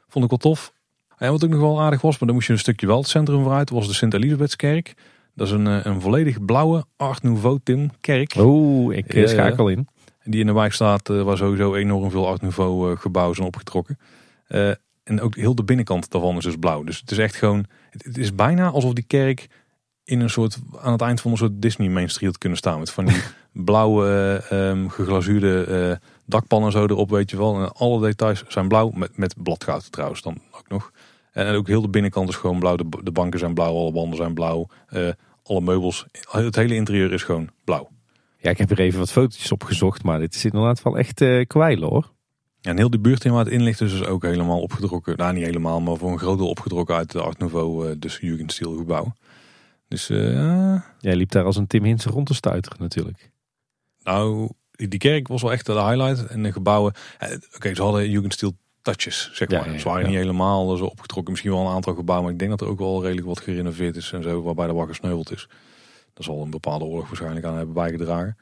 [SPEAKER 1] vond ik wel tof. En wat ook nog wel aardig was, maar dan moest je een stukje wel het centrum vooruit, was de Sint-Elisabethskerk. Dat is een, eh, een volledig blauwe Art Nouveau Tim kerk.
[SPEAKER 2] Oeh, ik eh,
[SPEAKER 1] Ja, ja.
[SPEAKER 2] schakel in.
[SPEAKER 1] Die in de wijk staat, eh, waar sowieso enorm veel Art Nouveau gebouwen zijn opgetrokken. En ook heel de binnenkant daarvan is dus blauw. Dus het is echt gewoon, het, is bijna alsof die kerk in een soort, aan het eind van een soort Disney Main Street had kunnen staan. Met van die blauwe, ehm, geglazuurde dakpannen zo erop, weet je wel. En alle details zijn blauw, met, met bladgoud trouwens dan ook nog. En ook heel de binnenkant is gewoon blauw. De, de banken zijn blauw, alle wanden zijn blauw. eh, alle meubels, het hele interieur is gewoon blauw.
[SPEAKER 2] Ja, ik heb er even wat fotootjes opgezocht, maar dit is inderdaad wel echt eh kwijlen hoor.
[SPEAKER 1] Ja, en heel die buurt in waar het in ligt is dus ook helemaal opgedrokken. Nou, niet helemaal, maar voor een groot deel opgedrokken uit de Art Nouveau, eh, dus Jugendstil gebouw. Dus
[SPEAKER 2] Jij liep daar als een Tim Hinsen rond te stuiteren natuurlijk.
[SPEAKER 1] nou, die kerk was wel echt de highlight. En de gebouwen, oké, ze hadden Jugendstil touches, zeg maar.
[SPEAKER 2] ja,
[SPEAKER 1] Ze waren
[SPEAKER 2] ja.
[SPEAKER 1] niet helemaal zo opgetrokken. Misschien wel een aantal gebouwen, maar ik denk dat er ook wel redelijk wat gerenoveerd is en zo, waarbij er wat gesneuveld is. Dat zal een bepaalde oorlog waarschijnlijk aan hebben bijgedragen.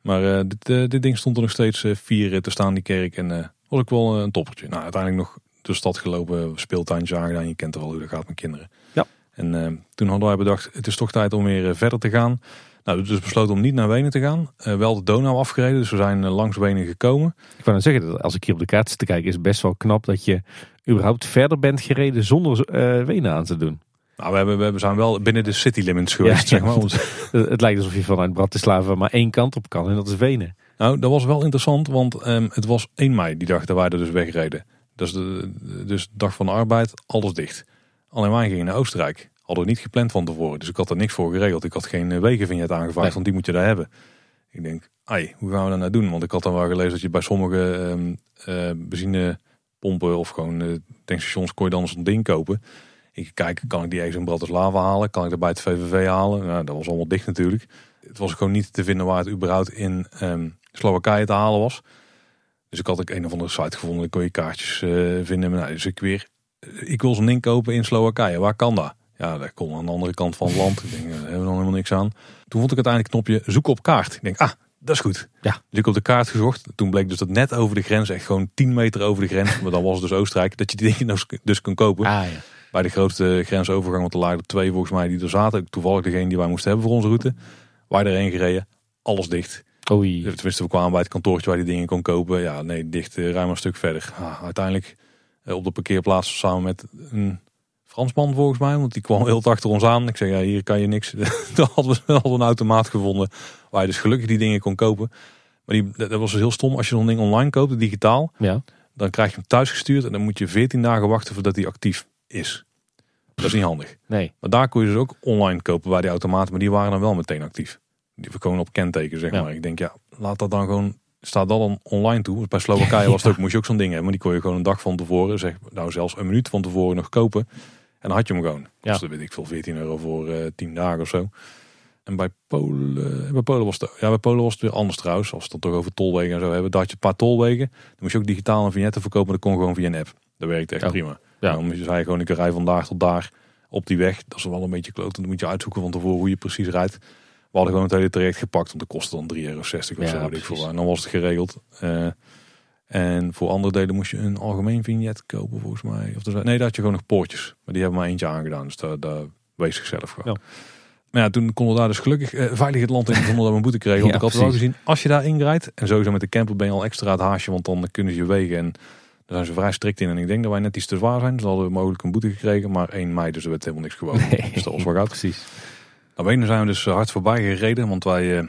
[SPEAKER 1] Maar eh, dit, eh, dit ding stond er nog steeds eh, vier eh, te staan, die kerk. En eh, was ook wel eh, een toppertje. Nou, uiteindelijk nog de stad gelopen, speeltuintje aangedaan. Je kent er wel hoe dat gaat met kinderen.
[SPEAKER 2] Ja.
[SPEAKER 1] En eh, toen hadden wij bedacht, het is toch tijd om weer eh, verder te gaan. Nou, dus besloten om niet naar Wenen te gaan. Eh, wel de Donau afgereden, dus we zijn eh, langs Wenen gekomen.
[SPEAKER 2] Ik wou nou zeggen, dat als ik hier op de kaart zit te kijken, is het best wel knap dat je überhaupt verder bent gereden zonder eh Wenen aan te doen.
[SPEAKER 1] Nou, we, hebben, we zijn wel binnen de city limits geweest,
[SPEAKER 2] Ja,
[SPEAKER 1] zeg maar.
[SPEAKER 2] Het het lijkt alsof je vanuit Bratislava maar één kant op kan en dat is Wenen.
[SPEAKER 1] Nou, dat was wel interessant, want ehm, het was 1 mei die dag dat wij er dus wegreden. Dat is de, dus de dag van de arbeid, alles dicht. Alleen wij gingen naar Oostenrijk. Hadden we niet gepland van tevoren. Dus ik had er niks voor geregeld. Ik had geen eh, wegenvignet aangevraagd,
[SPEAKER 2] Nee.
[SPEAKER 1] want die moet je daar hebben. Ik denk, ai, hoe gaan we dat nou doen? Want ik had dan wel gelezen dat je bij sommige ehm eh, benzinepompen of gewoon eh, tankstations kon je dan zo'n ding kopen. Ik kijk, kan ik die ergens in Bratislava halen? Kan ik dat bij het VVV halen? Nou, dat was allemaal dicht natuurlijk. Het was gewoon niet te vinden waar het überhaupt in ehm, Slowakije te halen was. Dus ik had ook een of andere site gevonden. Dan kon je kaartjes vinden. Maar nou, dus ik weer, ik wil zo'n ding kopen in Slowakije. Waar kan dat? Ja, dat kon aan de andere kant van het land. Ik denk, daar hebben we dan helemaal niks aan. Toen vond ik uiteindelijk het knopje zoek op kaart. Ik denk, ah, dat is goed.
[SPEAKER 2] Ja.
[SPEAKER 1] Dus ik op de kaart gezocht. Toen bleek dus dat net over de grens, echt gewoon 10 meter over de grens, maar dan was het dus Oostenrijk, dat je die dingen dus- dus kon kopen.
[SPEAKER 2] Ah ja.
[SPEAKER 1] Bij de grootste grensovergang, want er lagen er twee volgens mij die er zaten. Toevallig degene die wij moesten hebben voor onze route. Wij erheen gereden, alles dicht.
[SPEAKER 2] Oei.
[SPEAKER 1] Tenminste, we kwamen bij het kantoortje waar die dingen kon kopen. Ja, nee, dicht, eh, ruim een stuk verder. Ah, uiteindelijk eh, op de parkeerplaats samen met een Fransman volgens mij. Want die kwam heel achter ons aan. Ik zei, ja, hier kan je niks. Daar hadden we wel een automaat gevonden waar je dus gelukkig die dingen kon kopen. Maar die, dat dat was dus heel stom. Als je zo'n ding online koopt, digitaal,
[SPEAKER 2] Ja.
[SPEAKER 1] dan krijg je hem thuis gestuurd. En dan moet je 14 dagen wachten voordat hij actief is. Dat is niet handig.
[SPEAKER 2] Nee.
[SPEAKER 1] Maar daar kon je dus ook online kopen bij die automaten. Maar die waren dan wel meteen actief. Die verkomen op kenteken, zeg
[SPEAKER 2] Ja.
[SPEAKER 1] maar. Ik denk, ja, laat dat dan gewoon... Staat dat dan online toe? Bij Slowakije was het ook, moest je ook zo'n ding hebben. Maar die kon je gewoon een dag van tevoren, zeg, nou zelfs een minuut van tevoren nog kopen. En dan had je hem gewoon.
[SPEAKER 2] Ja.
[SPEAKER 1] Dus dat weet ik veel, 14 euro voor eh 10 dagen of zo. En bij Polen, bij Polen was het, ja, bij Polen was het weer anders trouwens. Als we het dan toch over tolwegen en zo hebben. Daar had je een paar tolwegen. Dan moest je ook digitaal een vignetten verkopen. Dat kon gewoon via een app. Dat werkte echt
[SPEAKER 2] Ja.
[SPEAKER 1] prima.
[SPEAKER 2] Ja.
[SPEAKER 1] En dan moet je zei gewoon, ik rij van daar tot daar op die weg. Dat is wel een beetje kloten. Dan moet je uitzoeken van tevoren hoe je precies rijdt. We hadden gewoon het hele traject gepakt. Want dat kostte dan 3,60 euro of
[SPEAKER 2] Ja,
[SPEAKER 1] zo. weet ik veel waar. En dan was het geregeld. Eh, en voor andere delen moest je een algemeen vignet kopen volgens mij. Of nee, daar had je gewoon nog poortjes. Maar die hebben maar eentje aangedaan. Dus daar, daar wees zichzelf gewoon.
[SPEAKER 2] Ja.
[SPEAKER 1] Maar ja, toen konden we daar dus gelukkig eh, veilig het land in zonder dat we een boete kregen. Want
[SPEAKER 2] Ja,
[SPEAKER 1] ik had wel gezien, als je daar ingrijdt. En sowieso met de camper ben je al extra het haasje. Want dan kunnen ze je wegen. En daar zijn ze vrij strikt in. En ik denk dat wij net iets te zwaar zijn. Dus hadden we mogelijk een boete gekregen. Maar 1 mei, dus er werd helemaal niks gewoon.
[SPEAKER 2] Nee.
[SPEAKER 1] Dus dat was wel goud.
[SPEAKER 2] Precies.
[SPEAKER 1] Nou, benen zijn we dus hard voorbij gereden, want wij eh,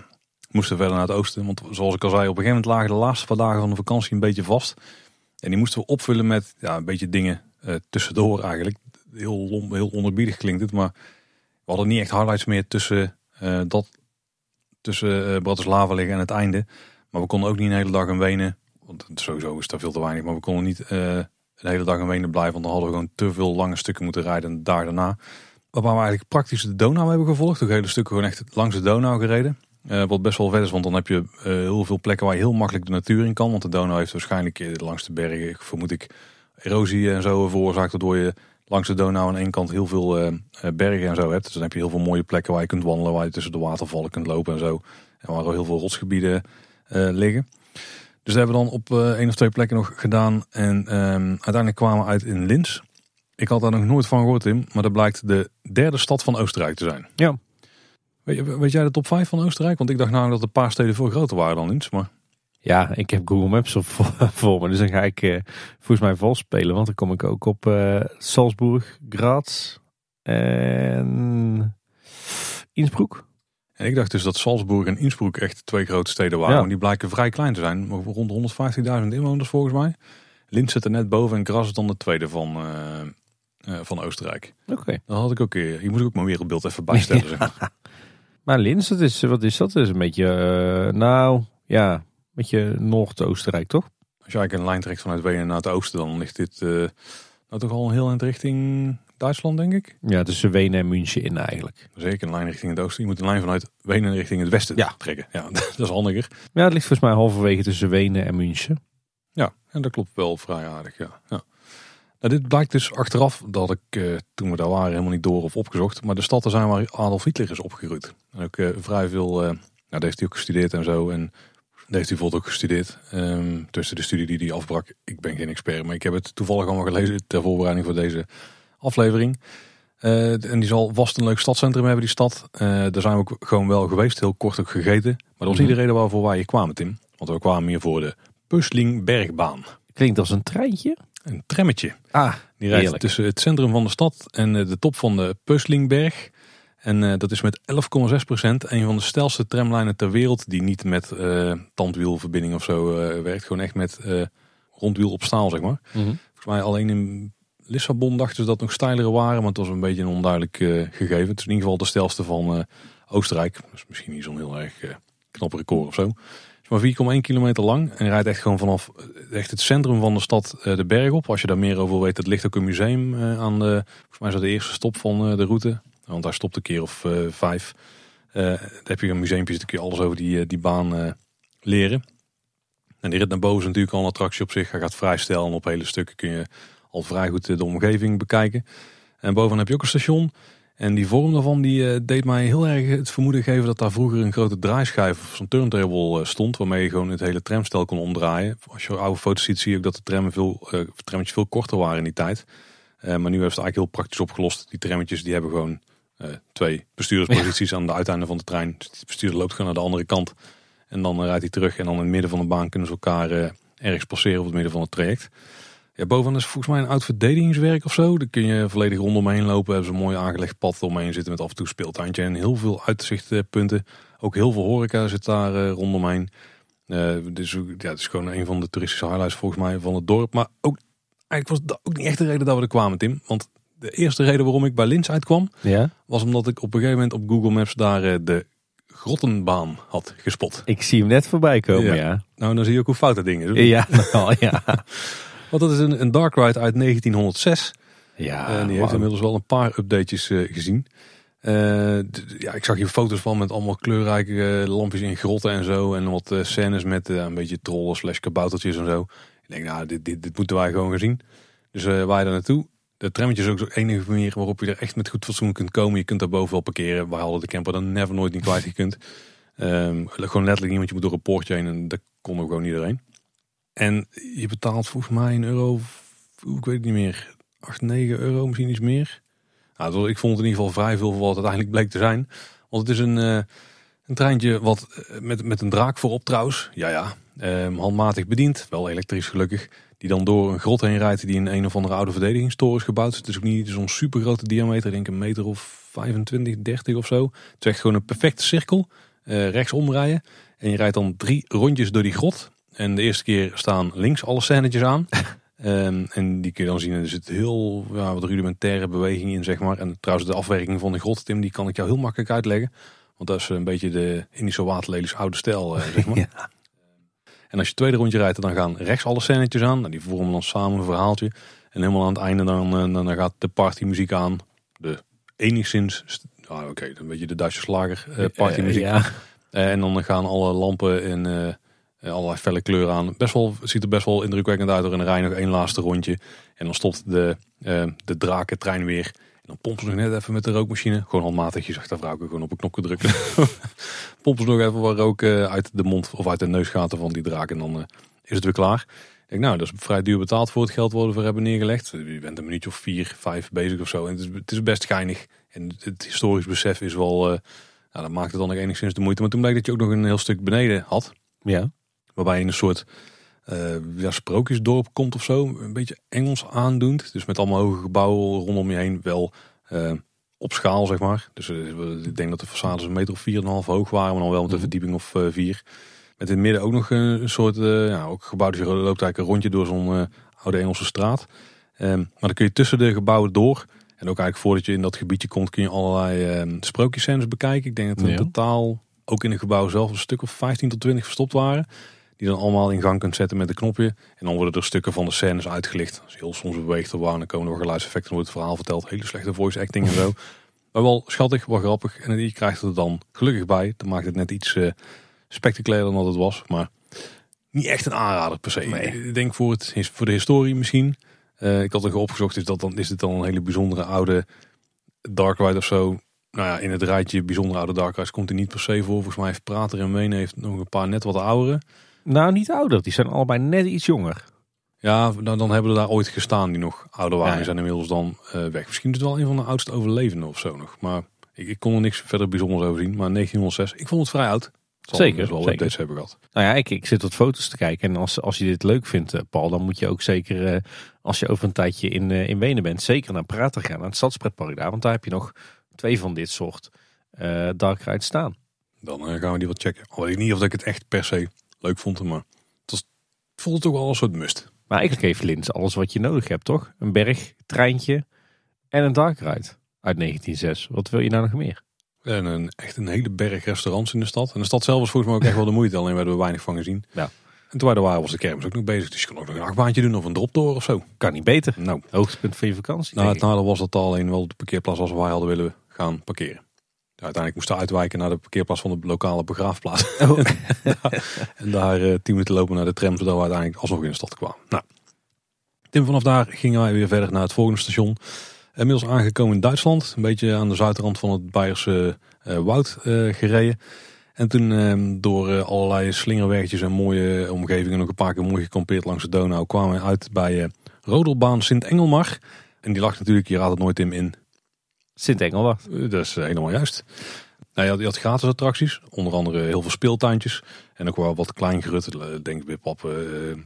[SPEAKER 1] moesten verder naar het oosten. Want zoals ik al zei, op een gegeven moment lagen de laatste paar dagen van de vakantie een beetje vast. En die moesten we opvullen met ja, een beetje dingen eh, tussendoor eigenlijk. Heel, heel onderbiedig klinkt het, maar we hadden niet echt highlights meer tussen, eh, dat, tussen eh, Bratislava liggen en het einde. Maar we konden ook niet een hele dag in Wenen, want sowieso is daar veel te weinig. Maar we konden niet een hele dag in Wenen blijven, want dan hadden we gewoon te veel lange stukken moeten rijden daar daarna. Waarbij we eigenlijk praktisch de Donau hebben gevolgd. Ook hele stukken gewoon echt langs de Donau gereden. Eh, wat best wel vet is, want dan heb je eh, heel veel plekken waar je heel makkelijk de natuur in kan. Want de Donau heeft waarschijnlijk langs de bergen, vermoed ik, erosie en zo veroorzaakt. Waardoor je langs de Donau aan één kant heel veel eh, bergen en zo hebt. Dus dan heb je heel veel mooie plekken waar je kunt wandelen. Waar je tussen de watervallen kunt lopen en zo. En waar er heel veel rotsgebieden liggen. Dus dat hebben we dan op één of twee plekken nog gedaan. En ehm, uiteindelijk kwamen we uit in Linz. Ik had daar nog nooit van gehoord, Tim. Maar dat blijkt de derde stad van Oostenrijk te zijn.
[SPEAKER 2] Ja.
[SPEAKER 1] Weet, jij de top 5 van Oostenrijk? Want ik dacht namelijk dat een paar steden veel groter waren dan Linz. Maar
[SPEAKER 2] Ja, ik heb Google Maps op voor me. Dus dan ga ik eh, volgens mij vals spelen. Want dan kom ik ook op eh, Salzburg, Graz en Innsbruck.
[SPEAKER 1] en ik dacht dus dat Salzburg en Innsbruck echt twee grote steden waren.
[SPEAKER 2] Ja.
[SPEAKER 1] Maar die blijken vrij klein te zijn. Rond 150.000 inwoners volgens mij. Linz zit er net boven en Graz is dan de tweede van, eh, van Oostenrijk.
[SPEAKER 2] Oké.
[SPEAKER 1] Dan had ik ook, hier moet ik ook mijn wereldbeeld even bijstellen. zeg maar.
[SPEAKER 2] Maar Linz, dat is, wat is dat? Dat is een beetje, eh, nou ja, een beetje Noord-Oostenrijk toch?
[SPEAKER 1] Als je eigenlijk een lijn trekt vanuit Wenen naar het oosten, dan ligt dit eh, nou toch al een heel eind richting Duitsland, denk ik.
[SPEAKER 2] Ja, tussen Wenen en München in eigenlijk.
[SPEAKER 1] Zeker een lijn richting het oosten. Je moet een lijn vanuit Wenen richting het westen
[SPEAKER 2] Ja.
[SPEAKER 1] trekken. Ja, dat is handiger.
[SPEAKER 2] Ja, het ligt volgens mij halverwege tussen Wenen en München.
[SPEAKER 1] Ja, en dat klopt wel vrij aardig, ja. ja. Nou, dit blijkt dus achteraf dat ik, eh, toen we daar waren, helemaal niet door of opgezocht. Maar de stad te zijn waar Adolf Hitler is opgegroeid. En ook eh, vrij veel, eh nou, daar heeft hij ook gestudeerd en zo. En daar heeft hij bijvoorbeeld ook gestudeerd. Ehm, tussen de studie die hij afbrak. Ik ben geen expert, maar ik heb het toevallig allemaal gelezen ter voorbereiding voor deze aflevering. Eh, en die zal vast een leuk stadscentrum hebben, die stad. Daar zijn we ook gewoon wel geweest, heel kort ook gegeten. Maar dat was niet de
[SPEAKER 2] Mhm.
[SPEAKER 1] reden waarvoor wij hier kwamen, Tim. Want we kwamen hier voor de Puslingbergbaan.
[SPEAKER 2] Klinkt als een treintje.
[SPEAKER 1] Een trammetje.
[SPEAKER 2] Ah,
[SPEAKER 1] Die rijdt
[SPEAKER 2] Heerlijk.
[SPEAKER 1] tussen het centrum van de stad en eh, de top van de Puslingberg. En eh, dat is met 11,6% een van de stelste tramlijnen ter wereld die niet met eh, tandwielverbinding of zo werkt. Gewoon echt met rondwiel op staal, zeg maar.
[SPEAKER 2] Mhm.
[SPEAKER 1] Volgens mij alleen in Lissabon dachten ze dat nog steilere waren, maar het was een beetje een onduidelijk gegeven. Het is in ieder geval de stelste van Oostenrijk. Dus misschien niet zo'n heel erg knap record of zo. Het is maar 4,1 kilometer lang en rijdt echt gewoon vanaf echt het centrum van de stad de berg op. Als je daar meer over weet, het ligt ook een museum aan de, volgens mij is dat de eerste stop van de route. Want daar stopt een keer of vijf. daar heb je een museumpje, dus dan kun je alles over die, die baan leren. En die rit naar boven is natuurlijk al een attractie op zich. Hij gaat vrij en op hele stukken kun je al vrij goed de omgeving bekijken. En bovenaan heb je ook een station. En die vorm daarvan die, uh, deed mij heel erg het vermoeden geven dat daar vroeger een grote draaischijf of zo'n turntable uh, stond. Waarmee je gewoon het hele tramstel kon omdraaien. Als je oude foto's ziet zie je ook dat de trammen veel, uh, trammetjes veel korter waren in die tijd. maar nu heeft het eigenlijk heel praktisch opgelost. Die trammetjes die hebben gewoon twee bestuurdersposities aan de uiteinde van de trein. Dus de bestuurder loopt gewoon naar de andere kant. En dan rijdt hij terug en dan in het midden van de baan kunnen ze elkaar ergens passeren op het midden van het traject. Ja, bovenaan is volgens mij een oud verdedigingswerk of zo. Daar kun je volledig rondomheen lopen. Hebben ze een mooi aangelegd pad omheen zitten met af en toe speeltuintje. En heel veel uitzichtpunten. Ook heel veel horeca zit daar uh, rondomheen. Uh, dus ja, het is gewoon een van de toeristische highlights volgens mij van het dorp. Maar ook, eigenlijk was dat ook niet echt de reden dat we er kwamen, Tim. Want de eerste reden waarom ik bij Lins uitkwam,
[SPEAKER 2] ja?
[SPEAKER 1] was omdat ik op een gegeven moment op Google Maps daar uh, de Grottenbaan had gespot.
[SPEAKER 2] Ik zie hem net voorbij komen, ja.
[SPEAKER 1] Nou, dan zie je ook hoe fout dat ding is.
[SPEAKER 2] Ja, nou, ja.
[SPEAKER 1] Want dat is een, een Dark Ride uit 1906.
[SPEAKER 2] Ja,
[SPEAKER 1] en die heeft inmiddels wel een paar updates uh, gezien. Uh, ja, ik zag hier foto's van met allemaal kleurrijke uh, lampjes in grotten en zo. En wat uh, scènes met een beetje trollen slash kaboutertjes en zo. Ik denk, nou, dit, dit, dit moeten wij gewoon gaan zien. Dus wij daar naartoe. De trammetje is ook de enige manier waarop je er echt met goed fatsoen kunt komen. Je kunt daar boven wel parkeren. Wij hadden de camper dan never nooit niet kwijt gekund. Um, gewoon letterlijk iemand, je moet door een poortje heen en dat kon ook gewoon iedereen. En je betaalt volgens mij een euro, ik weet het niet meer, 8, 9 euro, misschien iets meer. Nou, ik vond het in ieder geval vrij veel voor wat het uiteindelijk bleek te zijn. Want het is een, uh, een treintje wat eh, met, met een draak voorop trouwens. Ja, ja. Um, handmatig bediend, wel elektrisch gelukkig. Die dan door een grot heen rijdt die in een of andere oude verdedigingstoren is gebouwd. Het is ook niet zo'n super grote diameter, denk ik een meter of 25, 30 of zo. Het is gewoon een perfecte cirkel. Uh, rechts omrijden. En je rijdt dan drie rondjes door die grot. En de eerste keer staan links alle scènetjes aan. um, en die kun je dan zien, er zit heel ja, wat rudimentaire beweging in, zeg maar. En trouwens, de afwerking van de grot, Tim, die kan ik jou heel makkelijk uitleggen. Want dat is een beetje de Indische waterlelies oude stijl, uh, zeg maar. ja. En als je het tweede rondje rijdt, dan gaan rechts alle scènetjes aan. Nou, die vormen dan samen een verhaaltje. En helemaal aan het einde dan, dan, dan gaat de partymuziek aan. De enigszins, ah, oké, okay, een beetje de Duitse slager uh, partymuziek. Uh, ja. en dan gaan alle lampen en allerlei felle kleuren aan. Best wel, ziet er best wel indrukwekkend uit door in de rij nog één laatste rondje. En dan stopt de, uh, de drakentrein weer. En dan pompen ze nog net even met de rookmachine. Gewoon handmatig, je zag daar vrouw gewoon op een knopje drukken. pompen ze nog even wat rook uh, uit de mond of uit de neusgaten van die draak. En dan is het weer klaar. Ik denk, nou, dat is vrij duur betaald voor het geld wat we voor hebben neergelegd. Je bent een minuutje of vier, vijf bezig of zo. En het is, het is best geinig. En het historisch besef is wel... nou, dat maakt het dan nog enigszins de moeite. Maar toen bleek dat je ook nog een heel stuk beneden had.
[SPEAKER 2] Ja.
[SPEAKER 1] Waarbij je in een soort uh, ja, sprookjesdorp komt of zo. Een beetje Engels aandoend. Dus met allemaal hoge gebouwen rondom je heen. Wel uh, op schaal, zeg maar. Dus uh, ik denk dat de façades een meter of vier en een half hoog waren. Maar dan wel met een verdieping of vier. Met in het midden ook nog een soort ja, ook gebouw. Dus je loopt eigenlijk een rondje door zo'n oude Engelse straat. Um, maar dan kun je tussen de gebouwen door. En ook eigenlijk voordat je in dat gebiedje komt kun je allerlei uh, sprookjescènes bekijken. Ik denk dat er in totaal ook in het gebouw zelf een stuk of 15 tot 20 verstopt waren. Die dan allemaal in gang kunt zetten met een knopje. En dan worden er stukken van de scènes uitgelicht. Je heel soms beweegt er waar, dan komen er geluidseffecten. Wordt het verhaal verteld. Hele slechte voice acting en zo. Maar wel schattig, wel grappig. En je krijgt er dan gelukkig bij. Dat maakt het net iets uh, spectaculairder dan het was. Maar niet echt een aanrader per se. Nee. Ik denk voor, het, voor de historie misschien. Uh, ik had er opgezocht, is, dat dan, is dit dan een hele bijzondere oude Dark Ride of zo. Nou ja, in het rijtje bijzondere oude Dark Rides komt hij niet per se voor. Volgens mij heeft Prater en Ween heeft nog een paar net wat oudere.
[SPEAKER 2] Nou, niet ouder. Die zijn allebei net iets jonger.
[SPEAKER 1] Ja, dan, dan hebben we daar ooit gestaan die nog ouder waren. Ja, ja. zijn inmiddels dan uh, weg. Misschien is het wel een van de oudste overlevenden of zo nog. Maar ik, ik kon er niks verder bijzonders over zien. Maar 1906, ik vond het vrij oud.
[SPEAKER 2] Het zeker, dus wel zeker.
[SPEAKER 1] Deze hebben gehad.
[SPEAKER 2] Nou ja, ik, ik zit wat foto's te kijken. En als, als je dit leuk vindt, uh, Paul, dan moet je ook zeker, uh, als je over een tijdje in, uh, in Wenen bent, zeker naar Prater gaan. Naar het Stadspretpark daar. Want daar heb je nog twee van dit soort dark rides staan.
[SPEAKER 1] Dan gaan we die wat checken. Al weet ik niet of ik het echt per se leuk vond, maar het, was, het voelde toch wel een soort must.
[SPEAKER 2] Maar eigenlijk heeft Linz alles wat je nodig hebt, toch? Een berg, treintje en een dark ride uit 1906. Wat wil je nou nog meer?
[SPEAKER 1] En een, echt een hele berg restaurants in de stad. En de stad zelf was volgens mij ook echt wel de moeite. Alleen werden we weinig van gezien.
[SPEAKER 2] Ja.
[SPEAKER 1] En toen wij er waren was de kermis ook nog bezig. Dus je kon ook nog een achtbaantje doen of een dropdoor of zo.
[SPEAKER 2] Kan niet beter.
[SPEAKER 1] Nou,
[SPEAKER 2] Hoogtepunt van je vakantie.
[SPEAKER 1] nou het nadeel was dat al alleen wel de parkeerplaats waar wij hadden willen gaan parkeren. Uiteindelijk moesten we uitwijken naar de parkeerplaats van de lokale begraafplaats.
[SPEAKER 2] Oh.
[SPEAKER 1] En daar eh, tien minuten lopen naar de tram, zodat we uiteindelijk alsnog in de stad kwamen. Nou, Tim, vanaf daar gingen wij weer verder naar het volgende station. Inmiddels aangekomen in Duitsland. Een beetje aan de zuidrand van het Beierse eh, woud eh, gereden. En toen eh, door allerlei slingerweggetjes en mooie omgevingen... nog een paar keer mooi gekampeerd langs de Donau... kwamen we uit bij Rodelbaan Sint-Engelmar. En die lag natuurlijk, je raadt het nooit Tim, in
[SPEAKER 2] Sint-Engelbart.
[SPEAKER 1] eh, Dat is eh, helemaal juist. Nou, je, had, had gratis attracties, onder andere heel veel speeltuintjes. En ook wel wat kleingerut, eh, denk wippappen, eh,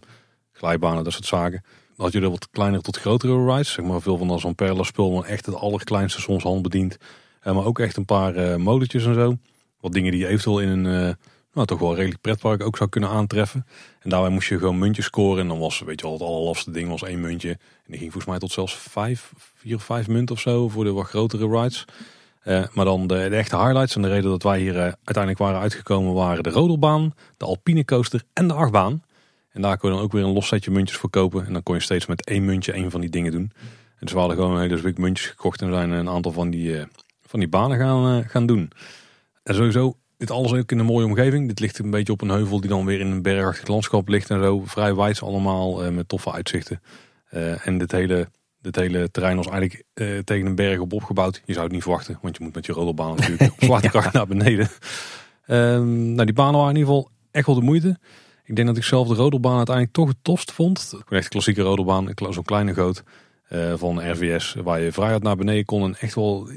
[SPEAKER 1] glijbanen, dat soort zaken. Dan had je er wat kleinere tot grotere rides. Zeg maar veel van als zo'n perla spul, maar echt het allerkleinste soms handbediend. Maar ook echt een paar molentjes en zo. Wat dingen die je eventueel in een eh, nou, toch wel redelijk pretpark ook zou kunnen aantreffen. En daarbij moest je gewoon muntjes scoren. En dan was, weet je wel, het allerlastigste ding was één muntje. En die ging volgens mij tot zelfs vijf, vier of vijf munten of zo voor de wat grotere rides. Eh, maar dan de, echte highlights en de reden dat wij hier eh, uiteindelijk waren uitgekomen waren de rodelbaan, de alpine coaster en de achtbaan. En daar kon je dan ook weer een los setje muntjes voor kopen. En dan kon je steeds met één muntje één van die dingen doen. En dus we hadden gewoon een hele week muntjes gekocht en zijn een aantal van die, eh, van die banen gaan, gaan doen. En sowieso, dit alles ook in een mooie omgeving. Dit ligt een beetje op een heuvel die dan weer in een bergachtig landschap ligt en zo. Vrij wijds allemaal eh, met toffe uitzichten. Eh, en dit hele, dit hele terrein was eigenlijk eh, tegen een berg op opgebouwd. Je zou het niet verwachten, want je moet met je rollerbaan natuurlijk op zwaartekracht naar beneden. Ehm, nou, die banen waren in ieder geval echt wel de moeite. Ik denk dat ik zelf de rodelbaan uiteindelijk toch het tofst vond. Echt klassieke rodelbaan, zo'n kleine goot van RVS. Waar je vrij uit naar beneden kon en echt wel...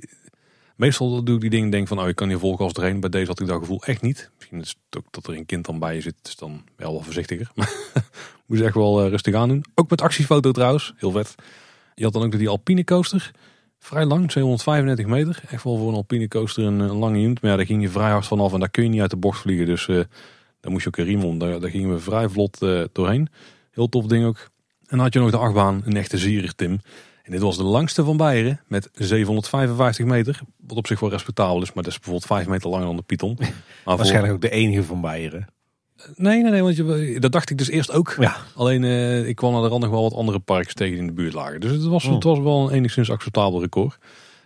[SPEAKER 1] Meestal doe ik die dingen denk van, oh je kan hier volgas doorheen. Bij deze had ik dat gevoel echt niet. Misschien is het ook dat er een kind dan bij je zit, dus dan wel wel voorzichtiger. Maar moest je echt wel eh, rustig aan doen. Ook met actiefoto trouwens, heel vet. Je had dan ook die alpine coaster. Vrij lang, 235 meter. Echt wel voor een alpine coaster een, lange unit. Maar ja, daar ging je vrij hard vanaf en daar kun je niet uit de bocht vliegen. Dus eh daar moest je ook een riem om. Daar, daar gingen we vrij vlot eh, doorheen. Heel tof ding ook. En dan had je nog de achtbaan, een echte zierig Tim. En dit was de langste van Beieren met 755 meter. Wat op zich wel respectabel is, maar dat is bijvoorbeeld 5 meter langer dan de Python. Maar voor-
[SPEAKER 2] Waarschijnlijk ook de enige van Beieren.
[SPEAKER 1] Nee, nee, nee, want je, dat dacht ik dus eerst ook.
[SPEAKER 2] Ja.
[SPEAKER 1] Alleen eh, ik kwam naar de rand nog wel wat andere parks tegen in de buurt lagen. Dus het was,
[SPEAKER 2] Oh.
[SPEAKER 1] het was wel een enigszins acceptabel record.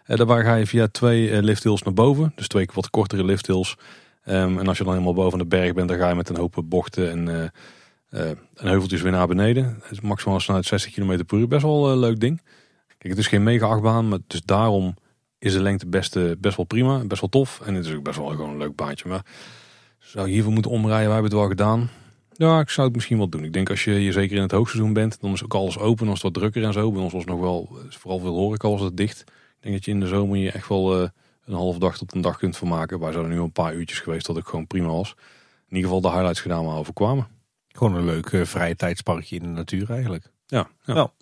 [SPEAKER 1] Eh daarbij ga je via twee eh, lifthills naar boven. Dus twee wat kortere lifthills. Ehm, en als je dan helemaal boven de berg bent, dan ga je met een hoop bochten en, en heuveltjes weer naar beneden. Het is maximaal snelheid 60 km per uur. Best wel een leuk ding. Kijk, het is geen mega achtbaan, maar dus daarom is de lengte best, eh, best wel prima. Best wel tof. En het is ook best wel gewoon een leuk baantje. Maar zou je hiervoor moeten omrijden? Wij hebben het wel gedaan. Ja, ik zou het misschien wel doen. Ik denk als je hier zeker in het hoogseizoen bent, dan is ook alles open, dan is het wat drukker en zo. Bij ons was nog wel, vooral veel horeca was het dicht. Ik denk dat je in de zomer je echt wel eh, een half dag tot een dag kunt vermaken. Wij zijn nu een paar uurtjes geweest dat het gewoon prima was. In ieder geval de highlights gedaan waar we overkwamen.
[SPEAKER 2] Gewoon een leuk eh, vrije tijdsparkje in de natuur eigenlijk.
[SPEAKER 1] Ja, ja.
[SPEAKER 2] Ja.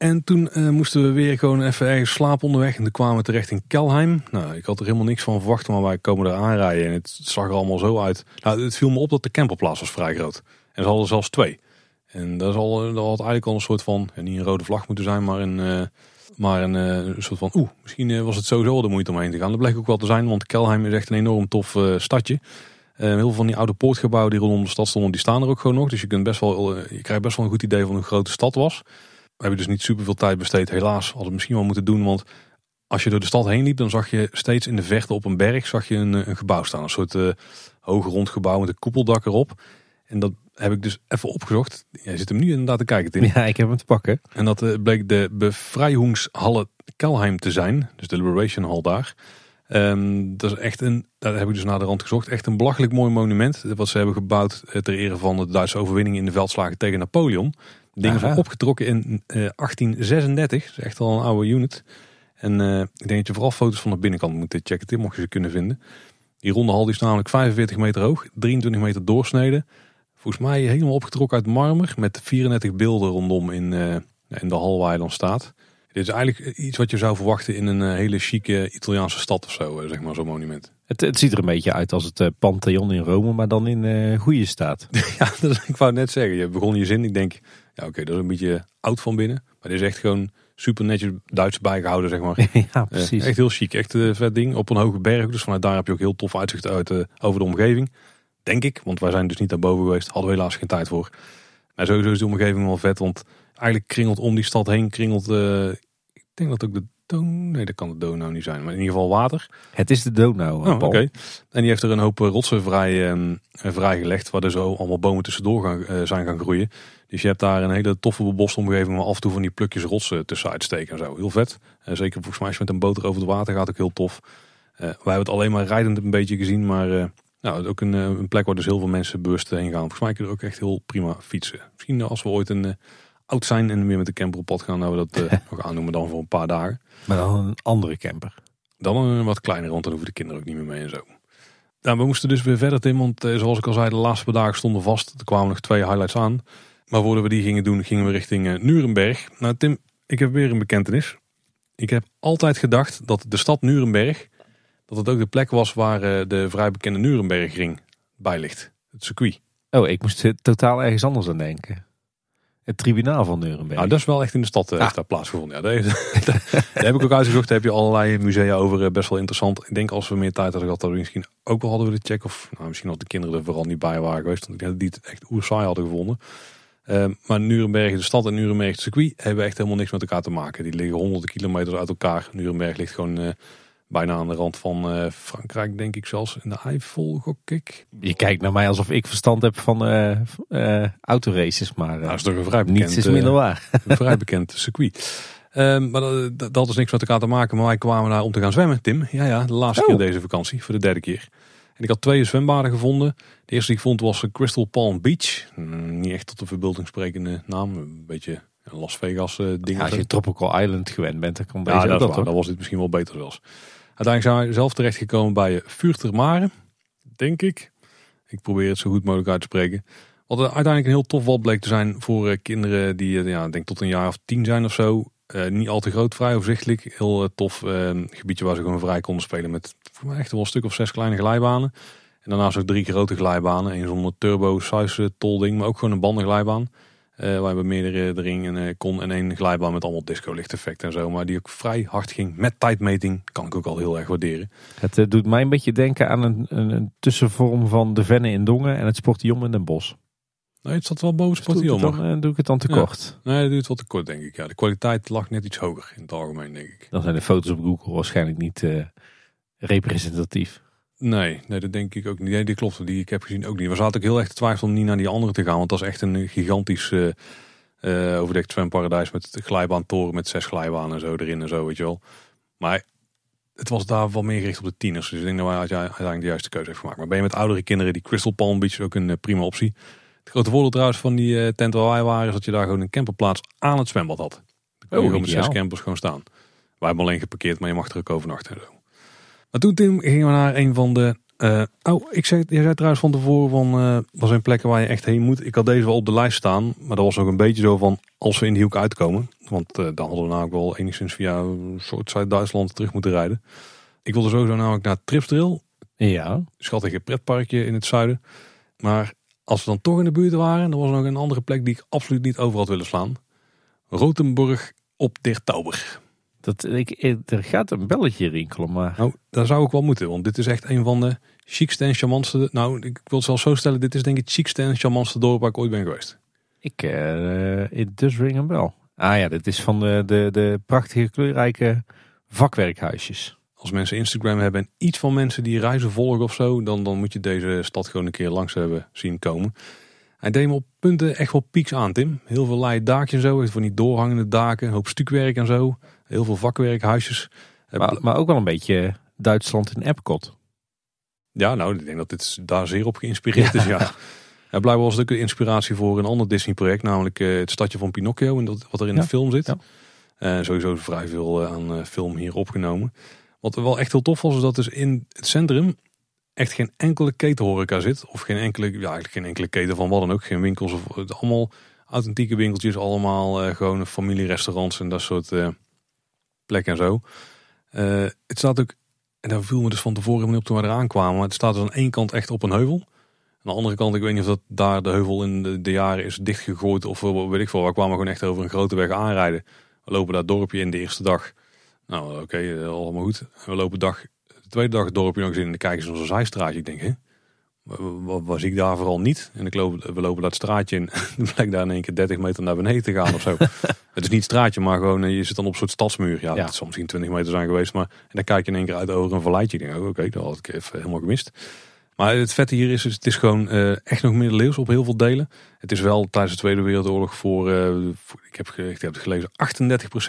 [SPEAKER 1] En toen eh, moesten we weer gewoon even ergens slapen onderweg. En toen kwamen we terecht in Kelheim. Nou, ik had er helemaal niks van verwacht, maar wij komen er aanrijden. En het zag er allemaal zo uit. Nou, het viel me op dat de camperplaats was vrij groot. En ze hadden zelfs twee. En dat, is al, dat had eigenlijk al een soort van, niet een rode vlag moeten zijn, maar een, eh, maar een, eh, een soort van, oeh, misschien was het sowieso de moeite om heen te gaan. Dat bleek ook wel te zijn, want Kelheim is echt een enorm tof stadje. Heel veel van die oude poortgebouwen die rondom de stad stonden, die staan er ook gewoon nog. Dus je, kunt best wel, je krijgt best wel een goed idee van hoe groot de stad was. We hebben dus niet super veel tijd besteed, helaas. Hadden we misschien wel moeten doen, want als je door de stad heen liep, dan zag je steeds in de verte op een berg zag je een, eh, een gebouw staan. Een soort eh hoog rond gebouw met een koepeldak erop. En dat heb ik dus even opgezocht. Jij zit hem nu inderdaad te kijken, Tim.
[SPEAKER 2] Ja, ik heb hem te pakken.
[SPEAKER 1] En dat eh, bleek de Bevrijungshalle Kelheim te zijn. Dus de Liberation Hall daar. Ehm, dat is echt een, daar heb ik dus naar de rand gezocht. Echt een belachelijk mooi monument. Wat ze hebben gebouwd ter ere van de Duitse overwinning in de veldslagen tegen Napoleon.
[SPEAKER 2] Aha.
[SPEAKER 1] zijn opgetrokken in eh, 1836. Dat is echt al een oude unit. En eh, ik denk dat je vooral foto's van de binnenkant moet checken, mocht je ze kunnen vinden. Die ronde hal die is namelijk 45 meter hoog, 23 meter doorsnede. Volgens mij helemaal opgetrokken uit marmer met 34 beelden rondom in, eh, in de hal waar je dan staat. Dit is eigenlijk iets wat je zou verwachten in een eh, hele chique Italiaanse stad of zo, eh, zeg maar, zo'n monument.
[SPEAKER 2] Het, het ziet er een beetje uit als het Pantheon in Rome, maar dan in uh, goede staat.
[SPEAKER 1] ja, dat, ik wou net zeggen. Je begon je zin. Ik denk, oké, dat is een beetje oud van binnen. Maar dit is echt gewoon super netjes Duits bijgehouden, zeg maar.
[SPEAKER 2] ja, precies.
[SPEAKER 1] Uh, echt heel chic. Echt een vet ding. Op een hoge berg. Dus vanuit daar heb je ook heel tof uitzicht uit over de omgeving. Denk ik. Want wij zijn dus niet daarboven geweest. Hadden we helaas geen tijd voor. Maar sowieso is de omgeving wel vet. Want eigenlijk kringelt om die stad heen. Kringelt, ik denk dat ook de Donau. Nee, dat kan de Donau niet zijn. Maar in ieder geval water.
[SPEAKER 2] Het is de Donau.
[SPEAKER 1] Oh, Oké. En die heeft er een hoop rotsen vrij, uh, vrijgelegd. Waar er zo allemaal bomen tussendoor gaan, uh, zijn gaan groeien. Dus je hebt daar een hele toffe beboste omgeving. Maar af en toe van die plukjes rotsen tussen uitsteken en zo. Heel vet. Uh, zeker volgens mij als je met een boter over het water gaat ook heel tof. wij hebben het alleen maar rijdend een beetje gezien. Maar nou, ook een, een, plek waar dus heel veel mensen bewust heen gaan. Volgens mij kun je er ook echt heel prima fietsen. Misschien als we ooit een oud zijn en weer met de camper op pad gaan. Nou we dat nog aannoemen dan voor een paar dagen.
[SPEAKER 2] Maar dan een andere camper.
[SPEAKER 1] Dan een wat kleiner, want dan hoeven de kinderen ook niet meer mee en zo. Nou, we moesten dus weer verder, Tim. Want eh, zoals ik al zei, de laatste paar dagen stonden vast. Er kwamen nog twee highlights aan. Maar voordat we die gingen doen, gingen we richting uh, Nuremberg. Nou, Tim, ik heb weer een bekentenis. Ik heb altijd gedacht dat de stad Nuremberg, dat het ook de plek was waar uh, de vrij bekende Nurembergring bij ligt. Het circuit.
[SPEAKER 2] Oh, ik moest totaal ergens anders aan denken. Het tribunaal van Nuremberg.
[SPEAKER 1] Nou, dat is wel echt in de stad uh, ah. daar plaatsgevonden. Ja, daar, daar, heb ik ook uitgezocht. Daar heb je allerlei musea over. Uh, best wel interessant. Ik denk als we meer tijd hadden gehad, dat we misschien ook wel hadden willen checken. Of nou, misschien had de kinderen er vooral niet bij waren geweest. Want ik denk dat die het echt oerzaai hadden gevonden. Uh, maar Nuremberg, de stad en Nuremberg, het circuit, hebben echt helemaal niks met elkaar te maken. Die liggen honderden kilometer uit elkaar. Nuremberg ligt gewoon bijna aan de rand van uh, Frankrijk, denk ik zelfs. In de Eifel, gok ik.
[SPEAKER 2] Je kijkt naar mij alsof ik verstand heb van uh, autoraces, maar
[SPEAKER 1] nou, is toch een vrij bekend,
[SPEAKER 2] niets is minder waar.
[SPEAKER 1] een vrij bekend circuit. Um, maar dat, dat, is niks met elkaar te maken. Maar wij kwamen daar om te gaan zwemmen, Tim. Ja, ja, de laatste oh. keer deze vakantie, voor de derde keer. En ik had twee zwembaden gevonden. De eerste die ik vond was Crystal Palm Beach. Mm, niet echt tot de verbeelding sprekende naam. Een beetje Las Vegas uh, ding. Ja,
[SPEAKER 2] als je Tropical Island gewend bent, dan kan
[SPEAKER 1] deze ja, dat, Dan was dit misschien wel beter zelfs. Uiteindelijk zijn we zelf terechtgekomen bij Vuurtermare, denk ik. Ik probeer het zo goed mogelijk uit te spreken. Wat uiteindelijk een heel tof wat bleek te zijn voor eh, kinderen die eh, ja, denk tot een jaar of tien zijn of zo. Uh, niet al te groot, vrij overzichtelijk. Heel tof gebiedje waar ze gewoon vrij konden spelen met voor mij echt wel een stuk of zes kleine glijbanen. En daarnaast ook drie grote glijbanen. Een zonder turbo, size tolding, maar ook gewoon een bandenglijbaan. Uh, we hebben meerdere erin en uh, kon en één glijbaan met allemaal disco lichteffecten en zo. Maar die ook vrij hard ging met tijdmeting. Kan ik ook al heel erg waarderen.
[SPEAKER 2] Het uh, doet mij een beetje denken aan een, een, een, tussenvorm van de Venne in Dongen en het Sportium in Den Bosch.
[SPEAKER 1] Nee, het zat wel boven Sportium.
[SPEAKER 2] Dan doe ik het dan te kort.
[SPEAKER 1] Nee, dat doet wel te kort denk ik. Ja, de kwaliteit lag net iets hoger in het algemeen denk ik.
[SPEAKER 2] Dan zijn de foto's op Google waarschijnlijk niet representatief.
[SPEAKER 1] Nee, nee, dat denk ik ook niet. Nee, die klopt. Die ik heb gezien ook niet. We zaten ook heel erg te twijfelen om niet naar die andere te gaan. Want dat is echt een gigantisch uh, uh, overdekt zwemparadijs met glijbaantoren met zes glijbanen en zo erin en zo, weet je wel. Maar het was daar wel meer gericht op de tieners. Dus ik denk dat wij uiteindelijk de juiste keuze hebben gemaakt. Maar ben je met oudere kinderen, die Crystal Palm Beach ook een uh, prima optie. Het grote voordeel trouwens van die tent waar wij waren, is dat je daar gewoon een camperplaats aan het zwembad had. Dan kon je oh, gewoon met zes campers gewoon staan. Wij hebben alleen geparkeerd, maar je mag er ook overnachten en zo. Maar toen Tim gingen we naar een van de... Uh, oh, ik zei, jij zei trouwens van tevoren van... Uh, was zijn plekken waar je echt heen moet. Ik had deze wel op de lijst staan. Maar dat was ook een beetje zo van... Als we in die hoek uitkomen. Want uh, dan hadden we namelijk wel enigszins via een soort Zuid-Duitsland terug moeten rijden. Ik wilde sowieso namelijk naar Tripsdrill.
[SPEAKER 2] Ja.
[SPEAKER 1] Schattige pretparkje in het zuiden. Maar als we dan toch in de buurt waren... dan was er nog een andere plek die ik absoluut niet over had willen slaan. Rotenburg op der Tauber.
[SPEAKER 2] Dat, ik, er gaat een belletje rinkelen, maar...
[SPEAKER 1] Nou, dat zou ik wel moeten, want dit is echt een van de chicste en charmantste... Nou, ik wil het zelfs zo stellen, dit is denk ik het chicste en charmantste dorp waar ik ooit ben geweest.
[SPEAKER 2] Ik, uh, it does ring een bel. Ah ja, dit is van de, de, de prachtige kleurrijke vakwerkhuisjes.
[SPEAKER 1] Als mensen Instagram hebben en iets van mensen die reizen volgen of zo... dan, dan moet je deze stad gewoon een keer langs hebben zien komen. Hij deed me op punten echt wel pieks aan, Tim. Heel veel laaie daakjes en zo, van die doorhangende daken, een hoop stukwerk en zo. Heel veel vakwerkhuisjes.
[SPEAKER 2] Maar, maar ook wel een beetje Duitsland in Epcot.
[SPEAKER 1] Ja, nou, ik denk dat dit daar zeer op geïnspireerd is, ja. ja. blijkbaar was het ook een inspiratie voor een ander Disney-project, namelijk uh, het stadje van Pinocchio, en dat, wat er in de film zit. Ja. Uh, sowieso vrij veel uh, aan film hier opgenomen. Wat wel echt heel tof was, is dat dus in het centrum echt geen enkele ketenhoreca zit. Of geen enkele, ja, eigenlijk geen enkele keten van wat dan ook. Geen winkels of allemaal authentieke winkeltjes, allemaal gewoon familierestaurants en dat soort plek en zo. Uh, het staat ook En daar viel me dus van tevoren helemaal niet op toen we eraan kwamen. Het staat dus aan één kant echt op een heuvel. Aan de andere kant, ik weet niet of dat daar de heuvel in de, jaren is dichtgegooid of weet ik veel. We kwamen gewoon echt over een grote weg aanrijden. We lopen dat dorpje in de eerste dag. Nou, oké, allemaal goed. We lopen dag, de tweede dag het dorpje nog eens in en kijken ze onze zijstraatje. Ik denk, hè, was ik daar vooral niet? En ik loop, we lopen dat straatje in. Dan blijkt daar in één keer 30 meter naar beneden te gaan of zo. het is niet straatje, maar gewoon eh, je zit dan op een soort stadsmuur. Ja, ja. het zal misschien 20 meter zijn geweest. Maar en dan kijk je in één keer uit over een valleitje. Ik denk, oh, oké, dat had ik even helemaal gemist. Maar het vette hier is, het is gewoon uh, echt nog middeleeuws op heel veel delen. Het is wel tijdens de Tweede Wereldoorlog voor, uh, ik, heb, ik heb het gelezen,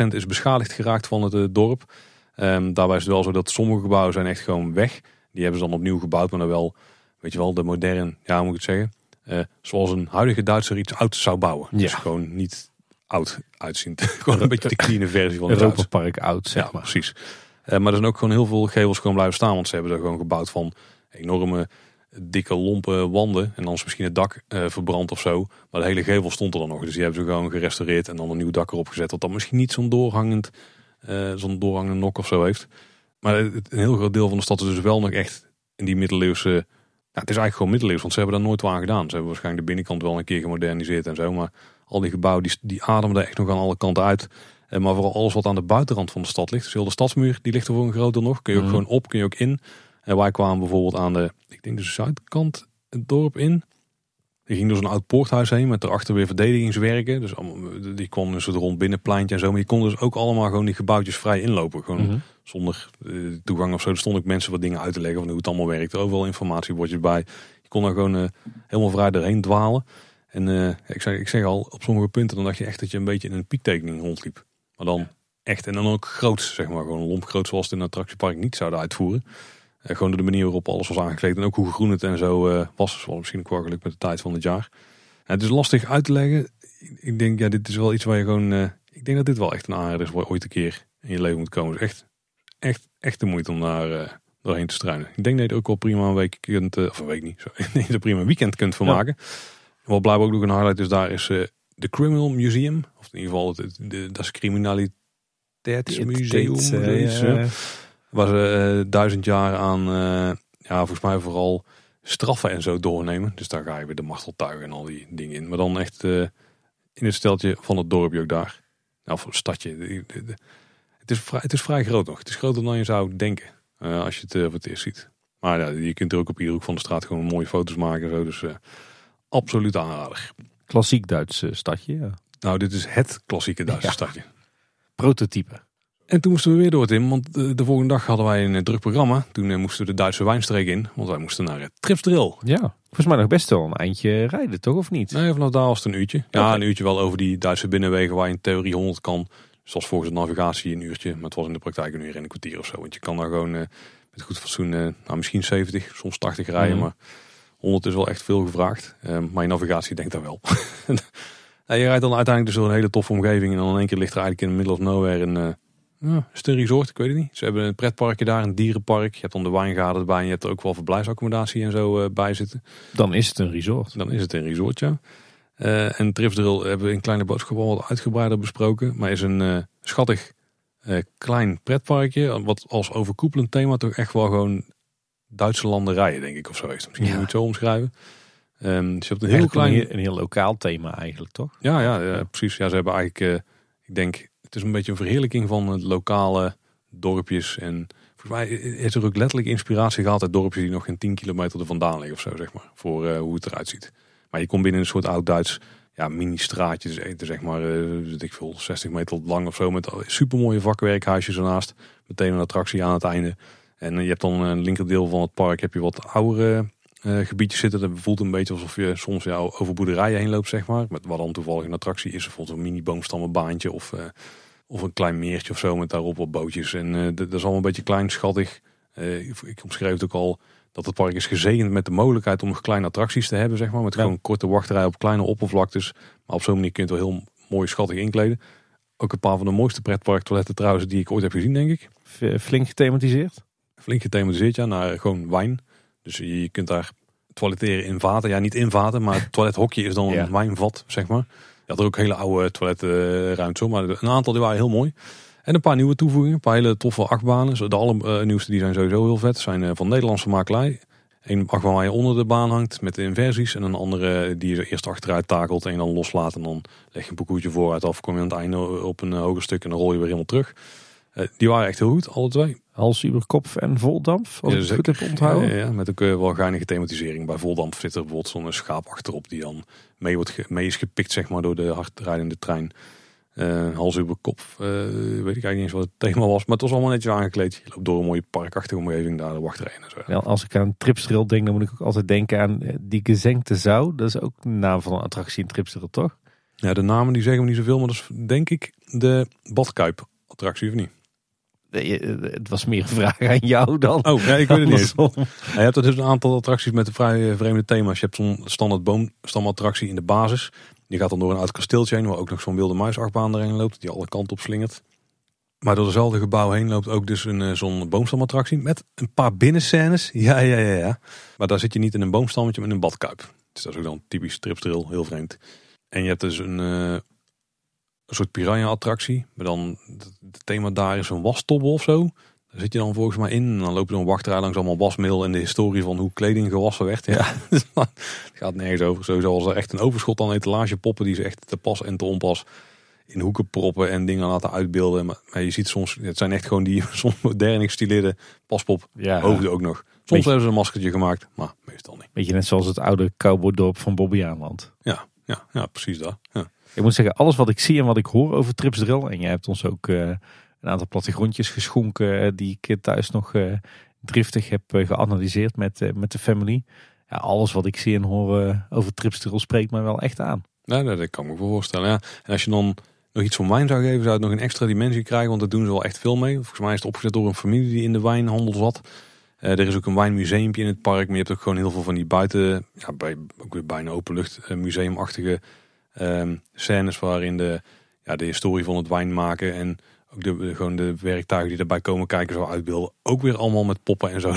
[SPEAKER 1] 38% is beschadigd geraakt van het uh, dorp. Um, daarbij is het wel zo dat sommige gebouwen zijn echt gewoon weg. Die hebben ze dan opnieuw gebouwd, maar dan wel weet je wel, de modern, ja moet ik het zeggen, uh, zoals een huidige Duitser iets oud zou bouwen. Ja. Dus gewoon niet oud uitzien. gewoon een beetje de clean versie van het
[SPEAKER 2] Europa Park oud, zeg
[SPEAKER 1] ja, maar. precies. Uh, maar er zijn ook gewoon heel veel gevels gewoon blijven staan, want ze hebben er gewoon gebouwd van enorme dikke lompe wanden en dan is misschien het dak uh, verbrand of zo. Maar de hele gevel stond er dan nog. Dus die hebben ze gewoon gerestaureerd en dan een nieuw dak erop gezet. Wat dan misschien niet zo'n doorhangend, uh, zo'n doorhangende nok of zo heeft. Maar een heel groot deel van de stad is dus wel nog echt in die middeleeuwse het is eigenlijk gewoon middeleeuws, want ze hebben daar nooit aan gedaan. Ze hebben waarschijnlijk de binnenkant wel een keer gemoderniseerd en zo. Maar al die gebouwen die, die ademen echt nog aan alle kanten uit. En eh, maar vooral alles wat aan de buitenrand van de stad ligt. Dus heel de stadsmuur, die ligt er voor een groter nog. Kun je ook mhm. gewoon op, kun je ook in. En wij kwamen bijvoorbeeld aan de, ik denk de zuidkant het dorp in. Die ging door zo'n oud poorthuis heen met erachter weer verdedigingswerken. Dus die kon een soort rond binnenpleintje en zo. Maar je kon dus ook allemaal gewoon die gebouwtjes vrij inlopen. Gewoon mhm. Zonder eh, toegang of zo. Stonden ook mensen wat dingen uit te leggen van hoe het allemaal werkt. Overal informatiebordjes bij. Je kon er gewoon uh, helemaal vrij doorheen dwalen. En uh, ik, zeg, ik zeg al, op sommige punten dan dacht je echt dat je een beetje in een piektekening rondliep. Maar dan echt en dan ook groot, zeg maar. Gewoon lomp groot zoals het in een attractiepark niet zouden uitvoeren. Uh, gewoon door de manier waarop alles was aangekleed. En ook hoe groen het en zo uh, was. Zoals misschien ook wel geluk met de tijd van het jaar. het is lastig uit te leggen. Ik denk, ja, dit is wel iets waar je gewoon... Uh, ik denk dat dit wel echt een aanrader is waar ooit een keer in je leven moet komen. Dus echt, echt, echt de moeite om daar doorheen te struinen. Ik denk dat je er ook wel prima een week kunt... of een week niet, sorry. er prima een weekend kunt van maken. Wat blijkbaar ook nog een highlight is daar is de Criminal Museum. Of in ieder geval, het, de, dat is criminaliteitsmuseum. Waar ze uh, duizend jaar aan, uh, ja, volgens mij vooral straffen en zo doornemen. Dus daar ga je weer de marteltuigen en al die dingen in. Maar dan echt uh, in het steltje van het dorpje ook daar. Nou, voor het stadje. Het, is vrij, het is vrij groot nog. Het is groter dan je zou denken. als je het voor het eerst ziet. Maar ja, je kunt er ook op ieder hoek van de straat gewoon mooie foto's maken. En zo, dus absoluut aanrader.
[SPEAKER 2] Klassiek Duits stadje. Ja.
[SPEAKER 1] Nou, dit is het klassieke Duitse stadje.
[SPEAKER 2] Prototype.
[SPEAKER 1] En toen moesten we weer door het in, want de, volgende dag hadden wij een eh, druk programma. Toen eh, moesten we de Duitse wijnstreek in, want wij moesten naar het Tripsdrill.
[SPEAKER 2] Ja, volgens mij nog best wel een eindje rijden, toch of niet?
[SPEAKER 1] Nee, vanaf daar was het een uurtje. Ja, een uurtje wel over die Duitse binnenwegen waar je in theorie 100 kan. Zoals volgens de navigatie een uurtje, maar het was in de praktijk een uur en een kwartier of zo. Want je kan daar gewoon uh, met goed fatsoen, uh, nou misschien 70, soms 80 rijden, mhm. maar 100 is wel echt veel gevraagd. Uh, maar je navigatie denkt daar wel. je rijdt dan uiteindelijk dus door een hele toffe omgeving en dan in één keer ligt er eigenlijk in the middle of nowhere een ja, is het een resort? Ik weet het niet. Ze hebben een pretparkje daar, een dierenpark. Je hebt dan de wijngaarden erbij en je hebt er ook wel verblijfsaccommodatie en zo bij zitten.
[SPEAKER 2] Dan is het een resort.
[SPEAKER 1] Dan is het een resort, ja. Uh, en Drifdrill hebben we in Kleine Boodschap al wat uitgebreider besproken. Maar is een uh, schattig klein pretparkje. Wat als overkoepelend thema toch echt wel gewoon Duitse landerijen, denk ik, of zo heeft. Misschien ja. moet je het zo omschrijven. Um, dus je hebt een heel klein...
[SPEAKER 2] Een heel, lokaal thema eigenlijk, toch?
[SPEAKER 1] Ja, ja, ja, precies. Ja, ze hebben eigenlijk, ik denk het is een beetje een verheerlijking van het lokale dorpjes. En volgens mij is er ook letterlijk inspiratie gehad uit dorpjes die nog geen 10 kilometer er vandaan liggen of zo, zeg maar. Voor hoe het eruit ziet. Maar je komt binnen een soort oud-Duits ja, mini-straatje. Dus eten, zeg maar, uh, ik veel, 60 meter lang of zo. Met supermooie vakwerkhuisjes ernaast. Meteen een attractie aan het einde. En je hebt dan een linkerdeel van het park heb je wat oudere uh, gebiedjes zitten. Dat voelt een beetje alsof je soms ja, over boerderijen heen loopt, zeg maar. Met wat dan toevallig een attractie is. Bijvoorbeeld een mini boomstammenbaantje of, of een klein meertje of zo met daarop wat bootjes. En uh, dat is allemaal een beetje klein, schattig. ik omschreef het ook al dat het park is gezegend met de mogelijkheid om nog kleine attracties te hebben, zeg maar. Met gewoon korte wachtrijen op kleine oppervlaktes. Maar op zo'n manier kun je het wel heel mooi schattig inkleden. Ook een paar van de mooiste pretparktoiletten trouwens die ik ooit heb gezien, denk ik.
[SPEAKER 2] Flink gethematiseerd?
[SPEAKER 1] Flink gethematiseerd, ja. Naar gewoon wijn. Dus je kunt daar toiletteren in vaten. Ja, niet in vaten, maar het toilethokje is dan een wijnvat, zeg maar. Je had er ook hele oude toiletruimte, maar een aantal die waren heel mooi. En een paar nieuwe toevoegingen, een paar hele toffe achtbanen. De allernieuwste die zijn sowieso heel vet. Zijn van Nederlandse makelij. Een achtbaan waar je onder de baan hangt met de inversies. En een andere die je eerst achteruit takelt en je dan loslaat. En dan leg je een parcoursje vooruit af. Kom je aan het einde op een hoger stuk en dan rol je weer helemaal terug. die waren echt heel goed, alle twee.
[SPEAKER 2] Hals über kop en voldamp, als ja, ik het goed heb onthouden.
[SPEAKER 1] Ja, ja, met ook uh, wel geinige thematisering. Bij voldamp zit er bijvoorbeeld zo'n schaap achterop die dan mee, wordt mee is gepikt zeg maar, door de hardrijdende trein. Uh, hals über kop, uh, weet ik eigenlijk niet eens wat het thema was. Maar het was allemaal netjes aangekleed. Je loopt door een mooie parkachtige omgeving daar, de wachtrijen en zo.
[SPEAKER 2] Ja, als ik aan Tripsdrill denk, dan moet ik ook altijd denken aan die gezenkte zou. Dat is ook de naam van een attractie in Tripsdrill, toch?
[SPEAKER 1] Ja, de namen die zeggen we niet zoveel, maar dat is denk ik de Badkuip attractie of niet?
[SPEAKER 2] Het was meer een vraag aan jou dan.
[SPEAKER 1] Oh, nee, ik weet het niet. je hebt dus een aantal attracties met een vrij vreemde thema's. Je hebt zo'n standaard boomstamattractie in de basis. Die gaat dan door een oud kasteeltje heen, waar ook nog zo'n wilde muisachtbaan erheen loopt, die alle kanten op slingert. Maar door dezelfde gebouw heen loopt ook dus een, eh, zo'n boomstamattractie met een paar binnenscènes. Ja, ja, ja, ja. Maar daar zit je niet in een boomstammetje, maar in een badkuip. Dus dat is ook dan typisch tripsdrill, heel vreemd. En je hebt dus een, uh, een soort piranha-attractie. Maar dan, het thema daar is een wastobbe of zo. Daar zit je dan volgens mij in. En dan loop je dan wachtrij langs allemaal wasmeel en de historie van hoe kleding gewassen werd. Ja, het gaat nergens over. Sowieso als er echt een overschot aan etalagepoppen die ze echt te pas en te onpas in hoeken proppen en dingen laten uitbeelden. Maar, je ziet soms, het zijn echt gewoon die soms moderne gestileerde paspop ja. hoofden ook nog. Soms hebben ze een maskertje gemaakt, maar meestal niet.
[SPEAKER 2] Beetje net zoals het oude cowboydorp van Bobby Aanland.
[SPEAKER 1] Ja, ja, ja precies dat. Ja.
[SPEAKER 2] Ik moet zeggen, alles wat ik zie en wat ik hoor over Trips Drill. En jij hebt ons ook uh, een aantal plattegrondjes geschonken uh, die ik thuis nog uh, driftig heb geanalyseerd met, met de family. Ja, alles wat ik zie en hoor over Trips Drill spreekt mij wel echt aan.
[SPEAKER 1] Ja, dat kan ik me voorstellen. Ja. En als je dan nog iets van wijn zou geven, zou het nog een extra dimensie krijgen. Want daar doen ze wel echt veel mee. Volgens mij is het opgezet door een familie die in de wijnhandel zat. er is ook een wijnmuseumpje in het park. Maar je hebt ook gewoon heel veel van die buiten, ja, bij, ook weer bijna openlucht museumachtige um, scènes waarin de, ja, de historie van het wijn maken en ook de, gewoon de werktuigen die erbij komen kijken zo uitbeelden. Ook weer allemaal met poppen en zo.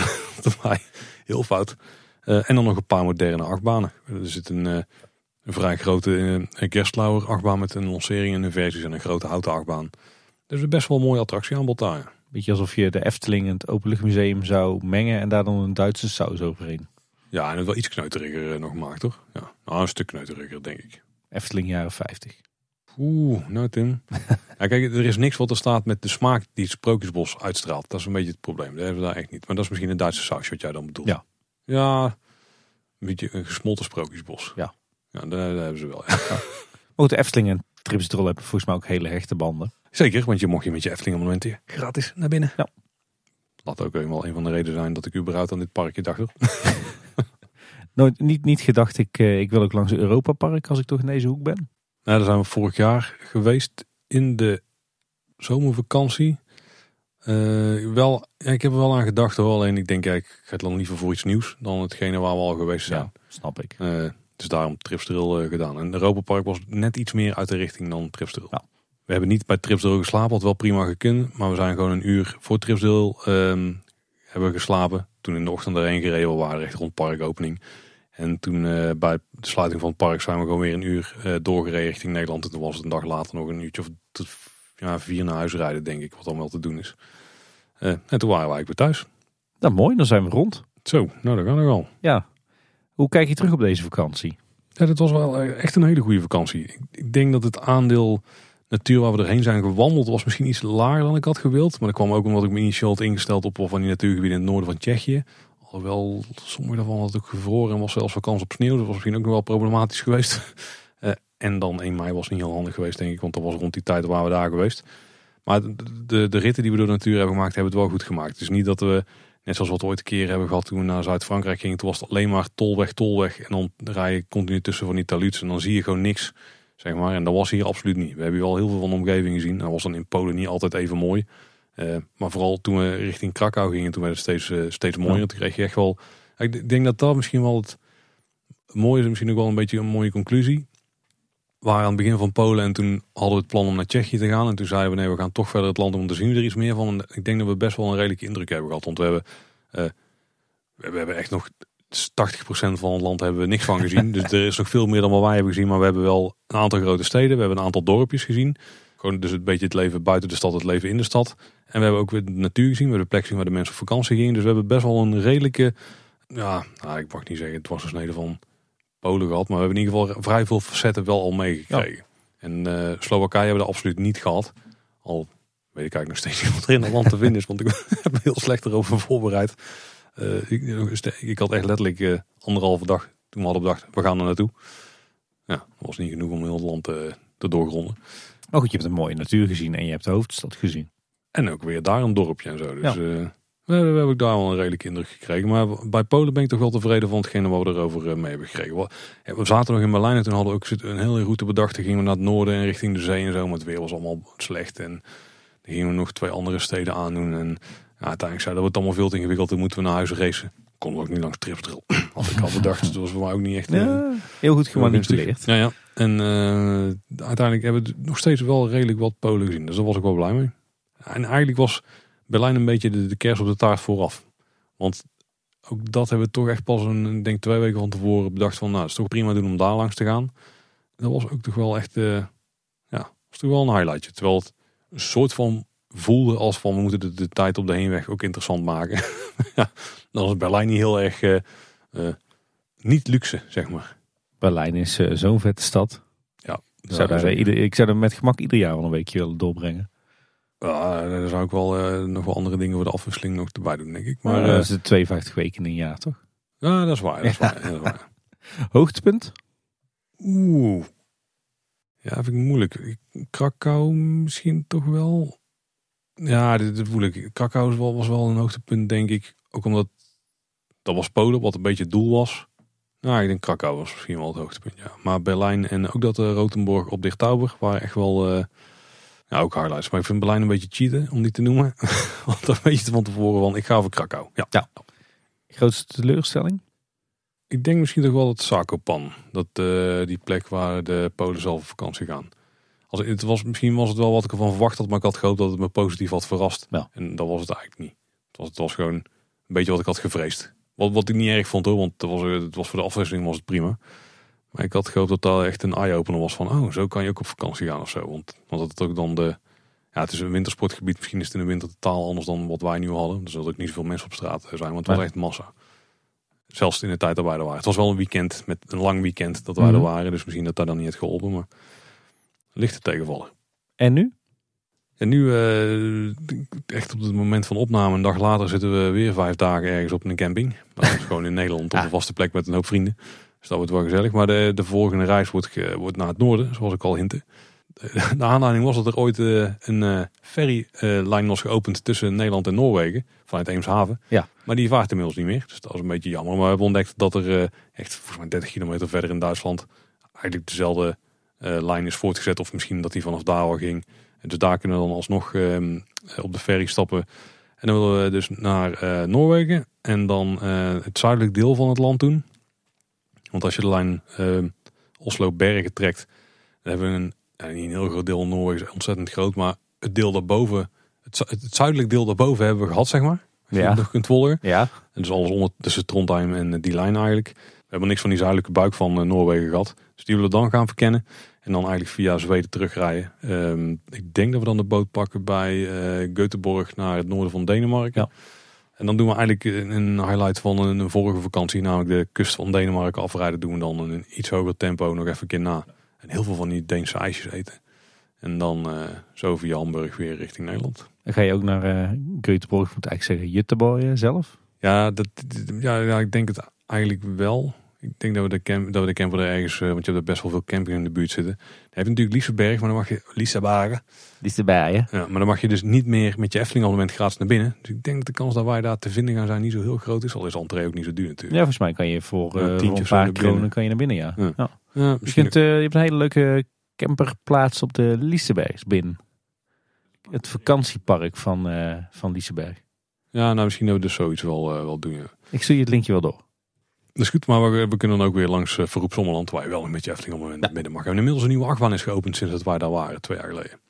[SPEAKER 1] Heel fout. Uh, en dan nog een paar moderne achtbanen. Er zit een, uh, een vrij grote uh, Gerstlauer achtbaan met een lancering en een versies en een grote houten achtbaan. Dus best wel een mooie attractie aan daar.
[SPEAKER 2] Beetje alsof je de Efteling en het Openluchtmuseum zou mengen en daar dan een Duitse saus overheen.
[SPEAKER 1] Ja, en het wel iets kneuteriger nog maakt, toch? Ja, nou, een stuk kneuteriger, denk ik.
[SPEAKER 2] Efteling jaren 50.
[SPEAKER 1] Oeh, nou Tim. ja, kijk, er is niks wat er staat met de smaak die het Sprookjesbos uitstraalt. Dat is een beetje het probleem. Dat hebben we daar echt niet. Maar dat is misschien een Duitse saus wat jij dan bedoelt.
[SPEAKER 2] Ja.
[SPEAKER 1] Ja, een beetje een gesmolten Sprookjesbos.
[SPEAKER 2] Ja.
[SPEAKER 1] Ja, daar, hebben ze wel. Ja.
[SPEAKER 2] Ook de Efteling en Tripsdrol hebben volgens mij ook hele hechte banden.
[SPEAKER 1] Zeker, want je mocht je met je Efteling momenten gratis naar binnen.
[SPEAKER 2] Ja.
[SPEAKER 1] Dat ook eenmaal een van de redenen zijn dat ik überhaupt aan dit parkje dacht.
[SPEAKER 2] Nooit, niet, niet gedacht, ik, eh, ik wil ook langs het Europa Park als ik toch in deze hoek ben.
[SPEAKER 1] Nou, daar zijn we vorig jaar geweest in de zomervakantie. Uh, wel, ja, ik heb er wel aan gedacht hoor. Alleen ik denk, ja, ik ga het dan liever voor iets nieuws dan hetgene waar we al geweest zijn.
[SPEAKER 2] Ja, snap ik.
[SPEAKER 1] Uh, dus daarom Tripsdrill uh, gedaan. En Europa Park was net iets meer uit de richting dan Tripsdrill. Ja. We hebben niet bij Tripsdrill geslapen, wat wel prima gekund. Maar we zijn gewoon een uur voor Tripsdrill um, hebben we geslapen. Toen in de ochtend erheen gereden, we waren echt rond parkopening. En toen uh, bij de sluiting van het park zijn we gewoon weer een uur uh, doorgereden richting Nederland. En toen was het een dag later nog een uurtje of tot, ja, vier naar huis rijden, denk ik, wat dan wel te doen is. Uh, en toen waren we eigenlijk weer thuis.
[SPEAKER 2] Nou, mooi, dan zijn we rond.
[SPEAKER 1] Zo, nou dat gaan we wel.
[SPEAKER 2] Ja. Hoe kijk je terug op deze vakantie?
[SPEAKER 1] Ja, dat was wel echt een hele goede vakantie. Ik, ik denk dat het aandeel natuur waar we erheen zijn gewandeld was misschien iets lager dan ik had gewild. Maar dat kwam ook omdat ik me initieel had ingesteld op van die natuurgebieden in het noorden van Tsjechië. Alhoewel sommige daarvan had ook gevroren en was zelfs kans op sneeuw. Dat was misschien ook nog wel problematisch geweest. Uh, en dan 1 mei was niet heel handig geweest denk ik, want dat was rond die tijd waar we daar geweest. Maar de, de, ritten die we door de natuur hebben gemaakt, hebben het wel goed gemaakt. Is niet dat we, net zoals wat we ooit een keer hebben gehad toen we naar Zuid-Frankrijk gingen. Toen was het alleen maar tolweg, tolweg. En dan rij je continu tussen van die taluts en dan zie je gewoon niks. Zeg maar. En dat was hier absoluut niet. We hebben hier heel veel van de omgeving gezien. Dat was dan in Polen niet altijd even mooi. Uh, maar vooral toen we richting Krakau gingen, toen werd het steeds, uh, steeds mooier. Ja. Toen kreeg je echt wel... Ik denk dat dat misschien wel het mooie is. Misschien ook wel een beetje een mooie conclusie. We waren aan het begin van Polen en toen hadden we het plan om naar Tsjechië te gaan. En toen zeiden we nee, we gaan toch verder het land om te zien we er iets meer van. En ik denk dat we best wel een redelijke indruk hebben gehad. Want we hebben, uh, we hebben echt nog 80% van het land hebben we niks van gezien. dus er is nog veel meer dan wat wij hebben gezien. Maar we hebben wel een aantal grote steden. We hebben een aantal dorpjes gezien. Gewoon dus een beetje het leven buiten de stad, het leven in de stad. En we hebben ook weer de natuur gezien. We hebben de plek gezien waar de mensen op vakantie gingen. Dus we hebben best wel een redelijke, ja, nou, ik mag niet zeggen, het was een snede van Polen gehad. Maar we hebben in ieder geval vrij veel facetten wel al meegekregen. En uh, Slowakije hebben we absoluut niet gehad. Al weet ik eigenlijk nog steeds niet wat er in het land te vinden is. Want ik heb heel slecht erover voorbereid. Uh, ik, ik, had echt letterlijk uh, anderhalve dag toen we hadden bedacht, we gaan er naartoe. Ja, dat was niet genoeg om heel het land te doorgronden.
[SPEAKER 2] Maar goed, je hebt een mooie natuur gezien en je hebt de hoofdstad gezien.
[SPEAKER 1] En ook weer daar een dorpje en zo. Dus ja. uh, we, we hebben daar wel een redelijke indruk gekregen. Maar bij Polen ben ik toch wel tevreden van hetgene wat we erover mee hebben gekregen. We zaten nog in Berlijn en toen hadden we ook een hele route bedacht. Dan gingen we naar het noorden en richting de zee en zo. Maar het weer was allemaal slecht. En dan gingen we nog twee andere steden aandoen. En ja, uiteindelijk zeiden we het allemaal veel te ingewikkeld. Dan moeten we naar huis racen. Konden we ook niet langs Tripsdrill. Had ik al bedacht. Dus dat was voor mij ook niet echt...
[SPEAKER 2] Ja, eh, heel goed gemanipuleerd.
[SPEAKER 1] Ja, ja. En uh, uiteindelijk hebben we nog steeds wel redelijk wat Polen gezien. Dus daar was ik wel blij mee. En eigenlijk was Berlijn een beetje de, de kers op de taart vooraf. Want ook dat hebben we toch echt pas een, denk twee weken van tevoren bedacht van, nou, het is toch prima doen om daar langs te gaan. Dat was ook toch wel echt, uh, ja, was toch wel een highlightje. Terwijl het een soort van voelde als van, we moeten de, tijd op de heenweg ook interessant maken. ja, dan was Berlijn niet heel erg, uh, niet luxe, zeg maar.
[SPEAKER 2] Berlijn is zo'n vette stad.
[SPEAKER 1] Ja.
[SPEAKER 2] Ik zou, daar, ieder, ik zou er met gemak ieder jaar wel een weekje willen doorbrengen.
[SPEAKER 1] Ja, daar zou ik wel uh, nog wel andere dingen voor de afwisseling nog erbij doen, denk ik. Maar
[SPEAKER 2] uh, dat is 52 weken in een jaar, toch?
[SPEAKER 1] Ja, dat is waar. Dat is waar, dat is waar.
[SPEAKER 2] Hoogtepunt?
[SPEAKER 1] Oeh. Ja, vind ik moeilijk. Krakau misschien toch wel. Ja, dit, dit voel ik. Krakau was wel, was wel een hoogtepunt, denk ik. Ook omdat dat was Polen, wat een beetje het doel was. Nou, ik denk Krakau was misschien wel het hoogtepunt, ja. Maar Berlijn en ook dat uh, Rotenborg op Dichtauber waren echt wel... Uh, ja, ook highlights. Maar ik vind Berlijn een beetje cheaten, om die te noemen. Want dan weet je van tevoren van, ik ga voor Krakau. Ja.
[SPEAKER 2] ja. Grootste teleurstelling?
[SPEAKER 1] Ik denk misschien toch wel het Zakopan. Dat, uh, die plek waar de Polen zelf op vakantie gaan. Als, het was, misschien was het wel wat ik ervan verwacht had, maar ik had gehoopt dat het me positief had verrast.
[SPEAKER 2] Ja.
[SPEAKER 1] En dat was het eigenlijk niet. Het was, het was gewoon een beetje wat ik had gevreesd. Wat, wat ik niet erg vond hoor, want het was, het was voor de afwisseling was het prima. Maar ik had gehoopt dat dat echt een eye-opener was van, oh, zo kan je ook op vakantie gaan of zo. Want, want dat het ook dan de, ja, het is een wintersportgebied. Misschien is het in de winter totaal anders dan wat wij nu hadden. Dus er ook niet zoveel mensen op straat zijn, want het was echt massa. Zelfs in de tijd dat wij er waren. Het was wel een weekend, met een lang weekend dat wij er waren. Dus misschien dat daar dan niet het geholpen, maar ligt het tegenvallen.
[SPEAKER 2] En nu?
[SPEAKER 1] En nu, uh, echt op het moment van opname, een dag later zitten we weer vijf dagen ergens op een camping. Dat is gewoon in Nederland op een vaste plek met een hoop vrienden. Dus dat wordt wel gezellig. Maar de, de volgende reis wordt, wordt naar het noorden, zoals ik al hintte. De aanleiding was dat er ooit uh, een uh, ferrylijn was geopend tussen Nederland en Noorwegen. Vanuit Eemshaven.
[SPEAKER 2] Ja.
[SPEAKER 1] Maar die vaart inmiddels niet meer. Dus dat was een beetje jammer. Maar we hebben ontdekt dat er echt volgens mij 30 kilometer verder in Duitsland eigenlijk dezelfde lijn is voortgezet. Of misschien dat die vanaf daar al ging. En dus daar kunnen we dan alsnog ehm, op de ferry stappen. En dan willen we dus naar Noorwegen. En dan het zuidelijk deel van het land doen. Want als je de lijn ehm, Oslo-Bergen trekt, dan hebben we een, ja, niet een heel groot deel Noorwegen, ontzettend groot, maar het deel daarboven, het, het zuidelijk deel daarboven hebben we gehad, zeg maar. Als
[SPEAKER 2] ja.
[SPEAKER 1] je nog kunt.
[SPEAKER 2] Ja.
[SPEAKER 1] En dus alles onder tussen Trondheim en die lijn eigenlijk. We hebben niks van die zuidelijke buik van Noorwegen gehad. Dus die willen we dan gaan verkennen. En dan eigenlijk via Zweden terugrijden. Um, ik denk dat we dan de boot pakken bij uh, Göteborg naar het noorden van Denemarken.
[SPEAKER 2] Ja.
[SPEAKER 1] En dan doen we eigenlijk een highlight van een vorige vakantie, namelijk de kust van Denemarken afrijden, doen we dan een iets hoger tempo nog even een keer na. En heel veel van die Deense ijsjes eten. En dan uh, zo via Hamburg weer richting Nederland.
[SPEAKER 2] Ga je ook naar uh, Göteborg, moet eigenlijk zeggen Jutteborg zelf?
[SPEAKER 1] Ja, dat, ja, ja, ik denk het eigenlijk wel. Ik denk dat we de, camp, dat we de camper er ergens, uh, want je hebt er best wel veel camping in de buurt zitten. Dan heb je natuurlijk Liseberg, maar dan mag je Lisebergen.
[SPEAKER 2] Lisebergen.
[SPEAKER 1] Ja, maar dan mag je dus niet meer met je Efteling abonnement gratis naar binnen. Dus ik denk dat de kans dat wij daar te vinden gaan zijn niet zo heel groot is. Al is entree ook niet zo duur natuurlijk.
[SPEAKER 2] Ja, volgens mij kan je voor, uh, een paar kronen kan je naar binnen, ja.
[SPEAKER 1] Ja.
[SPEAKER 2] ja.
[SPEAKER 1] ja
[SPEAKER 2] je, kunt, uh, je hebt een hele leuke camperplaats op de Lisebergs binnen. Het vakantiepark van, van Liseberg.
[SPEAKER 1] Ja, nou misschien dat we dus zoiets wel, wel doen.
[SPEAKER 2] Ik stuur je het linkje wel door.
[SPEAKER 1] Dat is goed, maar we, we kunnen dan ook weer langs uh, Verroep Sommerland, waar je wel een beetje Efteling op het midden mag. En inmiddels een nieuwe achtbaan is geopend sinds dat wij daar waren, twee jaar geleden.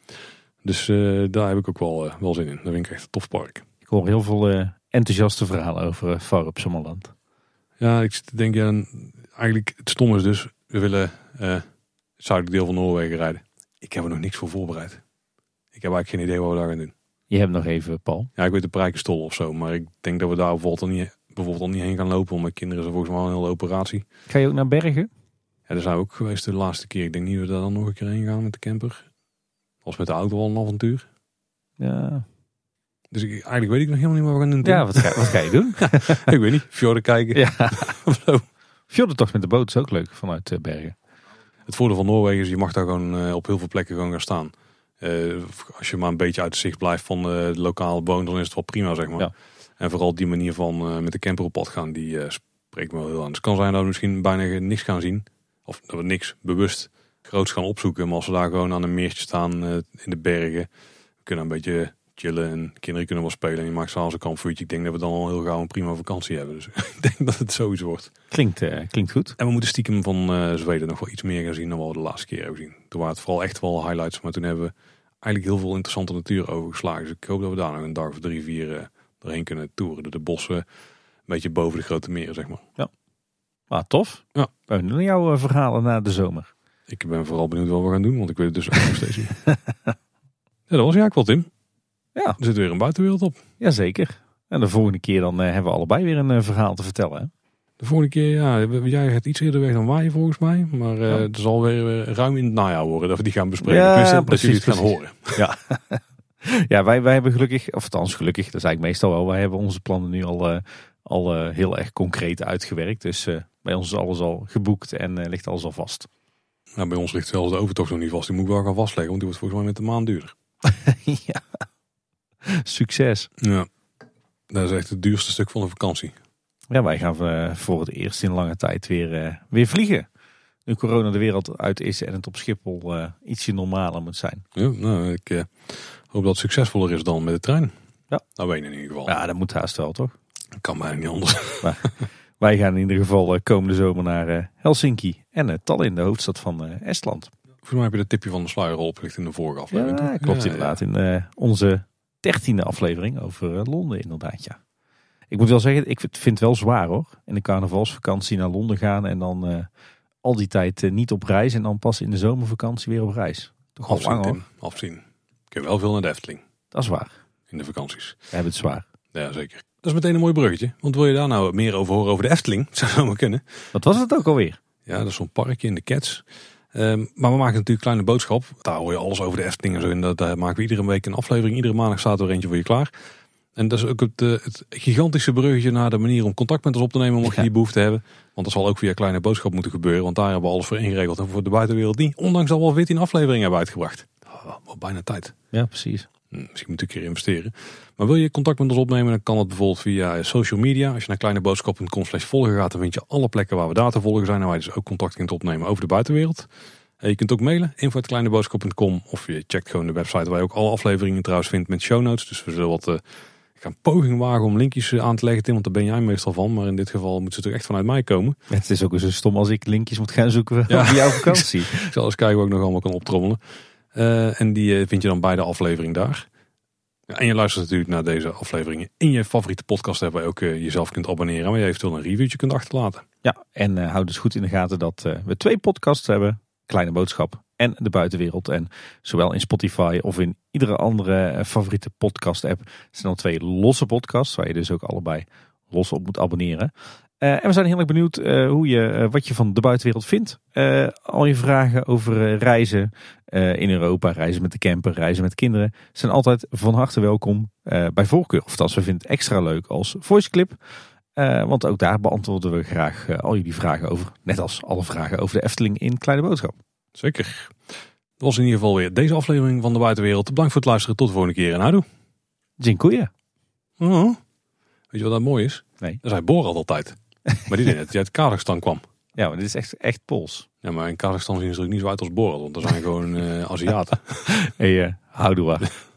[SPEAKER 1] Dus uh, daar heb ik ook wel, uh, wel zin in. Dat vind ik echt een tof park.
[SPEAKER 2] Ik hoor heel veel enthousiaste verhalen over Verroep Sommerland.
[SPEAKER 1] Ja, ik denk, ja, eigenlijk het stom is dus, we willen het zuidelijk deel van Noorwegen rijden. Ik heb er nog niks voor voorbereid. heb eigenlijk geen idee wat we daar gaan doen.
[SPEAKER 2] Je hebt nog even, Paul.
[SPEAKER 1] Ja, ik weet de Prijkenstol of zo. Maar ik denk dat we daar bijvoorbeeld niet, bijvoorbeeld al niet heen gaan lopen. Want mijn kinderen is volgens mij al een hele operatie.
[SPEAKER 2] Ga je ook naar Bergen?
[SPEAKER 1] Ja, daar zijn we ook geweest de laatste keer. Ik denk niet dat we daar dan nog een keer heen gaan met de camper. Als met de auto al een avontuur.
[SPEAKER 2] Ja.
[SPEAKER 1] Dus ik, eigenlijk weet ik nog helemaal niet wat we gaan doen.
[SPEAKER 2] Ja, wat ga, wat ga je doen?
[SPEAKER 1] ik weet niet. Fjorden kijken.
[SPEAKER 2] ja. Fjordentocht met de boot is ook leuk vanuit eh, Bergen.
[SPEAKER 1] Het voordeel van Noorwegen is, je mag daar gewoon eh, op heel veel plekken gewoon gaan staan. Eh, als je maar een beetje uit zicht blijft van de, lokale bewoners, dan is het wel prima, zeg maar.
[SPEAKER 2] Ja.
[SPEAKER 1] En vooral die manier van eh, met de camper op pad gaan, die eh, spreekt me wel heel aan. Dus het kan zijn dat we misschien bijna niks gaan zien. Of dat we niks bewust groots gaan opzoeken. Maar als we daar gewoon aan een meertje staan eh, in de bergen, we kunnen een beetje chillen en kinderen kunnen wel spelen. En je maakt s'avonds een kampvuurtje. Ik denk dat we dan al heel gauw een prima vakantie hebben. Dus ik denk dat het zoiets wordt.
[SPEAKER 2] Klinkt, eh, klinkt goed.
[SPEAKER 1] En we moeten stiekem van Zweden nog wel iets meer gaan zien dan wat we de laatste keer hebben gezien. Toen waren het vooral echt wel highlights, maar toen hebben we eigenlijk heel veel interessante natuur overgeslagen. Dus ik hoop dat we daar nog een dag of drie, vier doorheen kunnen toeren. Door de bossen, een beetje boven de grote meren, zeg maar.
[SPEAKER 2] Ah, tof.
[SPEAKER 1] Ja.
[SPEAKER 2] Doen jouw eh, verhalen na de zomer.
[SPEAKER 1] Ik ben vooral benieuwd wat we gaan doen, want ik weet het dus ook nog steeds niet. ja, dat was eigenlijk wel, Tim.
[SPEAKER 2] Ja.
[SPEAKER 1] Er zit weer een buitenwereld op.
[SPEAKER 2] Jazeker. En de volgende keer dan eh, hebben we allebei weer een eh, verhaal te vertellen. Hè?
[SPEAKER 1] De volgende keer, ja, jij gaat iets eerder weg dan wij volgens mij. Maar
[SPEAKER 2] Ja.
[SPEAKER 1] het zal weer ruim in het najaar worden dat we die gaan bespreken.
[SPEAKER 2] Ja,
[SPEAKER 1] dat
[SPEAKER 2] precies,
[SPEAKER 1] jullie het gaan horen.
[SPEAKER 2] Ja. ja, wij, wij hebben gelukkig, of althans gelukkig, dat is eigenlijk meestal wel. Wij hebben onze plannen nu al, eh, al eh, heel erg concreet uitgewerkt. Dus eh, bij ons is alles al geboekt en ligt alles al vast.
[SPEAKER 1] Nou, bij ons ligt zelfs de overtocht nog niet vast. Die moet ik wel gaan vastleggen, want die wordt volgens mij met de maand duurder.
[SPEAKER 2] ja. Succes.
[SPEAKER 1] Ja, dat is echt het duurste stuk van de vakantie.
[SPEAKER 2] Ja, wij gaan voor het eerst in lange tijd weer, weer vliegen. Nu corona de wereld uit is en het op Schiphol ietsje normaler moet zijn.
[SPEAKER 1] Ja, nou, ik hoop dat het succesvoller is dan met de trein.
[SPEAKER 2] Ja.
[SPEAKER 1] Nou, weet ik in ieder geval.
[SPEAKER 2] Ja, dat moet haast wel, toch?
[SPEAKER 1] Kan bijna niet anders.
[SPEAKER 2] Wij gaan in ieder geval eh, komende zomer naar eh, Helsinki en uh, Tallinn, de hoofdstad van eh, Estland.
[SPEAKER 1] Volgens mij heb je de tipje van de sluier al opgelicht in de vorige aflevering.
[SPEAKER 2] Ja,
[SPEAKER 1] toch?
[SPEAKER 2] klopt
[SPEAKER 1] Ja,
[SPEAKER 2] inderdaad. In eh, onze dertiende aflevering over eh, Londen inderdaad, ja. Ik moet wel zeggen, ik vind het wel zwaar hoor. In de carnavalsvakantie naar Londen gaan en dan eh, al die tijd eh, niet op reis en dan pas in de zomervakantie weer op reis. Toch
[SPEAKER 1] Afzien,
[SPEAKER 2] lang hoor.
[SPEAKER 1] Tim. Afzien. Ik heb wel veel naar de Efteling
[SPEAKER 2] Dat is waar.
[SPEAKER 1] in de vakanties.
[SPEAKER 2] We hebben het zwaar.
[SPEAKER 1] Ja, zeker. Dat is meteen een mooi bruggetje. Want wil je daar nou meer over horen over de Efteling? Zou zo maar kunnen.
[SPEAKER 2] Wat was het ook alweer?
[SPEAKER 1] Ja, dat is zo'n parkje in de Cats. Ehm, maar we maken natuurlijk kleine boodschap. Daar hoor je alles over de Efteling en zo. En dat, daar maken we iedere week een aflevering. Iedere maandag staat er eentje voor je klaar. En dat is ook het, eh, het gigantische bruggetje naar de manier om contact met ons op te nemen. Mocht je die behoefte hebben. Want dat zal ook via kleine boodschap moeten gebeuren. Want daar hebben we alles voor ingeregeld. En voor de buitenwereld niet. Ondanks dat we al 14 afleveringen hebben uitgebracht. Wel bijna tijd.
[SPEAKER 2] Ja, precies.
[SPEAKER 1] Hm, Misschien moet ik een keer investeren. Maar wil je contact met ons opnemen, dan kan dat bijvoorbeeld via social media. Als je naar kleineboodschap.com slash volgen gaat, dan vind je alle plekken waar we daar te volgen zijn. En waar je dus ook contact kunt opnemen over de buitenwereld. En je kunt ook mailen, info.kleineboodschap.com. Of je checkt gewoon de website waar je ook alle afleveringen trouwens vindt met show notes. Dus we zullen wat... eh, ik ga een poging wagen om linkjes eh, aan te leggen, Tim, want daar ben jij meestal van. Maar in dit geval moeten ze toch echt vanuit mij komen.
[SPEAKER 2] Het is ook eens zo stom als ik linkjes moet gaan zoeken
[SPEAKER 1] Ja.
[SPEAKER 2] voor jouw vakantie.
[SPEAKER 1] Ik zal eens kijken wat ik nog allemaal kan optrommelen. Eh, en die eh, vind je dan bij de aflevering daar. En je luistert natuurlijk naar deze afleveringen in je favoriete podcast app waar je ook eh, jezelf kunt abonneren. Waar je eventueel een reviewtje kunt achterlaten.
[SPEAKER 2] Ja, en eh, houd dus goed in de gaten dat we twee podcasts hebben. Kleine Boodschap en De Buitenwereld. En zowel in Spotify of in iedere andere favoriete podcast app zijn al twee losse podcasts. Waar je dus ook allebei los op moet abonneren. Eh, en we zijn heel erg benieuwd eh, hoe je, eh, wat je van De Buitenwereld vindt. Al je vragen over reizen in Europa, reizen met de camper, reizen met kinderen. Zijn altijd van harte welkom bij voorkeur. Of als we vinden het extra leuk als voiceclip. Eh, want ook daar beantwoorden we graag al jullie vragen over. Net als alle vragen over de Efteling in Kleine Boodschap.
[SPEAKER 1] Zeker. Dat was in ieder geval weer deze aflevering van de buitenwereld. Bedankt voor het luisteren. Tot de volgende keer. En houdoe.
[SPEAKER 2] Dziękuję.
[SPEAKER 1] Oh. Weet je wat dat mooi is?
[SPEAKER 2] Nee.
[SPEAKER 1] Dat zei Borat altijd. Maar die deed het. Dat hij uit Kazachstan kwam.
[SPEAKER 2] Ja, maar dit is echt, echt Pools.
[SPEAKER 1] Ja, maar in Kazachstan zien ze er niet zo uit als Borat. Want daar zijn gewoon eh Aziaten.
[SPEAKER 2] Hey, uh, houdoe.